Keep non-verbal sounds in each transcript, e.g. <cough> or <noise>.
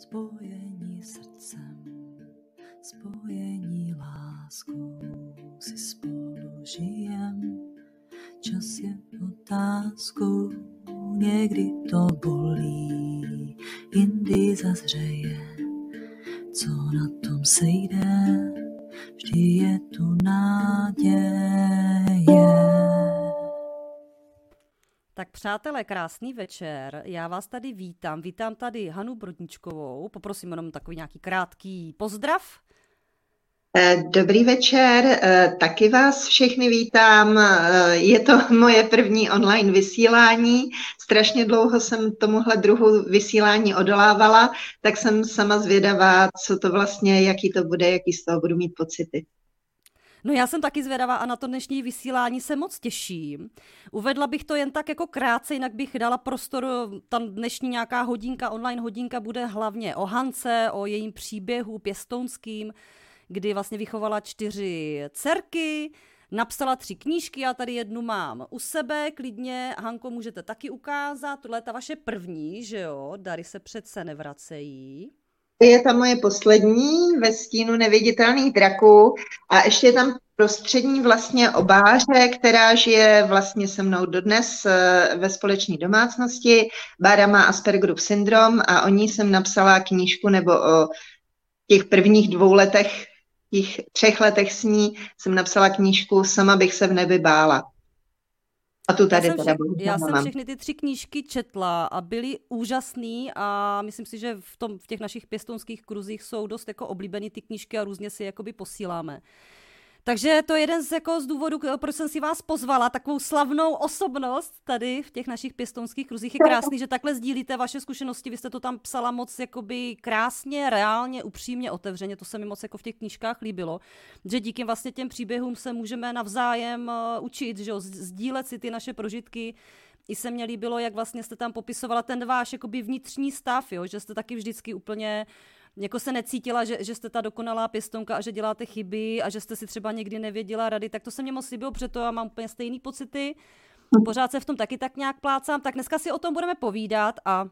spojení srdcem, spojení láskou si spolu žijem. Čas je otázkou, někdy to bolí, jindy zazřeje, co na tom sejde, vždy je tu náděje. Tak přátelé, krásný večer. Já vás tady vítám. Vítám tady Hanu Brodničkovou. Poprosím jenom takový nějaký krátký pozdrav. Eh, dobrý večer, eh, taky vás všechny vítám. Eh, je to <laughs> moje první online vysílání. Strašně dlouho jsem tomuhle druhu vysílání odolávala, tak jsem sama zvědavá, co to vlastně, jaký to bude, jaký z toho budu mít pocity. No já jsem taky zvědavá a na to dnešní vysílání se moc těším. Uvedla bych to jen tak jako krátce, jinak bych dala prostor, tam dnešní nějaká hodinka, online hodinka bude hlavně o Hance, o jejím příběhu pěstounským, kdy vlastně vychovala čtyři dcerky, napsala tři knížky, já tady jednu mám u sebe, klidně, Hanko, můžete taky ukázat, tohle je ta vaše první, že jo, dary se přece nevracejí je ta moje poslední ve stínu neviditelných draků a ještě je tam prostřední vlastně obáře, která žije vlastně se mnou dodnes eh, ve společné domácnosti. Bára má Aspergerův syndrom a o ní jsem napsala knížku nebo o těch prvních dvou letech, těch třech letech s ní jsem napsala knížku Sama bych se v nebi bála. A tu tady já jsem, teda vše, já jsem všechny ty tři knížky četla a byly úžasný a myslím si, že v, tom, v těch našich pěstounských kruzích jsou dost jako oblíbený ty knížky a různě si jakoby posíláme. Takže to je jeden z, jako, z důvodů, proč jsem si vás pozvala, takovou slavnou osobnost tady v těch našich pěstounských kruzích. Je krásný, že takhle sdílíte vaše zkušenosti. Vy jste to tam psala moc jakoby krásně, reálně, upřímně, otevřeně. To se mi moc jako v těch knížkách líbilo. Že díky vlastně těm příběhům se můžeme navzájem uh, učit, že jo, sdílet si ty naše prožitky. I se mně líbilo, jak vlastně jste tam popisovala ten váš jakoby vnitřní stav, jo, že jste taky vždycky úplně jako se necítila, že, že jste ta dokonalá pěstonka a že děláte chyby a že jste si třeba někdy nevěděla rady, tak to se mě moc líbilo, protože já mám úplně stejné pocity. Pořád se v tom taky tak nějak plácám, tak dneska si o tom budeme povídat a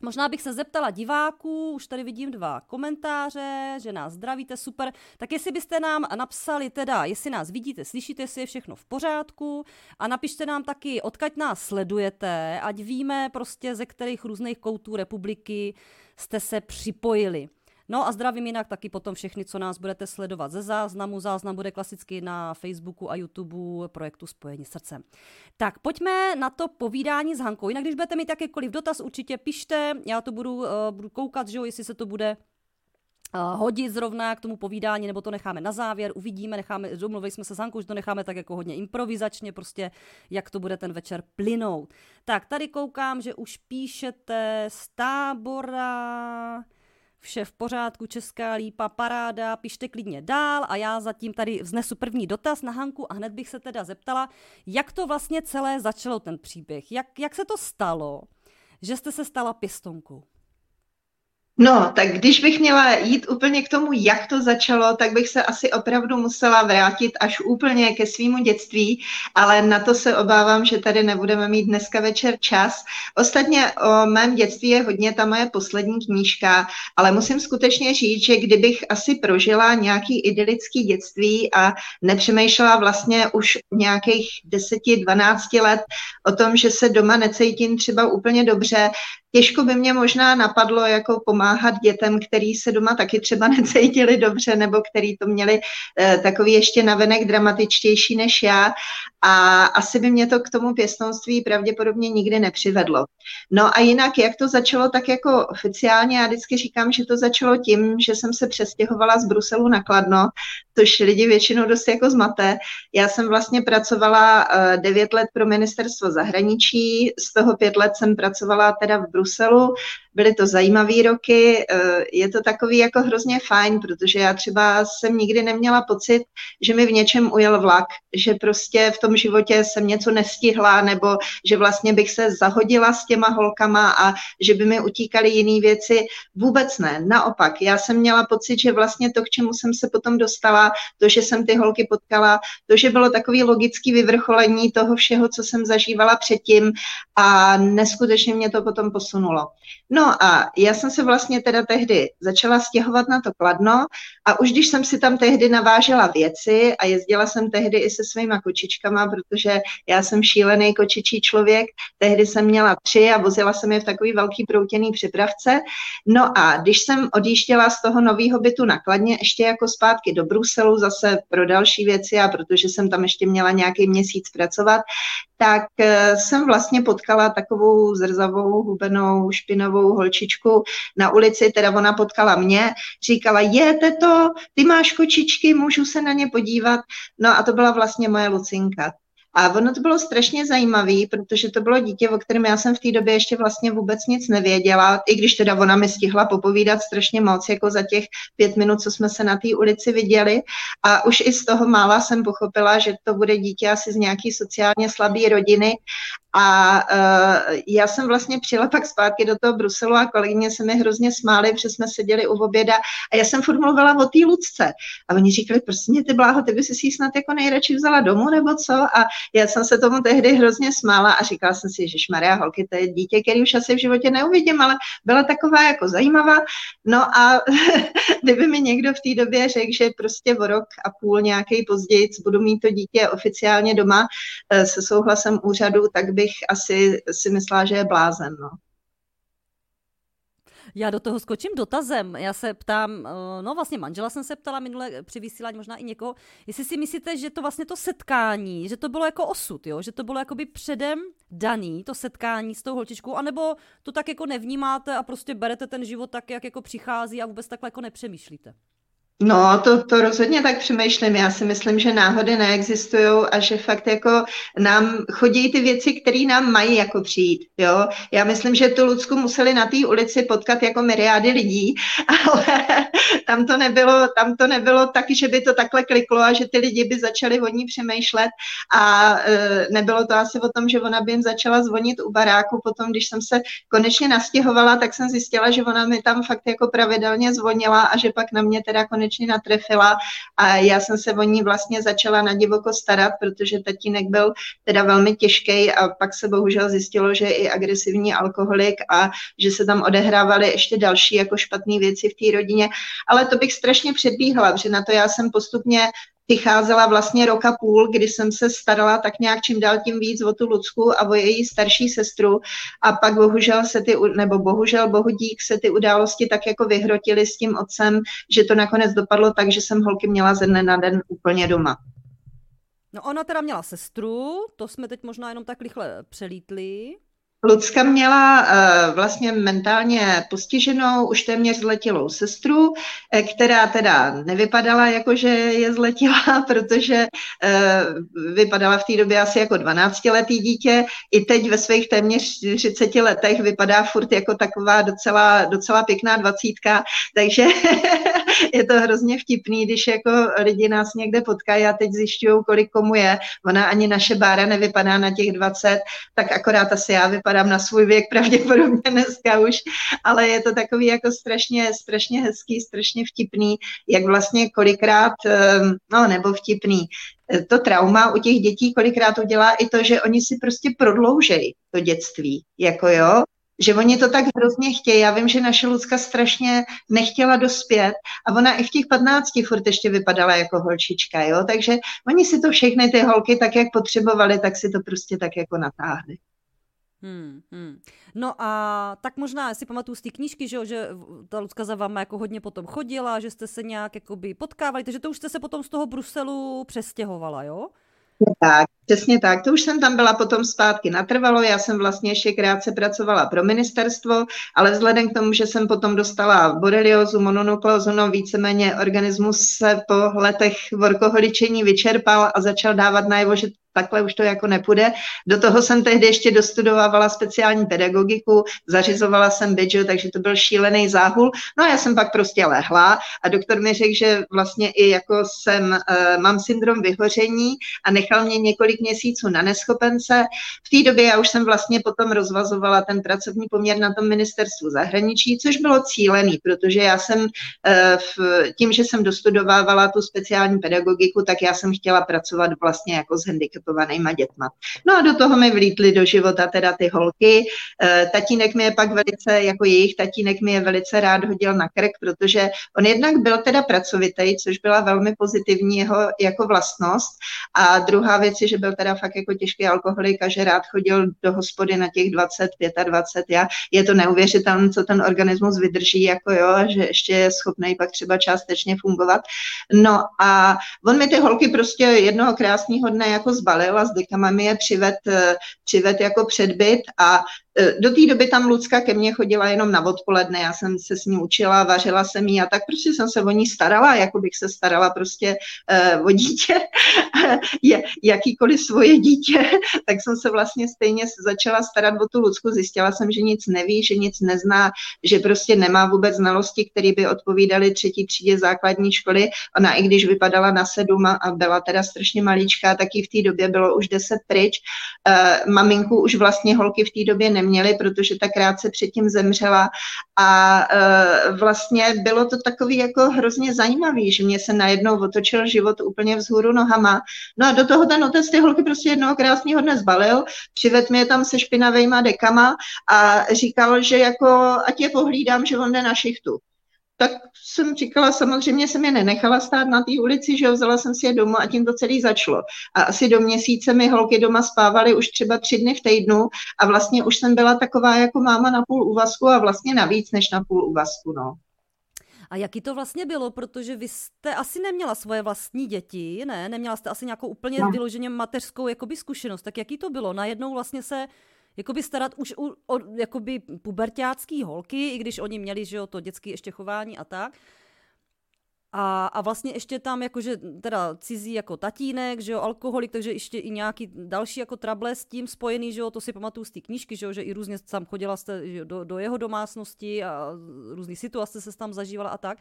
Možná bych se zeptala diváků, už tady vidím dva komentáře, že nás zdravíte, super. Tak jestli byste nám napsali teda, jestli nás vidíte, slyšíte, jestli je všechno v pořádku a napište nám taky, odkaď nás sledujete, ať víme prostě ze kterých různých koutů republiky jste se připojili. No a zdravím jinak taky potom všechny, co nás budete sledovat ze záznamu. Záznam bude klasicky na Facebooku a YouTube projektu Spojení srdcem. Tak pojďme na to povídání s Hankou. Jinak když budete mít jakýkoliv dotaz, určitě pište. Já to budu, uh, budu koukat, že jo, jestli se to bude uh, hodit zrovna k tomu povídání, nebo to necháme na závěr, uvidíme, necháme, domluvili jsme se s Hankou, že to necháme tak jako hodně improvizačně, prostě jak to bude ten večer plynout. Tak, tady koukám, že už píšete z tábora, vše v pořádku, česká lípa, paráda, pište klidně dál a já zatím tady vznesu první dotaz na Hanku a hned bych se teda zeptala, jak to vlastně celé začalo ten příběh, jak, jak se to stalo, že jste se stala pěstonkou? No, tak když bych měla jít úplně k tomu, jak to začalo, tak bych se asi opravdu musela vrátit až úplně ke svýmu dětství, ale na to se obávám, že tady nebudeme mít dneska večer čas. Ostatně o mém dětství je hodně ta moje poslední knížka, ale musím skutečně říct, že kdybych asi prožila nějaký idylický dětství a nepřemýšlela vlastně už nějakých 10-12 let o tom, že se doma necítím třeba úplně dobře, Těžko by mě možná napadlo jako pomáhat dětem, který se doma taky třeba <laughs> necítili dobře nebo který to měli eh, takový ještě navenek dramatičtější než já a asi by mě to k tomu pěstounství pravděpodobně nikdy nepřivedlo. No a jinak, jak to začalo tak jako oficiálně, já vždycky říkám, že to začalo tím, že jsem se přestěhovala z Bruselu na Kladno, což lidi většinou dost jako zmate. Já jsem vlastně pracovala eh, devět let pro ministerstvo zahraničí, z toho pět let jsem pracovala teda v Bruselu, byly to zajímavé roky, eh, je to takový jako hrozně fajn, protože já třeba jsem nikdy neměla pocit, že mi v něčem ujel vlak, že prostě v tom životě jsem něco nestihla, nebo že vlastně bych se zahodila s těma holkama a že by mi utíkaly jiné věci. Vůbec ne, naopak. Já jsem měla pocit, že vlastně to, k čemu jsem se potom dostala, to, že jsem ty holky potkala, to, že bylo takový logický vyvrcholení toho všeho, co jsem zažívala předtím a neskutečně mě to potom posunula posunulo. No a já jsem se vlastně teda tehdy začala stěhovat na to Kladno a už když jsem si tam tehdy navážela věci a jezdila jsem tehdy i se svýma kočičkama, protože já jsem šílený kočičí člověk, tehdy jsem měla tři a vozila jsem je v takový velký proutěný připravce. No a když jsem odjížděla z toho nového bytu na Kladně ještě jako zpátky do Bruselu zase pro další věci a protože jsem tam ještě měla nějaký měsíc pracovat, tak eh, jsem vlastně potkala takovou zrzavou, hubenou, špinavou holčičku na ulici, teda ona potkala mě, říkala, je to, ty máš kočičky, můžu se na ně podívat. No a to byla vlastně moje Lucinka. A ono to bylo strašně zajímavé, protože to bylo dítě, o kterém já jsem v té době ještě vlastně vůbec nic nevěděla, i když teda ona mi stihla popovídat strašně moc, jako za těch pět minut, co jsme se na té ulici viděli. A už i z toho mála jsem pochopila, že to bude dítě asi z nějaký sociálně slabé rodiny a uh, já jsem vlastně přijela pak zpátky do toho Bruselu a kolegyně se mi hrozně smály, protože jsme seděli u oběda a já jsem furt mluvila o té Lucce. A oni říkali, prostě mě ty bláho, ty by si si snad jako nejradši vzala domů nebo co? A já jsem se tomu tehdy hrozně smála a říkala jsem si, že Maria holky, to je dítě, který už asi v životě neuvidím, ale byla taková jako zajímavá. No a <laughs> kdyby mi někdo v té době řekl, že prostě o rok a půl nějaký později budu mít to dítě oficiálně doma eh, se souhlasem úřadu, tak bych asi si myslela, že je blázen. No. Já do toho skočím dotazem. Já se ptám, eh, no vlastně manžela jsem se ptala minule při vysílání, možná i někoho, jestli si myslíte, že to vlastně to setkání, že to bylo jako osud, jo? že to bylo jakoby předem daný, to setkání s tou holčičkou, anebo to tak jako nevnímáte a prostě berete ten život tak, jak jako přichází a vůbec takhle jako nepřemýšlíte? No, to, to rozhodně tak přemýšlím. Já si myslím, že náhody neexistují a že fakt jako nám chodí ty věci, které nám mají jako přijít. Jo? Já myslím, že tu Lucku museli na té ulici potkat jako myriády lidí, <laughs> ale tam to, nebylo, tam to nebylo tak, že by to takhle kliklo a že ty lidi by začali o ní přemýšlet a e, nebylo to asi o tom, že ona by jim začala zvonit u baráku. Potom, když jsem se konečně nastěhovala, tak jsem zjistila, že ona mi tam fakt jako pravidelně zvonila a že pak na mě teda konečně konečně natrefila a já jsem se o ní vlastně začala na divoko starat, protože tatínek byl teda velmi těžký a pak se bohužel zjistilo, že je i agresivní alkoholik a že se tam odehrávaly ještě další jako špatné věci v té rodině. Ale to bych strašně předbíhala, protože na to já jsem postupně vycházela vlastně roka půl, kdy jsem se starala tak nějak čím dál tím víc o tu Lucku a o její starší sestru a pak bohužel se ty, nebo bohužel bohudík se ty události tak jako vyhrotily s tím otcem, že to nakonec dopadlo tak, že jsem holky měla ze dne na den úplně doma. No ona teda měla sestru, to jsme teď možná jenom tak rychle přelítli. Lucka měla uh, vlastně mentálně postiženou, už téměř zletilou sestru, eh, která teda nevypadala jako, že je zletila, <laughs> protože uh, vypadala v té době asi jako 12-letý dítě. I teď ve svých téměř 40 letech vypadá furt jako taková docela, docela pěkná dvacítka, takže <laughs> je to hrozně vtipný, když jako lidi nás někde potkají a teď zjišťují, kolik komu je. Ona ani naše Bára nevypadá na těch 20, tak akorát asi já vypadám na svůj věk pravděpodobně dneska už, ale je to takový jako strašně, strašně hezký, strašně vtipný, jak vlastně kolikrát, ehm, no nebo vtipný, to trauma u těch dětí kolikrát udělá i to, že oni si prostě prodloužejí to dětství, jako jo, že oni to tak hrozně chtějí. Já vím, že naše Lucka strašně nechtěla dospět a ona i v těch 15 furt ještě vypadala jako holčička, jo? takže oni si to všechny ty holky tak, jak potřebovali, tak si to prostě tak jako natáhli. Hmm, hmm. No a tak možná si pamatuju z té knížky, že, že ta Lucka za váma jako hodně potom chodila, že jste se nějak jakoby potkávali, takže to už jste se potom z toho Bruselu přestěhovala, jo? Tak, přesně tak. To už jsem tam byla potom zpátky natrvalo. Já jsem vlastně ještě krátce pracovala pro ministerstvo, ale vzhledem k tomu, že jsem potom dostala boreliozu, mononukleózu, no víceméně organismus se po letech vorkoholičení vyčerpal a začal dávat najevo, že takhle už to jako nepůjde. Do toho jsem tehdy ještě dostudovávala speciální pedagogiku, zařizovala jsem bidžo, takže to byl šílený záhul. No a já jsem pak prostě lehla a doktor mi řekl, že vlastně i jako jsem, uh, mám syndrom vyhoření a nechal mě několik několik měsíců na neschopence. V té době já už jsem vlastně potom rozvazovala ten pracovní poměr na tom ministerstvu zahraničí, což bylo cílený, protože já jsem eh, v, tím, že jsem dostudovávala tu speciální pedagogiku, tak já jsem chtěla pracovat vlastně jako s handicapovanýma dětma. No a do toho mi vlítly do života teda ty holky. Eh, tatínek mi je pak velice, jako jejich tatínek mi je velice rád hodil na krk, protože on jednak byl teda pracovitý, což byla velmi pozitivní jeho jako vlastnost. A druhá věc je, že byl teda fakt jako těžký alkoholik a že rád chodil do hospody na těch 20, 25. Já, je to neuvěřitelné, co ten organismus vydrží, jako jo, a že ještě je schopný pak třeba částečně fungovat. No a on mi ty holky prostě jednoho krásného dne jako zbalil a s dekama mi je přived, přived jako předbyt a E, do té doby tam Lucka ke mně chodila jenom na odpoledne, já jsem se s ní učila, vařila jsem jí a tak prostě jsem se o ní starala, jako bych se starala prostě uh, o dítě, <laughs> je, jakýkoliv svoje dítě, <laughs> tak jsem se vlastně stejně začala starat o tu Lucku, zjistila jsem, že nic neví, že nic nezná, že prostě nemá vůbec znalosti, které by odpovídaly třetí třídě základní školy. Ona i když vypadala na sedm a byla teda strašně maličká, tak i v té době bylo už deset pryč. Uh, maminku už vlastně holky v té době neměly protože ta krátce předtím zemřela a uh, vlastně bylo to takový jako hrozně zajímavý, že mě se najednou otočil život úplně vzhůru nohama. No a do toho ten otec ty holky prostě jednoho krásného dne zbalil, přived mě tam se špinavýma dekama a říkal, že jako ať je pohlídám, že on jde na šichtu tak jsem říkala, samozřejmě jsem je nenechala stát na té ulici, že vzala jsem si je domů a tím to celý začalo. A asi do měsíce mi holky doma spávaly už třeba tři dny v týdnu a vlastně už jsem byla taková jako máma na půl úvazku a vlastně navíc než na půl úvazku, no. A jaký to vlastně bylo, protože vy jste asi neměla svoje vlastní děti, ne? Neměla jste asi nějakou úplně no. vyloženě mateřskou jakoby zkušenost. Tak jaký to bylo? Najednou vlastně se jakoby starat už o, o jakoby pubertácký holky, i když oni měli, že jo, to dětské ještě chování a tak. A, a vlastně ještě tam jakože teda cizí jako tatínek, že jo, alkoholik, takže ještě i nějaký další jako trable s tím spojený, že jo, to si pamatuju z té knížky, že jo, že i různě tam chodila jste že jo, do, do jeho domácnosti a různé situace se tam zažívala a tak.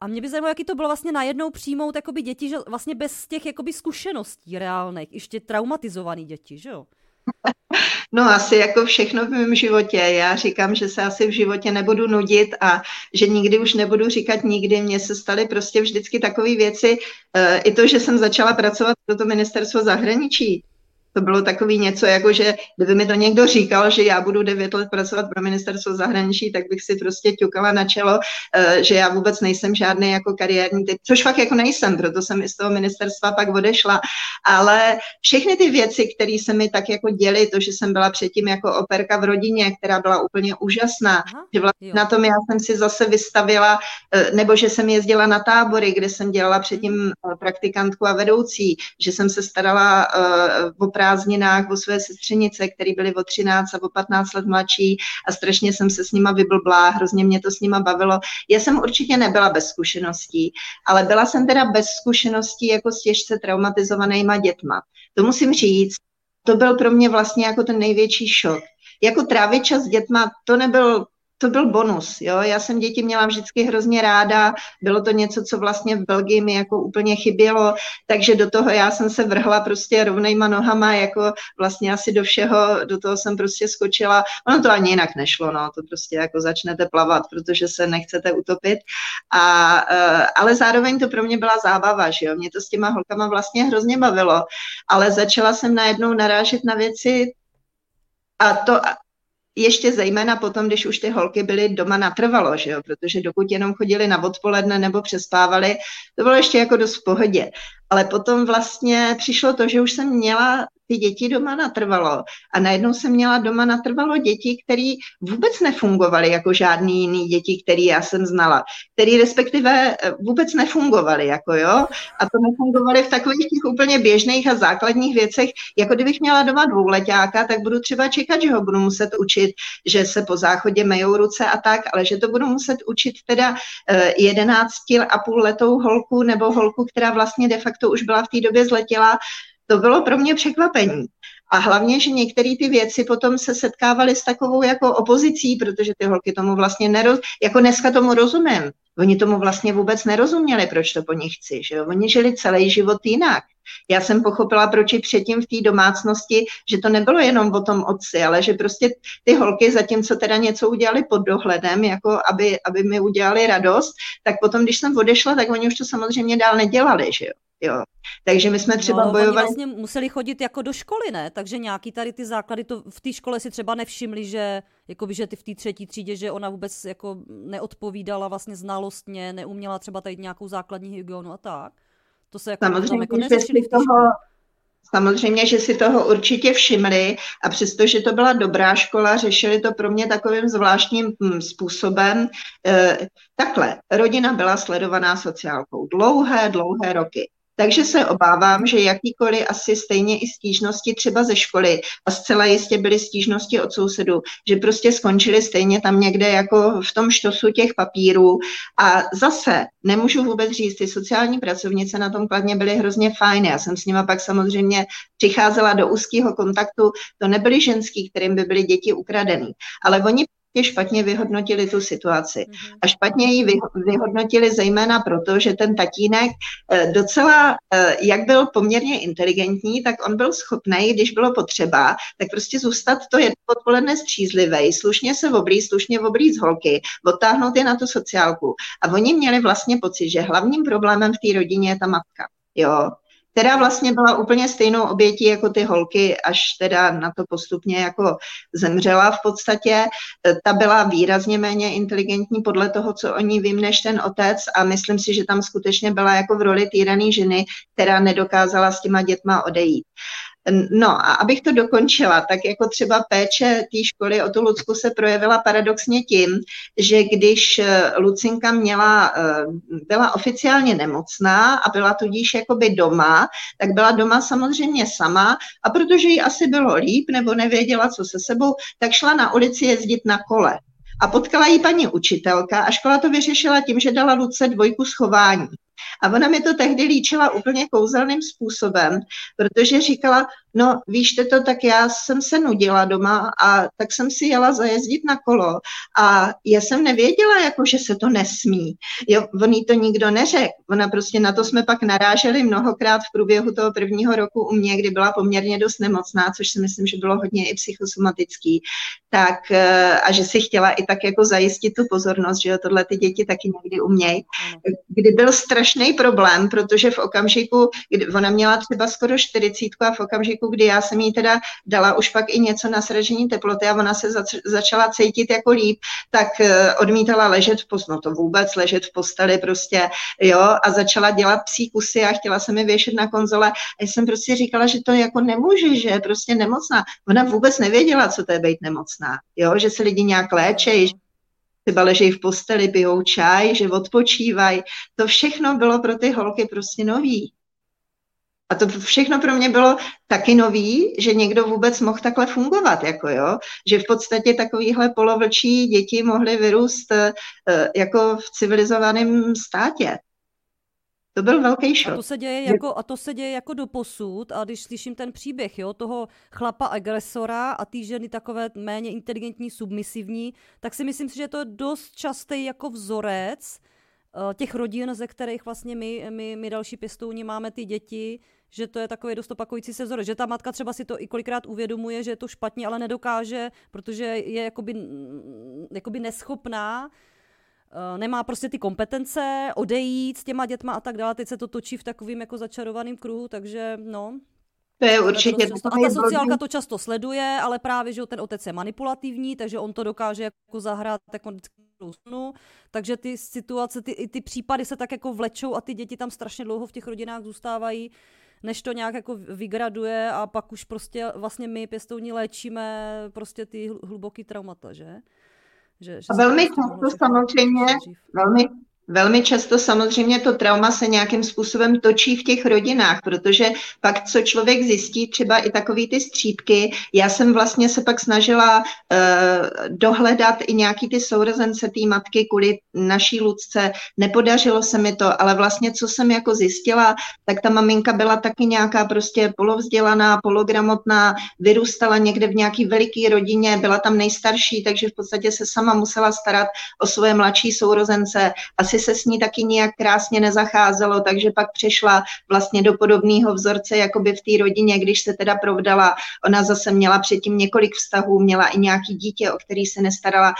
A mě by zajímalo, jaký to bylo vlastně najednou přijmout jakoby děti, že vlastně bez těch jakoby zkušeností reálných, ještě traumatizovaný děti, že jo? <laughs> No asi jako všechno v mém životě. Já říkám, že se asi v životě nebudu nudit a že nikdy už nebudu říkat nikdy. Mně se staly prostě vždycky takové věci. E, I to, že jsem začala pracovat pro to ministerstvo zahraničí, to bylo takový něco, jako že kdyby mi to někdo říkal, že já budu devět let pracovat pro ministerstvo zahraničí, tak bych si prostě ťukala na čelo, eh, že já vůbec nejsem žádný jako kariérní typ, což fakt jako nejsem, proto jsem i z toho ministerstva pak odešla. Ale všechny ty věci, které se mi tak jako děly, to, že jsem byla předtím jako operka v rodině, která byla úplně úžasná, Aha, že vlastně jo. na tom já jsem si zase vystavila, eh, nebo že jsem jezdila na tábory, kde jsem dělala předtím eh, praktikantku a vedoucí, že jsem se starala o prázdninách o své sestřenice, které byly o 13 a o 15 let mladší a strašně jsem se s nima vyblblá, hrozně mě to s nima bavilo. Já jsem určitě nebyla bez zkušeností, ale byla jsem teda bez zkušeností jako s těžce traumatizovanýma dětma. To musím říct, to byl pro mě vlastně jako ten největší šok. Jako trávit čas s dětma, to nebyl to byl bonus. Jo? Já jsem děti měla vždycky hrozně ráda, bylo to něco, co vlastně v Belgii mi jako úplně chybělo, takže do toho já jsem se vrhla prostě rovnejma nohama, jako vlastně asi do všeho, do toho jsem prostě skočila. Ono to ani jinak nešlo, no, to prostě jako začnete plavat, protože se nechcete utopit. A, e, ale zároveň to pro mě byla zábava, že jo, mě to s těma holkama vlastně hrozně bavilo, ale začala jsem najednou narážet na věci, a to, ještě zejména potom, když už ty holky byly doma natrvalo, že jo? protože dokud jenom chodili na odpoledne nebo přespávali, to bylo ještě jako dost v pohodě. Ale potom vlastně přišlo to, že už jsem měla ty děti doma natrvalo. A najednou jsem měla doma natrvalo děti, které vůbec nefungovaly jako žádný jiný děti, které já jsem znala, které respektive eh, vůbec nefungovaly, jako jo. A to nefungovaly v takových těch úplně běžných a základních věcech, jako kdybych měla doma dvouletáka, tak budu třeba čekat, že ho budu muset učit, že se po záchodě mejou ruce a tak, ale že to budu muset učit teda eh, jedenácti a půl letou holku nebo holku, která vlastně de facto už byla v té době zletěla, to bylo pro mě překvapení. A hlavně, že některé ty věci potom se setkávaly s takovou jako opozicí, protože ty holky tomu vlastně neroz... jako dneska tomu rozumím. Oni tomu vlastně vůbec nerozuměli, proč to po nich chci, že jo? Oni žili celý život jinak. Já jsem pochopila, proč i předtím v té domácnosti, že to nebylo jenom o tom otci, ale že prostě ty holky, zatímco teda něco udělali pod dohledem, jako aby, aby mi udělali radost, tak potom, když jsem odešla, tak oni už to samozřejmě dál nedělali, že jo. Jo. Takže my jsme třeba no, bojovali... Vlastně museli chodit jako do školy, ne? Takže nějaký tady ty základy to v té škole si třeba nevšimli, že, jakoby, že ty v té třetí třídě, že ona vůbec jako neodpovídala vlastně znalostně, neuměla třeba tady nějakou základní hygienu a tak. To se jako, Samozřejmě, jako v té toho, Samozřejmě, že si toho určitě všimli a přestože to byla dobrá škola, řešili to pro mě takovým zvláštním hm, způsobem. E, takhle, rodina byla sledovaná sociálkou dlouhé, dlouhé roky. Takže se obávám, že jakýkoliv asi stejně i stížnosti třeba ze školy a zcela jistě byly stížnosti od sousedů, že prostě skončili stejně tam někde jako v tom štosu těch papírů. A zase nemůžu vůbec říct, ty sociální pracovnice na tom kladně byly hrozně fajné. Já jsem s nima pak samozřejmě přicházela do úzkého kontaktu. To nebyly ženský, kterým by byly děti ukradený, ale oni špatně vyhodnotili tu situaci. Mhm. A špatně ji vyhodnotili zejména proto, že ten tatínek eh, docela, eh, jak byl poměrně inteligentní, tak on byl schopný, když bylo potřeba, tak prostě zůstat to jedno odpoledne střízlivý, slušně se oblíz, slušně oblíz holky, odtáhnout je na tu sociálku. A oni měli vlastně pocit, že hlavním problémem v té rodině je ta matka. Jo, která vlastně byla úplně stejnou obětí jako ty holky, až teda na to postupně jako zemřela v podstatě. Ta byla výrazně méně inteligentní podle toho, co o ní vím, než ten otec a myslím si, že tam skutečně byla jako v roli týraný ženy, která nedokázala s těma dětma odejít. No a abych to dokončila, tak jako třeba péče té školy o tu Lucku se projevila paradoxně tím, že když eh, Lucinka měla, eh, byla oficiálně nemocná a byla tudíž jakoby doma, tak byla doma samozřejmě sama a protože jí asi bylo líp nebo nevěděla, co se sebou, tak šla na ulici jezdit na kole. A potkala jí paní učitelka a škola to vyřešila tím, že dala Luce dvojku schování. A ona mi to tehdy líčila úplně kouzelným způsobem, protože říkala, no víš to, tak já jsem se nudila doma a tak jsem si jela zajezdit na kolo a já jsem nevěděla, jako, že se to nesmí. Jo, on to nikdo neřekl. Ona prostě na to jsme pak naráželi mnohokrát v průběhu toho prvního roku u mě, kdy byla poměrně dost nemocná, což si myslím, že bylo hodně i psychosomatický. Tak eh, a že si chtěla i tak jako zajistit tu pozornost, že jo, tohle ty děti taky někdy umějí. Kdy byl strašný problém, protože v okamžiku, kdy ona měla třeba skoro 40 a v okamžiku, kdy já jsem jí teda dala už pak i něco na sražení teploty a ona se zač- začala cítit jako líp, tak uh, odmítala ležet v posteli, no to vůbec ležet v posteli prostě, jo, a začala dělat psí kusy a chtěla se mi věšet na konzole. A jsem prostě říkala, že to jako nemůže, že je prostě nemocná. Ona vůbec nevěděla, co to je být nemocná, jo, že se lidi nějak léčejí, třeba ležejí v posteli, pijou čaj, že odpočívají. To všechno bylo pro ty holky prostě nový. A to všechno pro mě bylo taky nový, že někdo vůbec mohl takhle fungovat, jako jo, že v podstatě takovýhle polovlčí děti mohly vyrůst uh, jako v civilizovaném státě. To byl velký šok. A to se děje jako, a to se děje jako do posud a když slyším ten příběh, jo, toho chlapa agresora a ty ženy takové méně inteligentní, submisivní, tak si myslím, že to je dost častý jako vzorec těch rodin, ze kterých vlastně my, my, my další pěstouni máme ty děti, že to je takový dost opakující se vzorec, že ta matka třeba si to i kolikrát uvědomuje, že je to špatně, ale nedokáže, protože je jakoby, jakoby neschopná Eh, nemá prostě ty kompetence, odejít s těma dětma a tak dále. Teď se to točí v takovým jako začarovaným kruhu, takže no. To je určitě. To a ta sociálka to často sleduje, ale právě, že ten otec je manipulativní, takže on to dokáže jako zahrát jako takže ty situace, ty, ty případy se tak jako vlečou a ty děti tam strašně dlouho v těch rodinách zůstávají než to nějak jako vygraduje a pak už prostě vlastně my pěstouni léčíme prostě ty hluboký traumata, že? Že, že a velmi často samozřejmě, velmi, Velmi často samozřejmě to trauma se nějakým způsobem točí v těch rodinách, protože pak, co člověk zjistí, třeba i takový ty střípky, já jsem vlastně se pak snažila uh, dohledat i nějaký ty sourozence té matky kvůli naší Lucce, nepodařilo se mi to, ale vlastně, co jsem jako zjistila, tak ta maminka byla taky nějaká prostě polovzdělaná, pologramotná, vyrůstala někde v nějaký veliký rodině, byla tam nejstarší, takže v podstatě se sama musela starat o svoje mladší sourozence. Asi asi se s ní taky nijak krásně nezacházelo, takže pak přešla vlastně do podobného vzorce, jakoby v té rodině, když se teda provdala. Ona zase měla předtím několik vztahů, měla i nějaký dítě, o který se nestarala.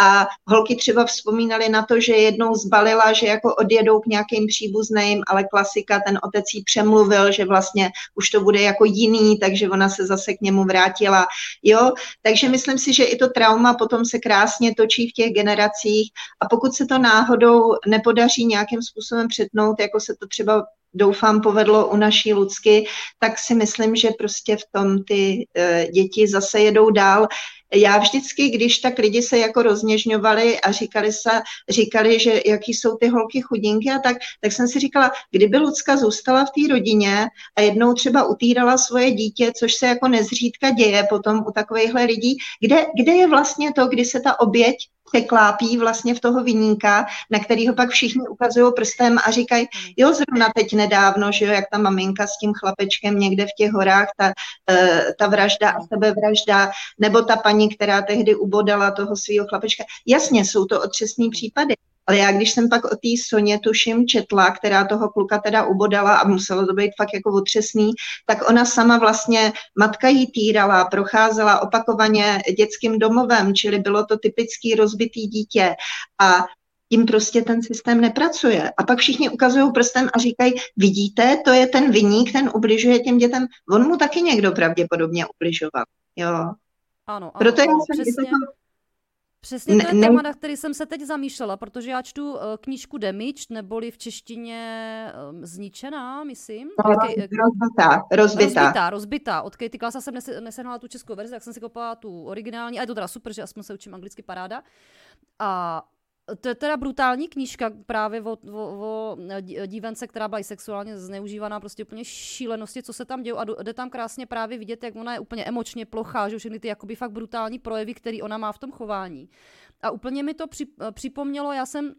A holky třeba vzpomínaly na to, že jednou zbalila, že jako odjedou k nějakým příbuzným, ale klasika, ten otec jí přemluvil, že vlastně už to bude jako jiný, takže ona se zase k němu vrátila. Jo, takže myslím si, že i to trauma potom se krásně točí v těch generacích a pokud se to náhodou nepodaří nějakým způsobem přetnout, jako se to třeba doufám povedlo u naší Lucky, tak si myslím, že prostě v tom ty uh, děti zase jedou dál. Já vždycky, když tak lidi se jako rozněžňovali a říkali, se, říkali, že jaký jsou ty holky chudinky a tak, tak jsem si říkala, kdyby Lucka zůstala v té rodině a jednou třeba utírala svoje dítě, což se jako nezřídka děje potom u takovýchhle lidí, kde, kde je vlastně to, kdy se ta oběť překlápí vlastně v toho vyníka, na kterýho pak všichni ukazují prstem a říkají, jo, zrovna teď nedávno, že jo, jak ta maminka s tím chlapečkem někde v těch horách, ta, eh, ta vražda a sebevražda, nebo ta paní, která tehdy ubodala toho svého chlapečka. Jasně, jsou to otřesný případy, ale já, když jsem pak o té Soně tuším četla, která toho kluka teda ubodala a muselo to být fakt jako otřesný, tak ona sama vlastně, matka jí týrala, procházela opakovaně dětským domovem, čili bylo to typický rozbitý dítě a tím prostě ten systém nepracuje. A pak všichni ukazují prstem a říkají, vidíte, to je ten vyník, ten ubližuje těm dětem. On mu taky někdo pravděpodobně ubližoval. Jo. Ano, ano, Proto ano, já jsem přesně. Přesně to je Ne- téma, na který jsem se teď zamýšlela, protože já čtu uh, knížku Damaged, neboli v češtině um, zničená, myslím. Eh, rozbitá, rozbitá. Rozbitá, rozbitá. Od Katie Klasa jsem nese, nesehnala tu českou verzi, tak jsem si koupila tu originální. A je to teda super, že aspoň se učím anglicky paráda. A to je teda brutální knížka právě o, o, o dí- dívence, která byla i sexuálně zneužívaná, prostě úplně šílenosti, co se tam děje a jde- tam krásně právě vidět, jak ona je úplně emočně plochá, že všechny ty jakoby fakt brutální projevy, které ona má v tom chování. A úplně mi to při, připomnělo, já jsem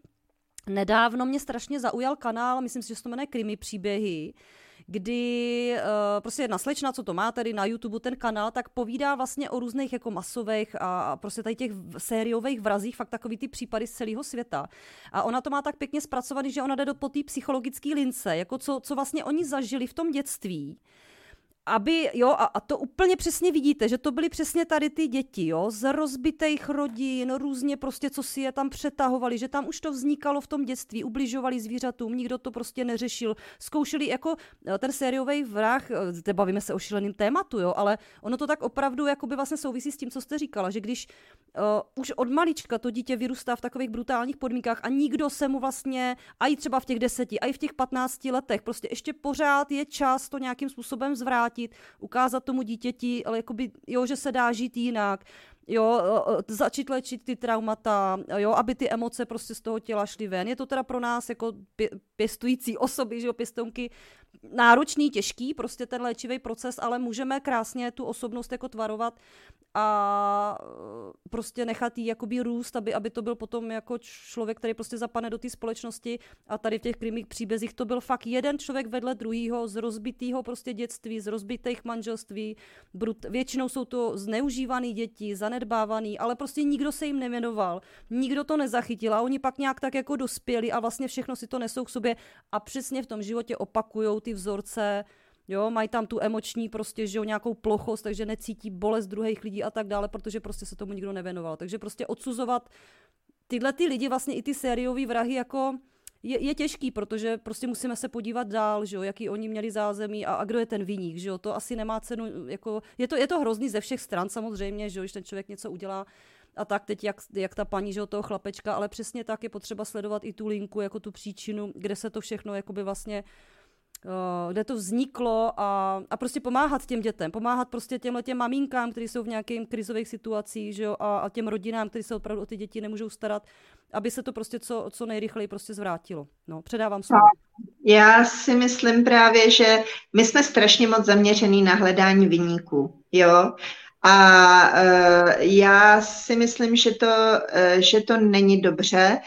nedávno mě strašně zaujal kanál, myslím si, že se to jmenuje Krimi příběhy, kdy uh, prostě jedna slečna, co to má tady na YouTube ten kanál, tak povídá vlastně o různých jako masových a, a prostě tady těch sériových vrazích, fakt takový ty případy z celého světa. A ona to má tak pěkně zpracovaný, že ona jde do po té psychologické lince, jako co, co vlastně oni zažili v tom dětství aby, jo, a, a to úplně přesně vidíte, že to byly přesně tady ty děti, jo, z rozbitých rodin, různě prostě, co si je tam přetahovali, že tam už to vznikalo v tom dětství, ubližovali zvířatům, nikdo to prostě neřešil, zkoušeli jako eh, ten sériový vrah, eh, zde bavíme se o šíleným tématu, jo, ale ono to tak opravdu jakoby vlastně souvisí s tím, co jste říkala, že když uh, už od malička to dítě vyrůstá v takových brutálních podmínkách a nikdo se mu vlastně, a i třeba v těch deseti, a i v těch patnácti letech, prostě ještě pořád je čas to nějakým způsobem zvrátit, ukázat tomu dítěti, ale jakoby, jo, že se dá žít jinak, jo, o, o, začít léčit ty traumata, jo, aby ty emoce prostě z toho těla šly ven. Je to teda pro nás jako pě, pěstující <laughs> osoby, že jo, pěstounky, náročný, těžký, prostě ten léčivý proces, ale můžeme krásně tu osobnost jako tvarovat a eh, prostě nechat jí jakoby růst, aby, aby to byl potom jako člověk, který prostě zapadne do té společnosti. A tady v těch krimích příbězích to byl fakt jeden člověk vedle druhýho z rozbitého prostě dětství, z rozbitých manželství, brut, většinou jsou to zneužívaný děti, zanedbávaný, ale prostě nikdo se jim nevěnoval, nikdo to nezachytil a oni pak nějak tak jako dospěli a vlastně všechno si to nesou k sobě a přesně v tom životě opakujou ty vzorce, Jo, mají tam tu emoční prostě, že jo, nějakou plochost, takže necítí bolest druhých lidí a tak dále, protože prostě se tomu nikdo nevěnoval. Takže prostě odsuzovat tyhle ty lidi, vlastně i ty sériové vrahy, jako je, je těžký, protože prostě musíme se podívat dál, že jo, jaký oni měli zázemí a, a kdo je ten viník, že jo, to asi nemá cenu, jako, je to, je to hrozný ze všech stran samozřejmě, že jo, když ten člověk něco udělá, a tak teď, jak, jak ta paní, že jo, toho chlapečka, ale přesně tak je potřeba sledovat i tu linku, jako tu příčinu, kde se to všechno jakoby vlastně uh, kde to vzniklo a, a prostě pomáhat těm dětem, pomáhat prostě těmhle těm maminkám, kteří jsou v nějakých krizových situacích, že jo, a, a těm rodinám, kteří se opravdu o ty děti nemůžou starat, aby se to prostě co, co nejrychleji prostě zvrátilo. No, předávám slovo. Já si myslím právě, že my jsme strašně moc zaměřený na hledání vyníků, jo, A uh, já si myslím, že to, uh, že to není dobře.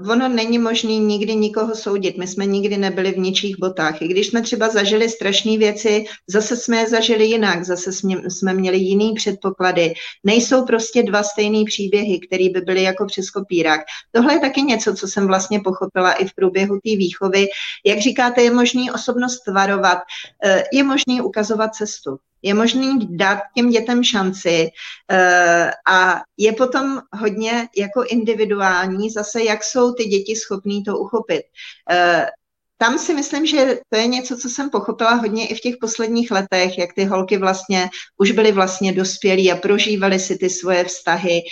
Uh, ono není možné nikdy nikoho soudit. My jsme nikdy nebyli v ničích botách. I když jsme třeba zažili strašné věci, zase jsme je zažili jinak, zase jsme, jsme měli jiný předpoklady. Nejsou prostě dva stejné příběhy, které by byly jako přes kopírák. Tohle je taky něco, co jsem vlastně pochopila i v průběhu té výchovy. Jak říkáte, je možný osobnost varovat, je možný ukazovat cestu je možný dát těm dětem šanci uh, a je potom hodně jako individuální zase, jak jsou ty děti schopní to uchopit. Uh, tam si myslím, že to je něco, co jsem pochopila hodně i v těch posledních letech, jak ty holky vlastně už byly vlastně dospělí a prožívaly si ty svoje vztahy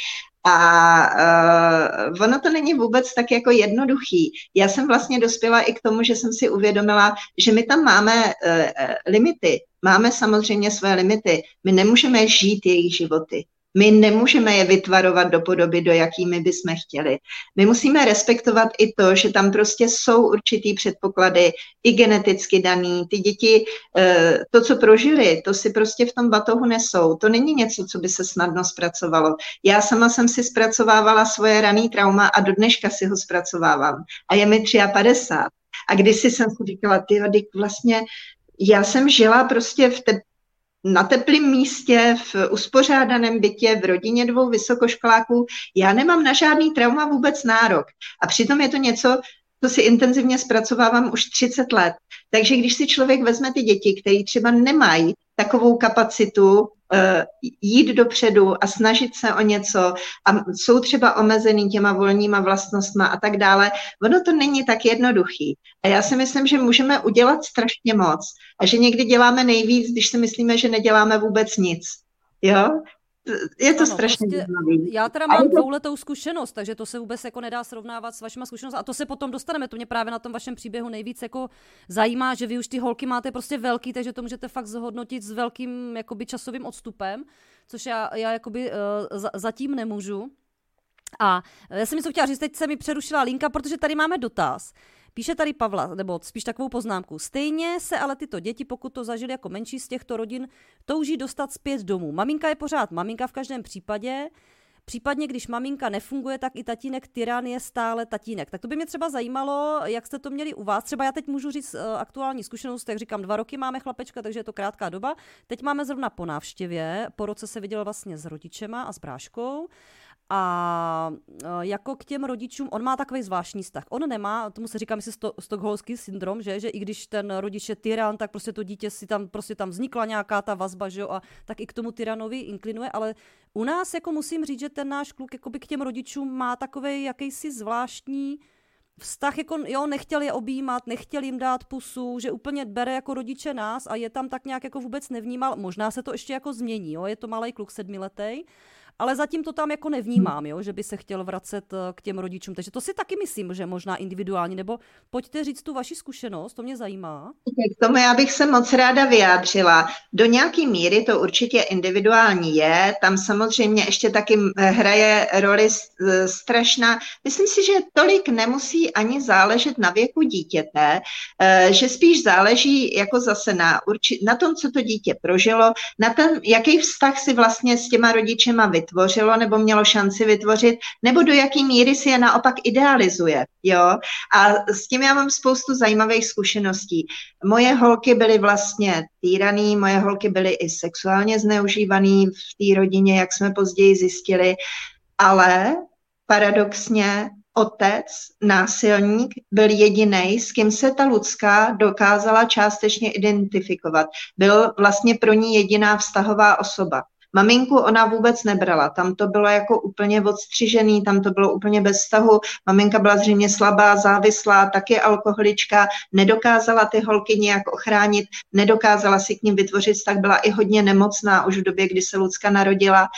a uh, ono to není vůbec tak jako jednoduchý. Já jsem vlastně dospěla i k tomu, že jsem si uvědomila, že my tam máme uh, limity. Máme samozřejmě své limity. My nemůžeme žít jejich životy. My nemůžeme je vytvarovat do podoby, do jakými bychom chtěli. My musíme respektovat i to, že tam prostě jsou určitý předpoklady, i geneticky daný. Ty děti, eh, to, co prožili, to si prostě v tom batohu nesou. To není něco, co by se snadno zpracovalo. Já sama jsem si zpracovávala svoje raný trauma a do dneška si ho zpracovávám. A je mi 53. A kdysi jsem si říkala, ty vlastně já jsem žila prostě v te, na teplém místě, v uspořádaném bytě, v rodině dvou vysokoškoláků. Já nemám na žádný trauma vůbec nárok. A přitom je to něco, co si intenzivně zpracovávám už 30 let. Takže když si člověk vezme ty děti, které třeba nemají takovou kapacitu jít dopředu a snažit se o něco a jsou třeba omezený těma volníma vlastnostma a tak dále, ono to není tak jednoduchý. A já si myslím, že můžeme udělat strašně moc a že někdy děláme nejvíc, když si myslíme, že neděláme vůbec nic. Jo? Je to ano, strašně prostě, Já teda mám to... dvouletou zkušenost, takže to se vůbec jako nedá srovnávat s vašima zkušenostmi. A to se potom dostaneme. To mě právě na tom vašem příběhu nejvíc jako zajímá, že vy už ty holky máte prostě velký, takže to můžete fakt zhodnotit s velkým jakoby časovým odstupem, což já, já jakoby uh, za, zatím nemůžu. A já jsem něco chtěla říct, teď se mi přerušila linka, protože tady máme dotaz. Píše tady Pavla, nebo spíš takovou poznámku. Stejně se ale tyto děti, pokud to zažili jako menší z těchto rodin, touží dostat zpět domů. Maminka je pořád maminka v každém případě, Případně, když maminka nefunguje, tak i tatínek tyran je stále tatínek. Tak to by mě třeba zajímalo, jak jste to měli u vás. Třeba já teď můžu říct uh, aktuální zkušenost, jak říkám, dva roky máme chlapečka, takže je to krátká doba. Teď máme zrovna po návštěvě, po roce se viděl vlastně s rodičema a s bráškou. A e, jako k těm rodičům, on má takový zvláštní vztah. On nemá, tomu se říká, myslím, sto, stokholmský syndrom, že, že i když ten rodič je tyran, tak prostě to dítě si tam, prostě tam vznikla nějaká ta vazba, že jo, a tak i k tomu tyranovi inklinuje, ale u nás jako musím říct, že ten náš kluk jako by k těm rodičům má takový jakýsi zvláštní vztah, jako jo, nechtěl je objímat, nechtěl jim dát pusu, že úplně bere jako rodiče nás a je tam tak nějak jako vůbec nevnímal. Možná se to ještě jako změní, jo, je to malý kluk sedmiletý, ale zatím to tam jako nevnímám, jo, že by se chtěl vracet eh, k těm rodičům. Takže to si taky myslím, že možná individuálně, nebo pojďte říct tu vaši zkušenost, to mě zajímá. K tomu já bych se moc ráda vyjádřila. Do nějaké míry to určitě individuální je, tam samozřejmě ještě taky hraje roli eh, strašná. Myslím si, že tolik nemusí ani záležet na věku dítěte, eh, že spíš záleží jako zase na, urči- na tom, co to dítě prožilo, na ten, jaký vztah si vlastně s těma rodičema vytvořilo vytvořilo nebo mělo šanci vytvořit, nebo do jaký míry si je naopak idealizuje. Jo? A s tím já mám spoustu zajímavých zkušeností. Moje holky byly vlastně týraný, moje holky byly i sexuálně zneužívaný v té rodině, jak jsme později zjistili, ale paradoxně otec, násilník, byl jediný, s kým se ta Lucka dokázala částečně identifikovat. Byl vlastně pro ní jediná vztahová osoba. Maminku ona vůbec nebrala, tam to bylo jako úplně odstřižený, tam to bylo úplně bez vztahu. Maminka byla zřejmě slabá, závislá, taky alkoholička, nedokázala ty holky nějak ochránit, nedokázala si k ním vytvořit tak byla i hodně nemocná už v době, kdy se Lucka narodila.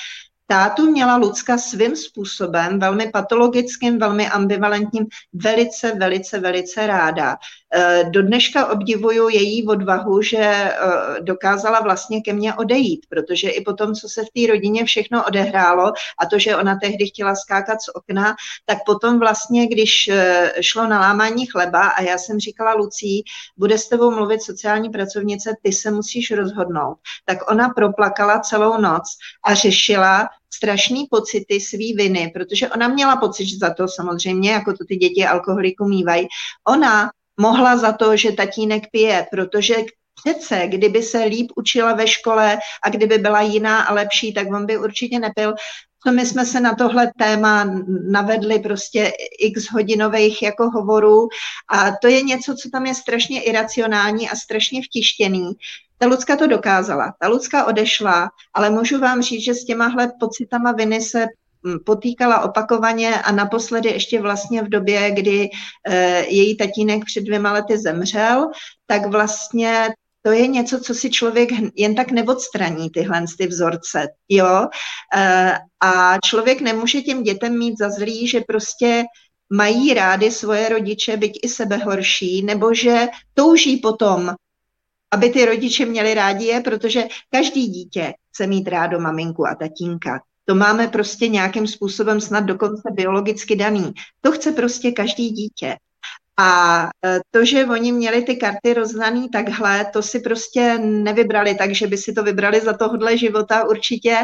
tátu měla Lucka svým způsobem, velmi patologickým, velmi ambivalentním, velice, velice, velice ráda. Eh, do dneška obdivuju její odvahu, že eh, dokázala vlastně ke mně odejít, protože i po tom, co se v té rodině všechno odehrálo a to, že ona tehdy chtěla skákat z okna, tak potom vlastně, když eh, šlo na lámání chleba a já jsem říkala Lucí, bude s tebou mluvit sociální pracovnice, ty se musíš rozhodnout, tak ona proplakala celou noc a řešila, strašný pocity svý viny, protože ona měla pocit za to samozřejmě, jako to ty děti alkoholiku mývají. Ona mohla za to, že tatínek pije, protože přece, kdyby se líp učila ve škole a kdyby byla jiná a lepší, tak on by určitě nepil. To my jsme se na tohle téma navedli prostě x hodinových jako hovorů a to je něco, co tam je strašně iracionální a strašně vtištěný. Ta Lucka to dokázala, ta Lucka odešla, ale můžu vám říct, že s těmahle pocitama viny se potýkala opakovaně a naposledy ještě vlastně v době, kdy eh, její tatínek před dvěma lety zemřel, tak vlastně to je něco, co si člověk jen tak neodstraní, tyhle ty vzorce, jo. Eh, a člověk nemůže těm dětem mít za zlý, že prostě mají rády svoje rodiče, byť i sebe horší, nebo že touží potom, aby ty rodiče měli rádi je, protože každý dítě chce mít rádo maminku a tatínka. To máme prostě nějakým způsobem snad dokonce biologicky daný. To chce prostě každý dítě. A e, to, že oni měli ty karty roznaný takhle, to si prostě nevybrali tak, že by si to vybrali za tohohle života určitě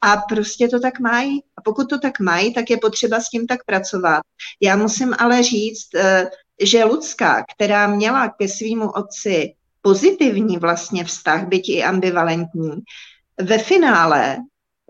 a prostě to tak mají. A pokud to tak mají, tak je potřeba s tím tak pracovat. Já musím ale říct, e, že Lucka, která měla ke svýmu otci pozitivní vlastně vztah, byť i ambivalentní, ve finále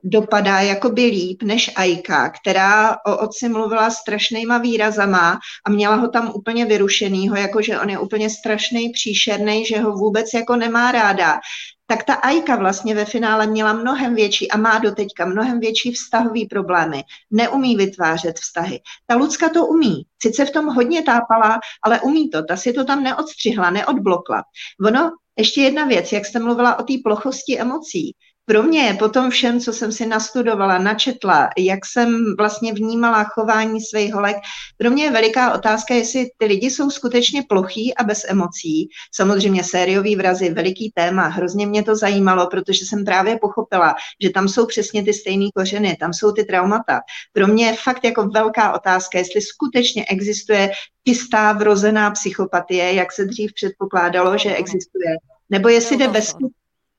dopadá jakoby líp než Aika, která o otci mluvila strašnýma výrazama a měla ho tam úplně vyrušenýho, jakože on je úplně strašný, příšerný, že ho vůbec jako nemá ráda. Tak ta Aika vlastně ve finále měla mnohem větší a má doteďka mnohem větší vztahový problémy. Neumí vytvářet vztahy. Ta Lucka to umí. Sice v tom hodně tápala, ale umí to. Ta si to tam neodstřihla, neodblokla. Ono, ještě jedna věc, jak jste mluvila o té plochosti emocí pro mě je po tom všem, co jsem si nastudovala, načetla, jak jsem vlastně vnímala chování svých holek, pro mě je veliká otázka, jestli ty lidi jsou skutečně plochý a bez emocí. Samozřejmě sériový vrazy, veliký téma, hrozně mě to zajímalo, protože jsem právě pochopila, že tam jsou přesně ty stejné kořeny, tam jsou ty traumata. Pro mě je fakt jako velká otázka, jestli skutečně existuje čistá vrozená psychopatie, jak se dřív předpokládalo, že existuje, nebo jestli jde bez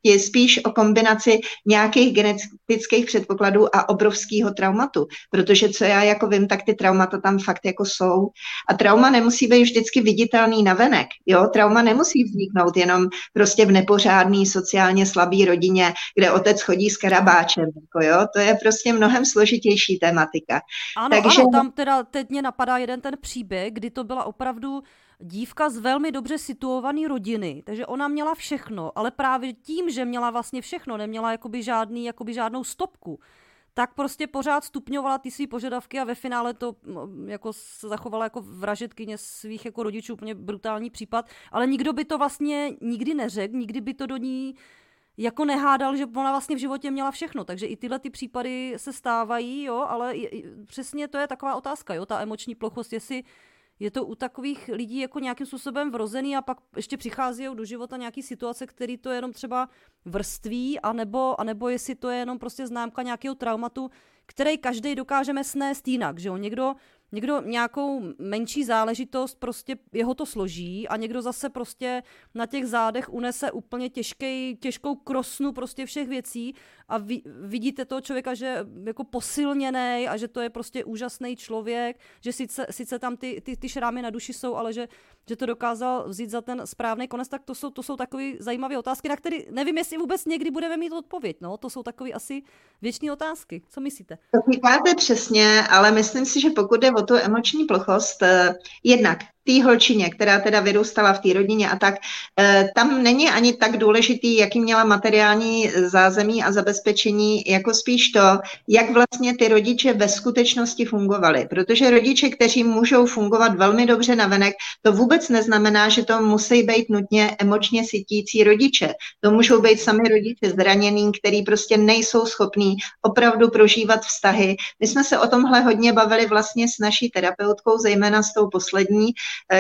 je spíš o kombinaci nějakých genetických předpokladů a obrovského traumatu. Protože co já jako vím, tak ty traumata tam fakt jako jsou. A trauma nemusí být vždycky viditelný navenek. Jo? Trauma nemusí vzniknout jenom prostě v nepořádný sociálně slabý rodině, kde otec chodí s karabáčem. Jako jo? To je prostě mnohem složitější tematika. Ano, Takže... ano, tam teda teď mě napadá jeden ten příběh, kdy to byla opravdu dívka z velmi dobře situované rodiny, takže ona měla všechno, ale právě tím, že měla vlastně všechno, neměla jakoby, žádný, jakoby žádnou stopku, tak prostě pořád stupňovala ty své požadavky a ve finále to jako se zachovala jako vražetkyně svých jako rodičů, úplně brutální případ, ale nikdo by to vlastně nikdy neřekl, nikdy by to do ní jako nehádal, že ona vlastně v životě měla všechno, takže i tyhle ty případy se stávají, jo, ale přesně to je taková otázka, jo, ta emoční plochost, jestli je to u takových lidí jako nějakým způsobem vrozený a pak ještě přichází do života nějaký situace, který to jenom třeba vrství, anebo, anebo jestli to je jenom prostě známka nějakého traumatu, který každý dokážeme snést jinak, že jo? Někdo Někdo nějakou menší záležitost prostě jeho to složí a někdo zase prostě na těch zádech unese úplně těžkej, těžkou krosnu prostě všech věcí a vy, vidíte toho člověka, že jako posilněný a že to je prostě úžasný člověk, že sice, sice tam ty, ty, ty šrámy na duši jsou, ale že, že to dokázal vzít za ten správný konec, tak to jsou, to jsou takové zajímavé otázky, na které nevím, jestli vůbec někdy budeme mít odpověď. No, to jsou takové asi věčné otázky. Co myslíte? To říkáte přesně, ale myslím si, že pokud jde o tu emoční plochost, eh, jednak té holčině, která teda vyrůstala v té rodině a tak, eh, tam není ani tak důležitý, jaký měla materiální zázemí a zabezpečení, jako spíš to, jak vlastně ty rodiče ve skutečnosti fungovali. Protože rodiče, kteří můžou fungovat velmi dobře na venek, to vůbec neznamená, že to musí být nutně emočně sytící rodiče. To můžou být sami rodiče zraněný, který prostě nejsou schopní opravdu prožívat vztahy. My jsme se o tomhle hodně bavili vlastně s naší terapeutkou, zejména s tou poslední,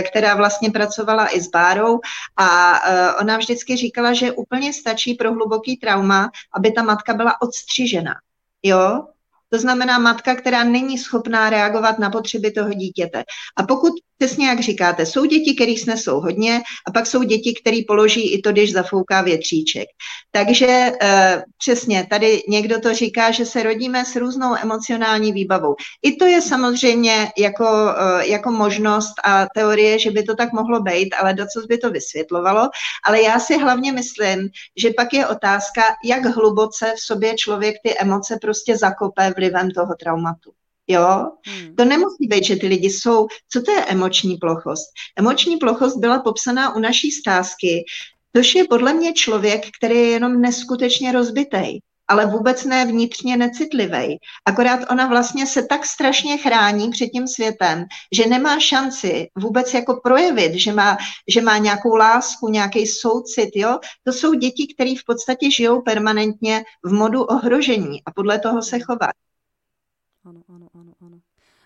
která vlastně pracovala i s Bárou a eh, ona vždycky říkala, že úplně stačí pro hluboký trauma, aby ta matka byla odstřižena. Jo, to znamená matka, která není schopná reagovat na potřeby toho dítěte. A pokud Přesně jak říkáte, jsou děti, které snesou hodně a pak jsou děti, které položí i to, když zafouká větříček. Takže e, přesně, tady někdo to říká, že se rodíme s různou emocionální výbavou. I to je samozřejmě jako, e, jako možnost a teorie, že by to tak mohlo být, ale docela by to vysvětlovalo. Ale já si hlavně myslím, že pak je otázka, jak hluboce v sobě člověk ty emoce prostě zakope vlivem toho traumatu. Jo? Hmm. To nemusí být, že ty lidi jsou. Co to je emoční plochost? Emoční plochost byla popsaná u naší stázky, což je podle mě člověk, který je jenom neskutečně rozbitej ale vůbec ne vnitřně necitlivý. Akorát ona vlastně se tak strašně chrání před tím světem, že nemá šanci vůbec jako projevit, že má, že má nějakou lásku, nějaký soucit. Jo? To jsou děti, které v podstatě žijou permanentně v modu ohrožení a podle toho se chovají. Ano, ano, ano, ano.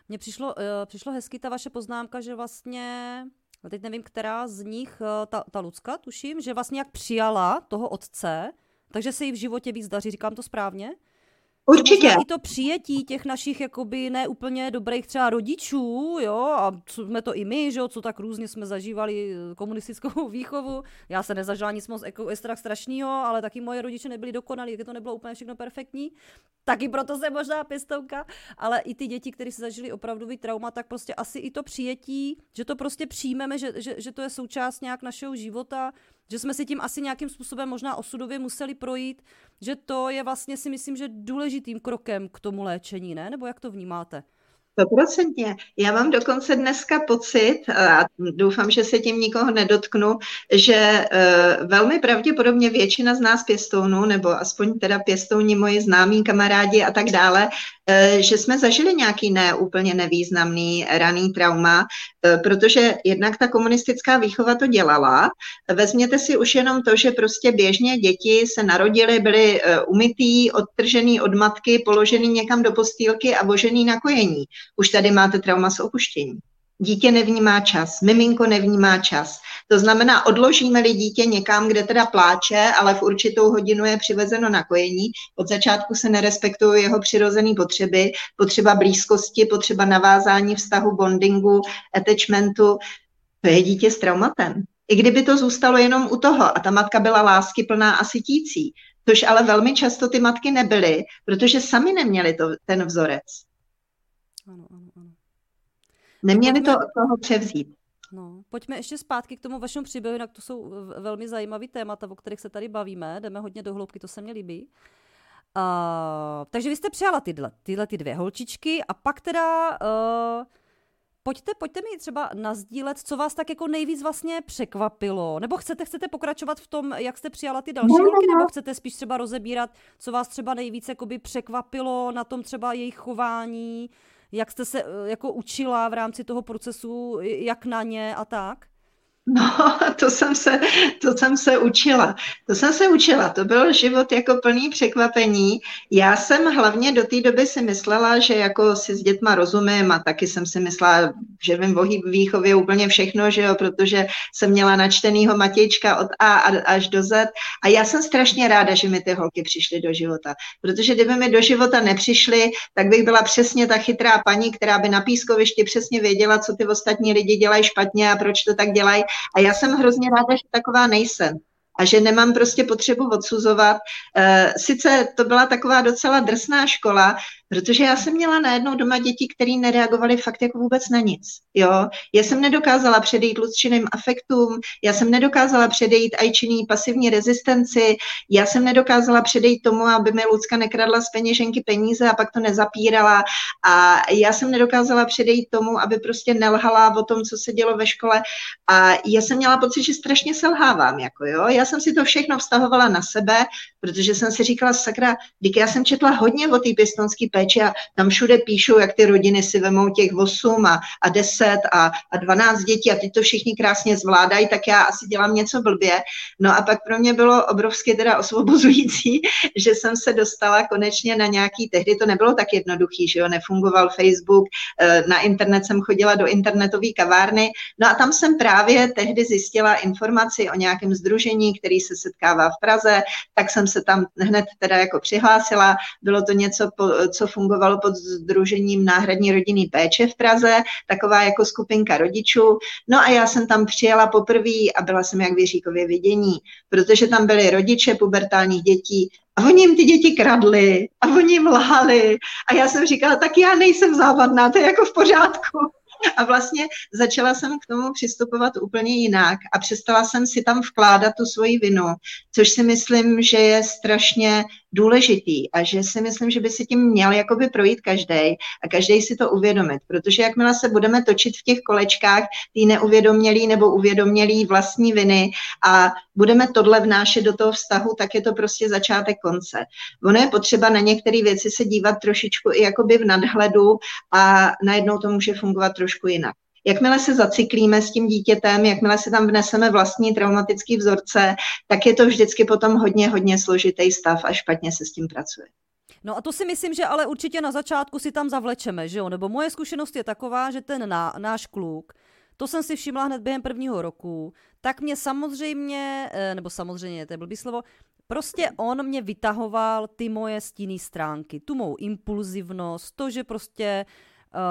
Mně přišlo, uh, přišlo hezky ta vaše poznámka, že vlastně, teď nevím, která z nich, uh, ta, ta Lucka, tuším, že vlastně jak přijala toho otce, takže se jí v životě víc daří, říkám to správně? Určitě. I to přijetí těch našich jakoby neúplně dobrých třeba rodičů, jo, a co jsme to i my, že jo, co tak různě jsme zažívali eh, komunistickou <laughs> výchovu. Já se nezažila nic moc jako strach strašného, ale taky moje rodiče nebyli dokonalí, to nebylo úplně všechno perfektní. Taky proto jsem možná pěstovka, ale i ty děti, které si zažili opravdový trauma, tak prostě asi i to přijetí, že to prostě přijmeme, že, že, že to je součást nějak našeho života, že jsme si tím asi nějakým způsobem možná osudově museli projít, že to je vlastně si myslím, že důležitým krokem k tomu léčení, ne? Nebo jak to vnímáte? Stoprocentně. Já mám dokonce dneska pocit, a doufám, že se tím nikoho nedotknu, že e, velmi pravděpodobně většina z nás pěstounů, nebo aspoň teda pěstouni moji známí, kamarádi a tak dále, že jsme zažili nějaký neúplně nevýznamný raný trauma, e, protože jednak ta komunistická výchova to dělala. Vezměte si už jenom to, že prostě běžně děti se narodily, byly umytý, odtržený od matky, položený někam do postýlky a vožený na kojení už tady máte trauma z opuštění. Dítě nevnímá čas, miminko nevnímá čas. To znamená, odložíme-li dítě někam, kde teda pláče, ale v určitou hodinu je přivezeno na kojení, od začátku se nerespektují jeho přirozené potřeby, potřeba blízkosti, potřeba navázání vztahu, bondingu, attachmentu. To je dítě s traumatem. I kdyby to zůstalo jenom u toho a ta matka byla lásky plná a sytící, což ale velmi často ty matky nebyly, protože sami neměli to, ten vzorec. Ano, ano, ano. Neměli to od toho převzít. No, pojďme ještě zpátky k tomu vašemu příběhu, jinak to jsou velmi zajímavý témata, o kterých se tady bavíme, jdeme hodně do hloubky, to se mi líbí. Uh, takže vy jste přijala tyhle, tyhle ty dvě holčičky a pak teda uh, pojďte, pojďte mi třeba nazdílet, co vás tak jako nejvíc vlastně překvapilo. Nebo chcete, chcete pokračovat v tom, jak jste přijala ty další holky, nebo chcete spíš třeba rozebírat, co vás třeba nejvíc jakoby překvapilo na tom třeba jejich chování, jak jste se eh, jako učila v rámci toho procesu, jak na ně a tak? No, <laughs> to jsem, se, to jsem se učila. To jsem se učila. To byl život jako plný překvapení. Já jsem hlavně do té doby si myslela, že jako si s dětma rozumím a taky jsem si myslela, že vím o výchově úplně všechno, že jo, protože jsem měla načtenýho Matějčka od A až do Z. A já jsem strašně ráda, že mi ty holky přišly do života. Protože kdyby mi do života nepřišly, tak bych byla přesně ta chytrá paní, která by na pískovišti přesně věděla, co ty ostatní lidi dělají špatně a proč to tak dělají a já jsem hrozně ráda, že taková nejsem. A že nemám prostě potřebu odsuzovat. Eh, sice to byla taková docela drsná škola, protože já jsem měla najednou doma děti, které nereagovaly fakt jako vůbec na nic. Jo? Já jsem nedokázala předejít lustrčiným afektům, já jsem nedokázala předejít ajčinný pasivní rezistenci, já jsem nedokázala předejít tomu, aby mi Lucka nekradla z peněženky peníze a pak to nezapírala a já jsem nedokázala předejít tomu, aby prostě nelhala o tom, co se dělo ve škole a já jsem měla pocit, že strašně selhávám. Jako jo? Já jsem si to všechno vztahovala na sebe, protože jsem si říkala, sakra, díky já jsem četla hodně o té pěstonské péči a tam všude píšou, jak ty rodiny si vemou těch 8 a, a 10 a, a 12 dětí a ty to všichni krásně zvládají, tak já asi dělám něco blbě. No a pak pro mě bylo obrovsky teda osvobozující, <laughs> že jsem se dostala konečně na nějaký, tehdy to nebylo tak jednoduchý, že jo, nefungoval Facebook, eh, na internet jsem chodila do internetové kavárny, no a tam jsem právě tehdy zjistila informaci o nějakém združení, který se setkává v Praze, tak jsem se tam hned teda jako přihlásila, bylo to něco, co fungovalo pod združením náhradní rodinný péče v Praze, taková jako skupinka rodičů, no a já jsem tam přijela poprvé a byla jsem jak věříkově vidění, protože tam byli rodiče pubertálních dětí, a oni jim ty děti kradli a oni jim lhali. A já jsem říkala, tak já nejsem závadná, to je jako v pořádku. A vlastně začala jsem k tomu přistupovat úplně jinak a přestala jsem si tam vkládat tu svoji vinu, což si myslím, že je strašně důležitý a že si myslím, že by si tím měl jakoby projít každý a každý si to uvědomit, protože jakmile se budeme točit v těch kolečkách tý neuvědomělý nebo uvědomělý vlastní viny a budeme tohle vnášet do toho vztahu, tak je to prostě začátek konce. Ono je potřeba na některé věci se dívat trošičku i jakoby v nadhledu a najednou to může fungovat trošku jinak. Jakmile se zacyklíme s tím dítětem, jakmile se tam vneseme vlastní traumatický vzorce, tak je to vždycky potom hodně, hodně složitý stav a špatně se s tím pracuje. No a to si myslím, že ale určitě na začátku si tam zavlečeme, že jo? Nebo moje zkušenost je taková, že ten ná, náš kluk, to jsem si všimla hned během prvního roku, tak mě samozřejmě, eh, nebo samozřejmě, to je blbý slovo, Prostě on mě vytahoval ty moje stinné stránky, tu mou impulzivnost, to, že prostě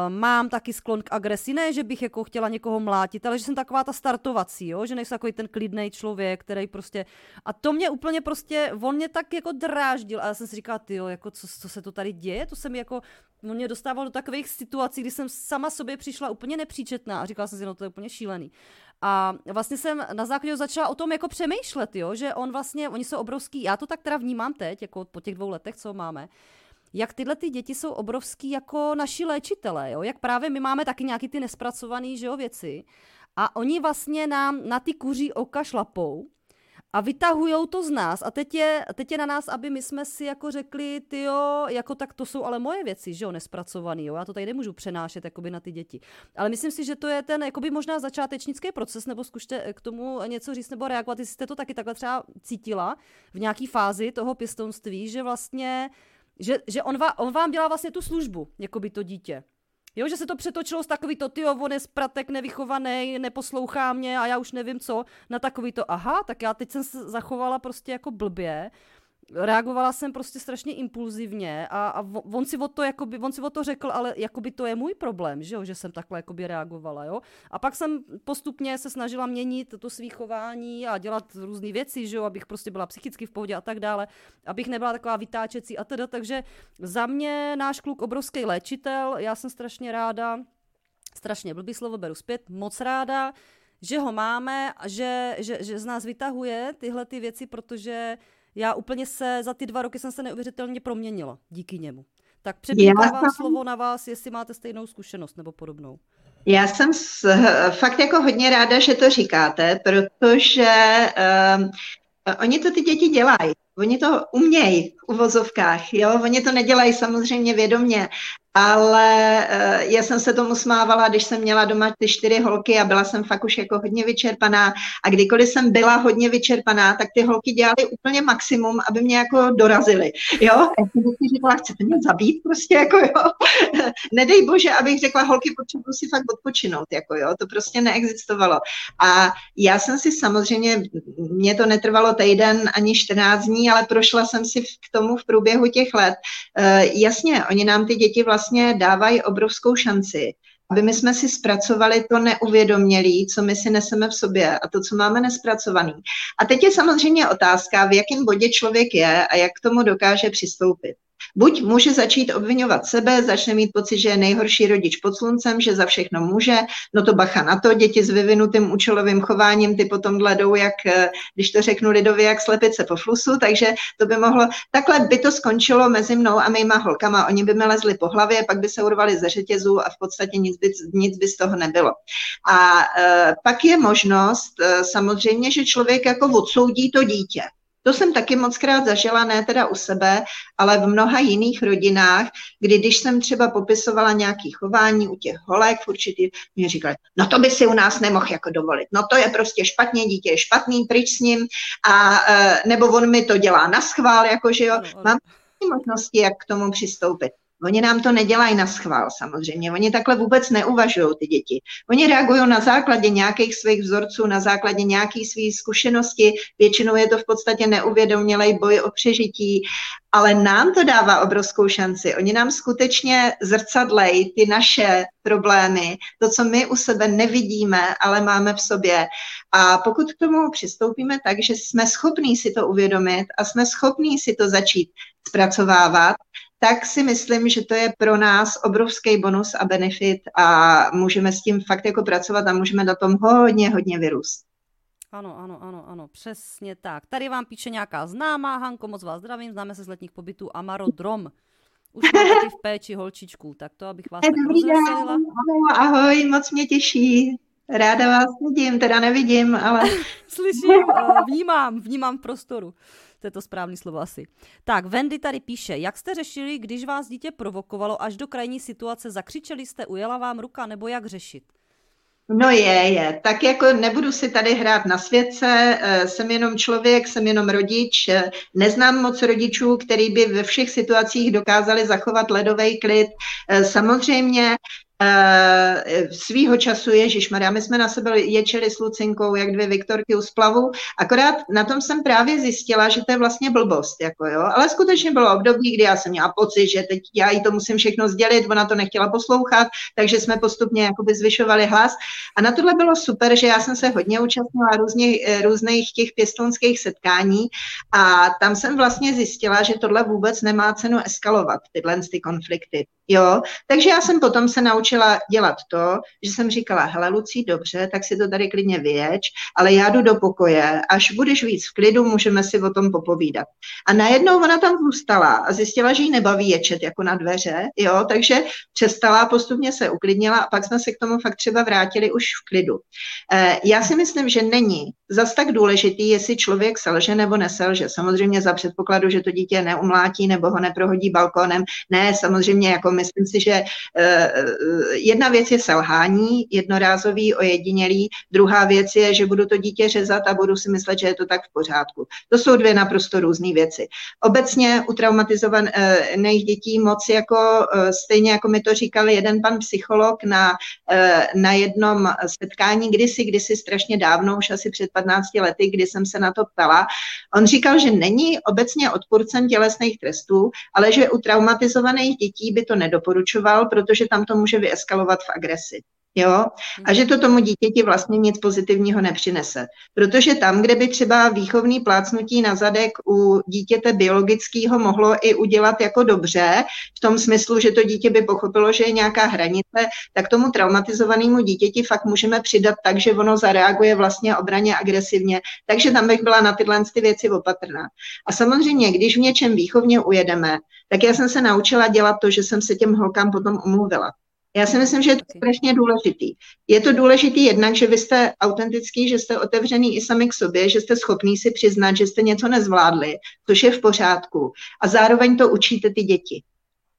mám taky sklon k agresi, ne, že bych jako chtěla někoho mlátit, ale že jsem taková ta startovací, jo? že nejsem takový ten klidný člověk, který prostě, a to mě úplně prostě, on mě tak jako dráždil a já jsem si říkala, ty jo, jako co, co se to tady děje, to jsem jako, on mě dostával do takových situací, kdy jsem sama sobě přišla úplně nepříčetná a říkala jsem si, no to je úplně šílený. A vlastně jsem na základě začala o tom jako přemýšlet, jo, že on vlastně, oni jsou obrovský, já to tak teda vnímám teď, jako po těch dvou letech, co máme, jak tyhle ty děti jsou obrovský jako naši léčitelé, jo? jak právě my máme taky nějaký ty nespracované že jo, věci a oni vlastně nám na ty kuří oka šlapou a vytahují to z nás. A teď je, teď je na nás, aby my jsme si jako řekli, ty jo, jako tak to jsou ale moje věci, že jo, nespracovaný, jo, já to tady nemůžu přenášet jakoby na ty děti. Ale myslím si, že to je ten jakoby možná začátečnický proces, nebo zkušte k tomu něco říct nebo reagovat, jestli jste to taky takhle třeba cítila v nějaký fázi toho pěstounství, že vlastně že, že on, vám, on vám dělá vlastně tu službu, jako by to dítě. Jo, že se to přetočilo z takový to, ty on je spratek nevychovaný, neposlouchá mě a já už nevím co, na takový to, aha, tak já teď jsem se zachovala prostě jako blbě reagovala jsem prostě strašně impulzivně a, a on si o to jakoby, on si o to řekl, ale jakoby to je můj problém, že, jo, že jsem takhle jakoby reagovala, jo. A pak jsem postupně se snažila měnit to svý chování a dělat různé věci, že jo, abych prostě byla psychicky v pohodě a tak dále, abych nebyla taková vytáčecí a teda, takže za mě náš kluk obrovský léčitel, já jsem strašně ráda, strašně blbý slovo beru zpět, moc ráda, že ho máme a že, že, že z nás vytahuje tyhle ty věci, protože já úplně se, za ty dva roky jsem se neuvěřitelně proměnila díky němu. Tak přebírám vám slovo na vás, jestli máte stejnou zkušenost nebo podobnou. Já jsem s, fakt jako hodně ráda, že to říkáte, protože um, oni to ty děti dělají. Oni to umějí v uvozovkách, jo? Oni to nedělají samozřejmě vědomě, ale uh, já jsem se tomu smávala, když jsem měla doma ty čtyři holky a byla jsem fakt už jako hodně vyčerpaná. A kdykoliv jsem byla hodně vyčerpaná, tak ty holky dělaly úplně maximum, aby mě jako dorazily, jo, a já jsem si říkala, chcete mě zabít prostě, jako jo, <laughs> nedej bože, abych řekla, holky potřebuji si fakt odpočinout, jako jo, to prostě neexistovalo. A já jsem si samozřejmě, mě to netrvalo týden ani 14 dní, ale prošla jsem si k tomu v průběhu těch let, uh, jasně, oni nám ty děti vlastně dávají obrovskou šanci. aby my jsme si zpracovali to neuvědomělý, co my si neseme v sobě a to, co máme nespracovaný. A teď je samozřejmě otázka, v jakém bodě člověk je a jak k tomu dokáže přistoupit. Buď může začít obvinovat sebe, začne mít pocit, že je nejhorší rodič pod sluncem, že za všechno může, no to bacha na to, děti s vyvinutým účelovým chováním, ty potom jdou, jak, eh, když to řeknu lidově, jak slepice po flusu, takže to by mohlo, takhle by to skončilo mezi mnou a mýma holkama, oni by mi lezli po hlavě, pak by se urvali ze řetězu a v podstatě nic by, nic by z toho nebylo. A e, pak je možnost e, samozřejmě, že člověk jako odsoudí to dítě. To jsem taky moc krát zažila, ne teda u sebe, ale v mnoha jiných rodinách, kdy když jsem třeba popisovala nějaké chování u těch holek v určitý, mě říkali, no to by si u nás nemohl jako dovolit, no to je prostě špatně, dítě je špatný, pryč s ním, a, e, nebo on mi to dělá na schvál, jakože jo, mám možnosti, jak k tomu přistoupit. Oni nám to nedělají na schvál samozřejmě. Oni takhle vůbec neuvažují ty děti. Oni reagují na základě nějakých svých vzorců, na základě nějakých svých zkušenosti. Většinou je to v podstatě neuvědomělej boj o přežití, ale nám to dává obrovskou šanci. Oni nám skutečně zrcadlej ty naše problémy, to, co my u sebe nevidíme, ale máme v sobě. A pokud k tomu přistoupíme tak, že jsme schopní si to uvědomit a jsme schopní si to začít zpracovávat, tak si myslím, že to je pro nás obrovský bonus a benefit a můžeme s tím fakt jako pracovat a můžeme na tom hodně, hodně vyrůst. Ano, ano, ano, ano, přesně tak. Tady vám píše nějaká známá, Hanko, moc vás zdravím, známe se z letních pobytů Drom. Už mám taky v péči holčičku, tak to, abych vás tak. Ahoj, ahoj, moc mě těší. Ráda vás vidím, teda nevidím, ale... <laughs> Slyším, eh, vnímám, vnímám v prostoru. To je to správný slovo asi. Tak, Wendy tady píše, jak jste řešili, když vás dítě provokovalo až do krajní situace, zakřičeli jste, ujela vám ruka, nebo jak řešit? No je, je. Tak jako nebudu si tady hrát na světce, eh, jsem jenom člověk, jsem jenom rodič, eh, neznám moc rodičů, který by ve všech situacích dokázali zachovat ledový klid. Eh, samozřejmě svýho času, Ježíš Maria, my jsme na sebe ječeli s Lucinkou, jak dvě Viktorky u splavu, akorát na tom jsem právě zjistila, že to je vlastně blbost, jako jo, ale skutečně bylo období, kdy já jsem měla pocit, že teď já jí to musím všechno sdělit, ona to nechtěla poslouchat, takže jsme postupně jakoby zvyšovali hlas. A na tohle bylo super, že já jsem se hodně účastnila různých, eh, různých těch pěstonských setkání. A tam jsem vlastně zjistila, že tohle vůbec nemá cenu eskalovat, tyhle ty konflikty, jo, takže já jsem potom se naučila dělat to, že jsem říkala, hele Lucí, dobře, tak si to tady klidně vyjeď, ale já jdu do pokoje, až budeš víc v klidu, můžeme si o tom popovídat. A najednou ona tam zůstala a zjistila, že jí nebaví ječet jako na dveře, jo, takže přestala, postupně se uklidnila a pak jsme se k tomu fakt třeba vrátili už v klidu. E, já si myslím, že není zas tak důležitý, jestli člověk selže nebo neselže. Samozřejmě za předpokladu, že to dítě neumlátí nebo ho neprohodí balkónem. Ne, samozřejmě, jako myslím si, že e, jedna věc je selhání, jednorázový, ojedinělý, druhá věc je, že budu to dítě řezat a budu si myslet, že je to tak v pořádku. To jsou dvě naprosto různé věci. Obecně u traumatizovaných dětí moc jako, eh, stejně jako mi to říkal jeden pan psycholog na, eh, na jednom setkání kdysi, kdysi strašně dávno, už asi před 15 lety, kdy jsem se na to ptala, on říkal, že není obecně odpůrcem tělesných trestů, ale že u traumatizovaných dětí by to nedoporučoval, protože tam to může vyeskalovat v agresi. Jo? A že to tomu dítěti vlastně nic pozitivního nepřinese. Protože tam, kde by třeba výchovný plácnutí na zadek u dítěte biologického mohlo i udělat jako dobře, v tom smyslu, že to dítě by pochopilo, že je nějaká hranice, tak tomu traumatizovanému dítěti fakt můžeme přidat tak, že ono zareaguje vlastně obraně agresivně. Takže tam bych byla na tyhle ty věci opatrná. A samozřejmě, když v něčem výchovně ujedeme, tak já jsem se naučila dělat to, že jsem se těm holkám potom omluvila. Já si myslím, že je to strašně důležitý. Je to důležitý jednak, že vy jste autentický, že jste otevřený i sami k sobě, že jste schopný si přiznat, že jste něco nezvládli, což je v pořádku. A zároveň to učíte ty děti.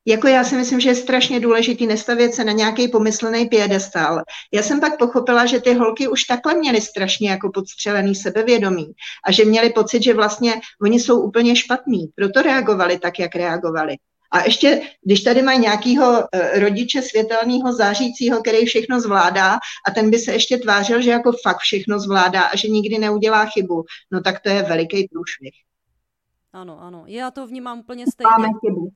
Jako já si myslím, že je strašně důležitý nestavět se na nějaký pomyslený piedestal. Já jsem pak pochopila, že ty holky už takhle měly strašně jako podstřelený sebevědomí a že měli pocit, že vlastně oni jsou úplně špatní. Proto reagovali tak, jak reagovali. A ještě, když tady mají nějakého eh, rodiče světelného, zářícího, který všechno zvládá a ten by se ještě tvářil, že jako fakt všechno zvládá a že nikdy neudělá chybu, no tak to je veliký průšvih. Ano, ano. Já to vnímám úplně stejně. Máme chybu.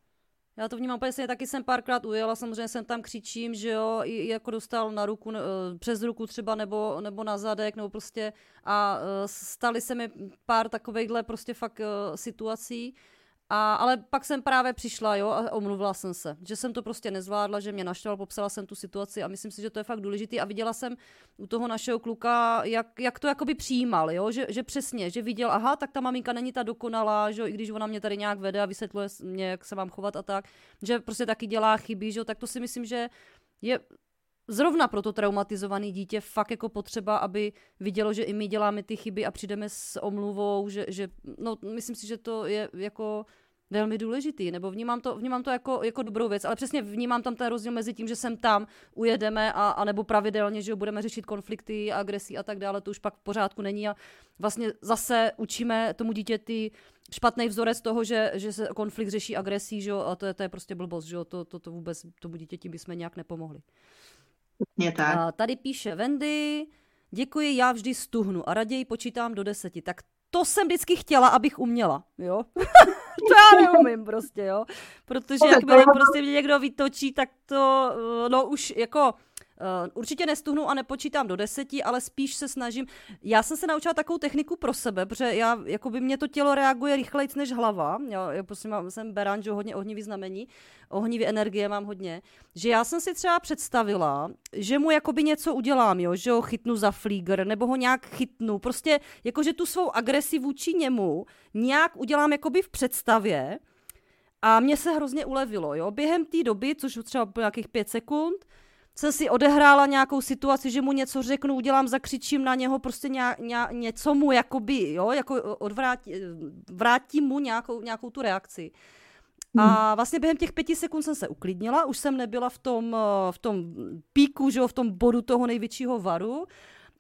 Já to vnímám úplně taky jsem párkrát ujela, samozřejmě jsem tam křičím, že jo, i jako dostal na ruku, přes ruku třeba, nebo, nebo na zadek, nebo prostě a staly se mi pár takovýchhle prostě fakt situací, a, ale pak jsem právě přišla, jo, a omluvila jsem se, že jsem to prostě nezvládla, že mě naštval, popsala jsem tu situaci a myslím si, že to je fakt důležitý a viděla jsem u toho našeho kluka, jak, jak to jakoby přijímal, jo, že, že přesně, že viděl, aha, tak ta maminka není ta dokonalá, že jo, i když ona mě tady nějak vede a vysvětluje mě, jak se mám chovat a tak, že prostě taky dělá chyby, že jo, tak to si myslím, že je zrovna pro to traumatizované dítě fakt jako potřeba, aby vidělo, že i my děláme ty chyby a přijdeme s omluvou, že, že no, myslím si, že to je jako velmi důležitý, nebo vnímám to, vnímám to jako, jako dobrou věc, ale přesně vnímám tam ten rozdíl mezi tím, že jsem tam, ujedeme a, a nebo pravidelně, že budeme řešit konflikty, agresí a tak dále, to už pak v pořádku není a vlastně zase učíme tomu dítěti špatný vzorec toho, že, že se konflikt řeší agresí, že jo, a to je, to je prostě blbost, že jo, to, to, to vůbec tomu dítěti bychom nějak nepomohli. Přesně tak. A tady píše Wendy, děkuji, já vždy stuhnu a raději počítám do deseti. Tak to jsem vždycky chtěla, abych uměla, jo. <laughs> to já neumím prostě, jo. Protože jakmile prostě mě někdo vytočí, tak to, no už jako určitě nestuhnu a nepočítám do deseti, ale spíš se snažím. Já jsem se naučila takovou techniku pro sebe, protože já, jako by mě to tělo reaguje rychleji než hlava. Já, já prostě mám, jsem beran, že hodně ohnivý znamení, ohnivý energie mám hodně. Že já jsem si třeba představila, že mu jakoby něco udělám, jo, že ho chytnu za flíger, nebo ho nějak chytnu. Prostě jakože tu svou agresi vůči němu nějak udělám jakoby v představě, a mně se hrozně ulevilo, jo. Během té doby, což třeba bylo nějakých pět sekund, jsem si odehrála nějakou situaci, že mu něco řeknu, udělám, zakřičím na něho, prostě ně, ně, něco mu jakoby, jo, jako odvrátí, vrátím mu nějakou, nějakou tu reakci. A hmm. vlastně během těch pěti sekund jsem se uklidnila, už jsem nebyla v tom, v tom píku, že jo, v tom bodu toho největšího varu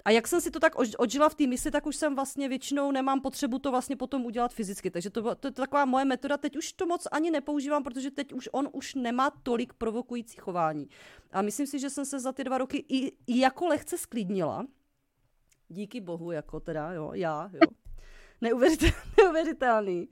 a jak jsem si to tak odžila v té misi, tak už jsem vlastně většinou nemám potřebu to vlastně potom udělat fyzicky. Takže to, to je taková moje metoda. Teď už to moc ani nepoužívám, protože teď už on už nemá tolik provokující chování. A myslím si, že jsem se za ty dva roky i, i jako lehce sklidnila. Díky bohu, jako teda, jo, já, jo. <laughs> <laughs> Neuvěřitelný. neuvěřitelný.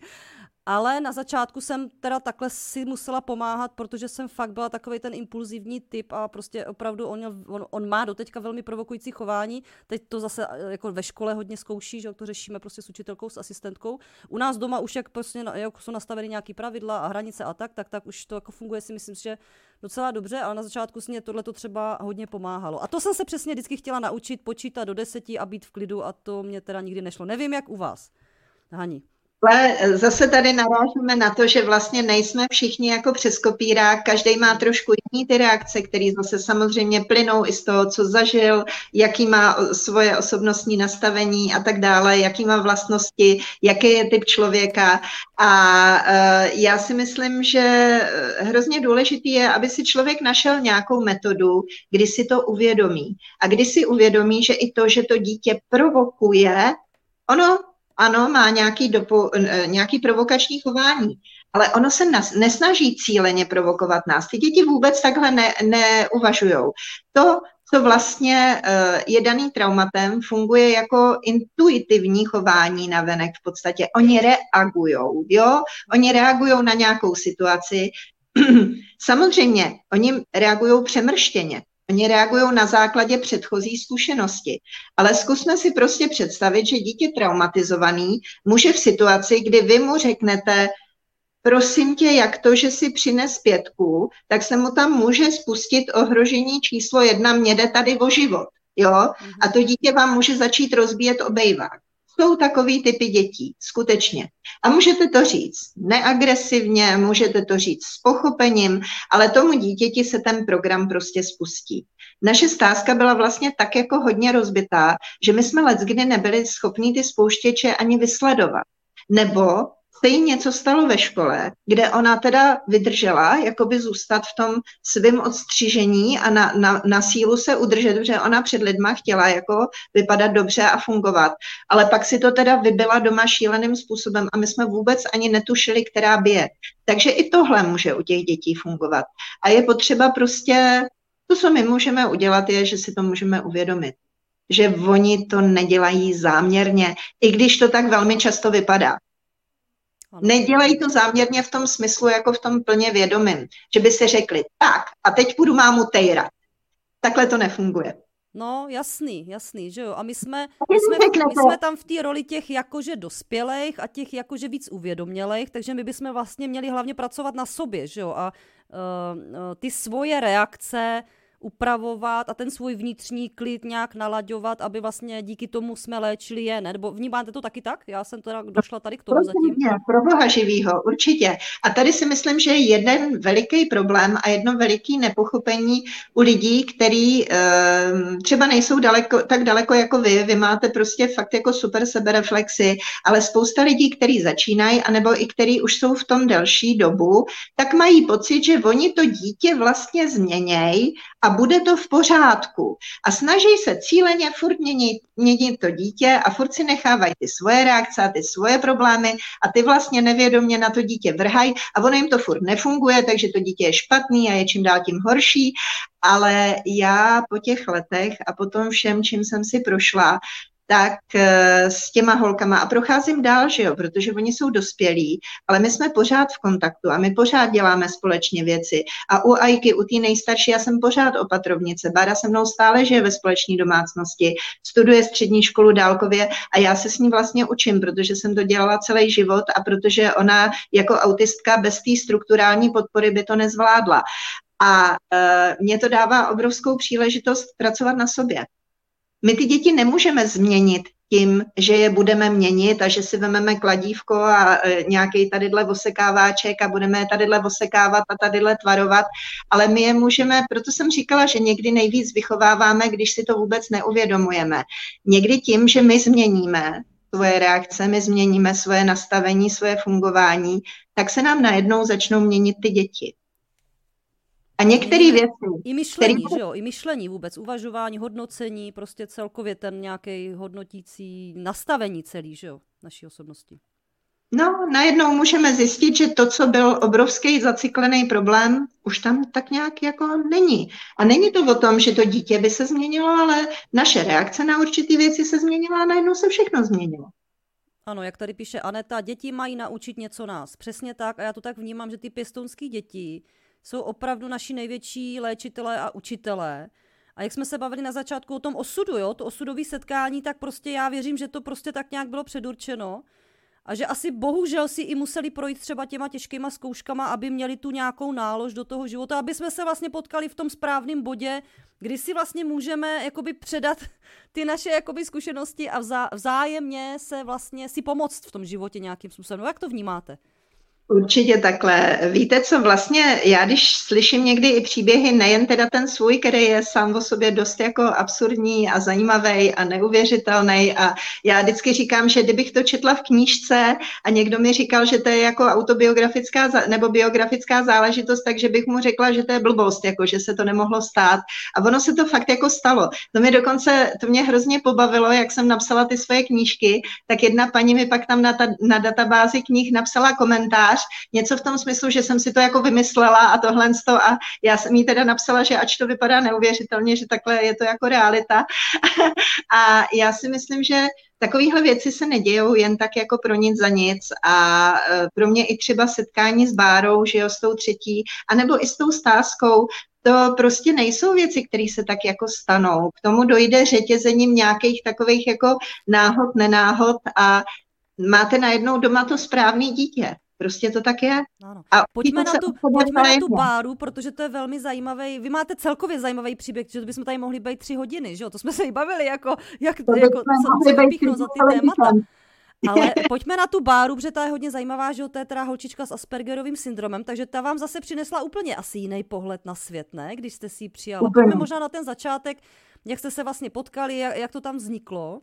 Ale na začátku jsem teda takhle si musela pomáhat, protože jsem fakt byla takový ten impulzivní typ a prostě opravdu on, on, on má doteďka velmi provokující chování. Teď to zase eh, jako ve škole hodně zkouší, že to řešíme prostě s učitelkou, s asistentkou. U nás doma už jak prostě jak jsou nastaveny nějaké pravidla a hranice a tak, tak, tak už to jako funguje si myslím, že docela dobře, ale na začátku si mě tohle to třeba hodně pomáhalo. A to jsem se přesně vždycky chtěla naučit počítat do deseti a být v klidu a to mě teda nikdy nešlo. Nevím, jak u vás. Hani. Ale zase tady narážíme na to, že vlastně nejsme všichni jako přes kopírák, každý má trošku jiný ty reakce, které zase samozřejmě plynou i z toho, co zažil, jaký má svoje osobnostní nastavení a tak dále, jaký má vlastnosti, jaký je typ člověka. A uh, já si myslím, že hrozně důležitý je, aby si člověk našel nějakou metodu, kdy si to uvědomí. A kdy si uvědomí, že i to, že to dítě provokuje, ono ano, má nějaký, dopo, eh, nějaký provokační chování, ale ono se nas, nesnaží cíleně provokovat nás. Ty děti vůbec takhle ne, neuvažují. To, co vlastně eh, je daný traumatem, funguje jako intuitivní chování na venek v podstatě. Oni reagují, jo? Oni reagují na nějakou situaci. <clears throat> Samozřejmě, oni reagují přemrštěně. Oni reagují na základě předchozí zkušenosti. Ale zkusme si prostě představit, že dítě traumatizovaný může v situaci, kdy vy mu řeknete, prosím tě, jak to, že si přines pětku, tak se mu tam může spustit ohrožení číslo jedna, mě jde tady o život. Jo? A to dítě vám může začít rozbíjet obejvák. Jsou takový typy dětí, skutečně. A můžete to říct neagresivně, můžete to říct s pochopením, ale tomu dítěti se ten program prostě spustí. Naše stázka byla vlastně tak jako hodně rozbitá, že my jsme let kdy nebyli schopni ty spouštěče ani vysledovat. Nebo se jí něco stalo ve škole, kde ona teda vydržela jakoby zůstat v tom svém odstřižení a na, na, na sílu se udržet, protože ona před lidma chtěla jako vypadat dobře a fungovat. Ale pak si to teda vybila doma šíleným způsobem a my jsme vůbec ani netušili, která bije. Takže i tohle může u těch dětí fungovat. A je potřeba prostě, to, co my můžeme udělat, je, že si to můžeme uvědomit že oni to nedělají záměrně, i když to tak velmi často vypadá. Nedělají to záměrně v tom smyslu, jako v tom plně vědomím, že by si řekli, tak a teď budu mámu tejrat. Takhle to nefunguje. No, jasný, jasný, že jo. A my jsme, my jsme, my jsme tam v té roli těch jakože dospělých a těch jakože víc uvědomělých, takže my bychom vlastně měli hlavně pracovat na sobě, že jo. A uh, ty svoje reakce upravovat a ten svůj vnitřní klid nějak nalaďovat, aby vlastně díky tomu jsme léčili je, ne? Nebo vnímáte to taky tak? Já jsem teda došla tady k tomu pro zatím. Mě, pro boha živýho, určitě. A tady si myslím, že je jeden veliký problém a jedno veliký nepochopení u lidí, který uh, třeba nejsou daleko, tak daleko jako vy, vy máte prostě fakt jako super sebereflexy, ale spousta lidí, kteří začínají, anebo i kteří už jsou v tom delší dobu, tak mají pocit, že oni to dítě vlastně změnějí a bude to v pořádku. A snaží se cíleně furt měnit, měnit to dítě a furt si nechávají ty svoje reakce a ty svoje problémy a ty vlastně nevědomě na to dítě vrhají a ono jim to furt nefunguje, takže to dítě je špatný a je čím dál tím horší. Ale já po těch letech a po tom všem, čím jsem si prošla, tak eh, s těma holkama a procházím dál, že jo, protože oni jsou dospělí, ale my jsme pořád v kontaktu a my pořád děláme společně věci. A u Ajky, u té nejstarší, já jsem pořád opatrovnice. Bára se mnou stále žije ve společné domácnosti, studuje střední školu dálkově a já se s ní vlastně učím, protože jsem to dělala celý život a protože ona jako autistka bez té strukturální podpory by to nezvládla. A uh, mě to dává obrovskou příležitost pracovat na sobě. My ty děti nemůžeme změnit tím, že je budeme měnit a že si vezmeme kladívko a e, nějaký tadyhle vosekáváček a budeme je tadyhle vosekávat a tadyhle tvarovat, ale my je můžeme, proto jsem říkala, že někdy nejvíc vychováváme, když si to vůbec neuvědomujeme. Někdy tím, že my změníme svoje reakce, my změníme svoje nastavení, svoje fungování, tak se nám najednou začnou měnit ty děti. A některé věci. I myšlení, který... že jo, i myšlení vůbec, uvažování, hodnocení, prostě celkově ten nějaký hodnotící nastavení celý, že jo, naší osobnosti. No, najednou můžeme zjistit, že to, co byl obrovský zacyklený problém, už tam tak nějak jako není. A není to o tom, že to dítě by se změnilo, ale naše reakce na určité věci se změnila a najednou se všechno změnilo. Ano, jak tady píše Aneta, děti mají naučit něco nás. Přesně tak a já to tak vnímám, že ty pěstounské děti jsou opravdu naši největší léčitelé a učitelé. A jak jsme se bavili na začátku o tom osudu, jo, to osudové setkání, tak prostě já věřím, že to prostě tak nějak bylo předurčeno. A že asi bohužel si i museli projít třeba těma těžkýma zkouškama, aby měli tu nějakou nálož do toho života, aby jsme se vlastně potkali v tom správném bodě, kdy si vlastně můžeme jakoby předat <laughs> ty naše jakoby zkušenosti a vzá, vzájemně se vlastně si pomoct v tom životě nějakým způsobem. No, jak to vnímáte? Určitě takhle. Víte co, vlastně já když slyším někdy i příběhy, nejen teda ten svůj, který je sám o sobě dost jako absurdní a zajímavý a neuvěřitelný a já vždycky říkám, že kdybych to četla v knížce a někdo mi říkal, že to je jako autobiografická nebo biografická záležitost, takže bych mu řekla, že to je blbost, jako že se to nemohlo stát. A ono se to fakt jako stalo. To mě dokonce, to mě hrozně pobavilo, jak jsem napsala ty svoje knížky, tak jedna paní mi pak tam na, ta, na databázi knih napsala komentář, komentář, něco v tom smyslu, že jsem si to jako vymyslela a tohle a já jsem jí teda napsala, že ač to vypadá neuvěřitelně, že takhle je to jako realita. <laughs> a já si myslím, že Takovéhle věci se nedějou jen tak jako pro nic za nic a e, pro mě i třeba setkání s Bárou, že jo, s tou třetí, anebo i s tou stázkou, to prostě nejsou věci, které se tak jako stanou. K tomu dojde řetězením nějakých takových jako náhod, nenáhod a máte najednou doma to správné dítě. Prostě to tak je. Ano. A pojďme na, tu, pojďme na tu báru, protože to je velmi zajímavý. Vy máte celkově zajímavý příběh, že bychom tady mohli být tři hodiny, že jo? To jsme se i bavili, jako, jak to, jako, co, co vypíchnout za ty témata. Ale pojďme na tu báru, protože ta je hodně zajímavá, že to je teda holčička s Aspergerovým syndromem, takže ta vám zase přinesla úplně asi jiný pohled na svět, ne? Když jste si ji přijala. Pojďme možná na ten začátek, jak jste se vlastně potkali, jak, jak to tam vzniklo.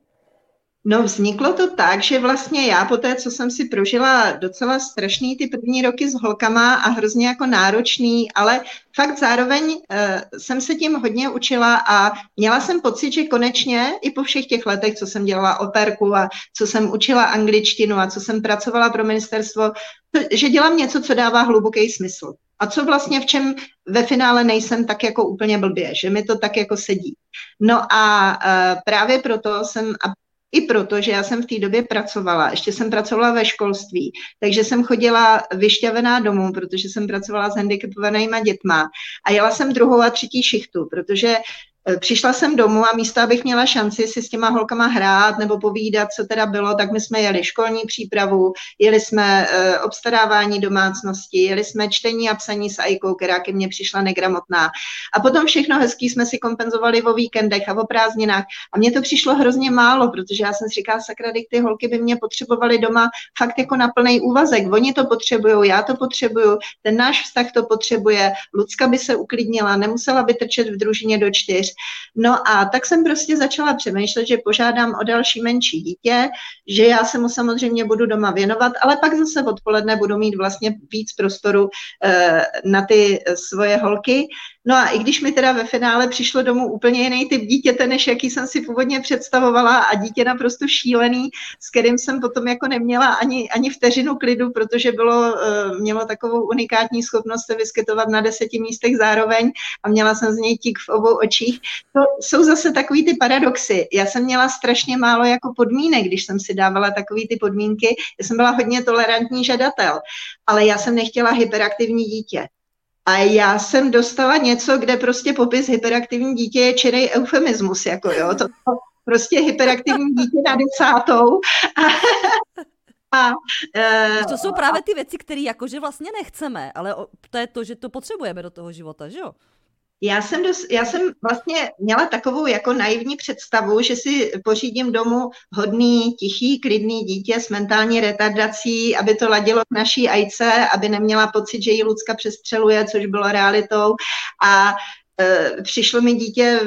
No vzniklo to tak, že vlastně já po té, co jsem si prožila docela strašný ty první roky s holkama a hrozně jako náročný, ale fakt zároveň uh, jsem se tím hodně učila a měla jsem pocit, že konečně i po všech těch letech, co jsem dělala operku a co jsem učila angličtinu a co jsem pracovala pro ministerstvo, že dělám něco, co dává hluboký smysl. A co vlastně v čem ve finále nejsem tak jako úplně blbě, že mi to tak jako sedí. No a uh, právě proto jsem, a i proto, že já jsem v té době pracovala, ještě jsem pracovala ve školství, takže jsem chodila vyšťavená domů, protože jsem pracovala s handicapovanýma dětma a jela jsem druhou a třetí šichtu, protože přišla jsem domů a místo, abych měla šanci si s těma holkama hrát nebo povídat, co teda bylo, tak my jsme jeli školní přípravu, jeli jsme uh, obstarávání domácnosti, jeli jsme čtení a psaní s Ajkou, která ke mně přišla negramotná. A potom všechno hezký jsme si kompenzovali o víkendech a o prázdninách. A mně to přišlo hrozně málo, protože já jsem si říkala, sakra, ty holky by mě potřebovaly doma fakt jako na plný úvazek. Oni to potřebují, já to potřebuju, ten náš vztah to potřebuje, Lucka by se uklidnila, nemusela by trčet v družině do čtyř. No a tak jsem prostě začala přemýšlet, že požádám o další menší dítě, že já se mu samozřejmě budu doma věnovat, ale pak zase odpoledne budu mít vlastně víc prostoru eh, na ty svoje holky. No a i když mi teda ve finále přišlo domů úplně jiný typ dítěte, než jaký jsem si původně představovala a dítě naprosto šílený, s kterým jsem potom jako neměla ani, ani vteřinu klidu, protože bylo, eh, mělo takovou unikátní schopnost se vyskytovat na deseti místech zároveň a měla jsem z něj tík v obou očích. To jsou zase takový ty paradoxy. Já jsem měla strašně málo jako podmínek, když jsem si dávala takový ty podmínky. Já jsem byla hodně tolerantní žadatel, ale já jsem nechtěla hyperaktivní dítě. A já jsem dostala něco, kde prostě popis hyperaktivní dítě je čirej eufemismus, jako jo, to, prostě hyperaktivní dítě na desátou. A, a, e, to jsou právě ty věci, které jakože vlastně nechceme, ale to je to, že to potřebujeme do toho života, že jo? Já jsem, dos, já jsem vlastně měla takovou jako naivní představu, že si pořídím domů hodný, tichý, klidný dítě s mentální retardací, aby to ladilo k naší ajce, aby neměla pocit, že ji Lucka přestřeluje, což bylo realitou. A přišlo mi dítě,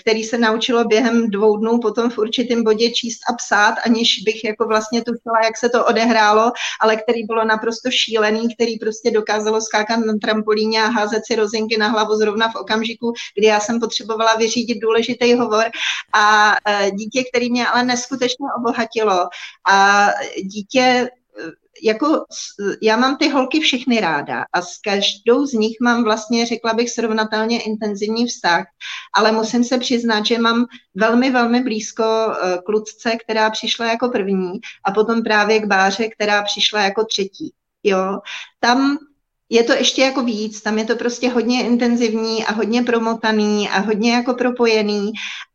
který se naučilo během dvou dnů potom v určitém bodě číst a psát, aniž bych jako vlastně tušila, jak se to odehrálo, ale který bylo naprosto šílený, který prostě dokázalo skákat na trampolíně a házet si rozinky na hlavu zrovna v okamžiku, kdy já jsem potřebovala vyřídit důležitý hovor. A eh, dítě, který mě ale neskutečně obohatilo a dítě jako já mám ty holky všechny ráda a s každou z nich mám vlastně, řekla bych, srovnatelně intenzivní vztah, ale musím se přiznat, že mám velmi, velmi blízko eh, k Lucce, která přišla jako první a potom právě k Báře, která přišla jako třetí. Jo, tam je to ještě jako víc, tam je to prostě hodně intenzivní a hodně promotaný a hodně jako propojený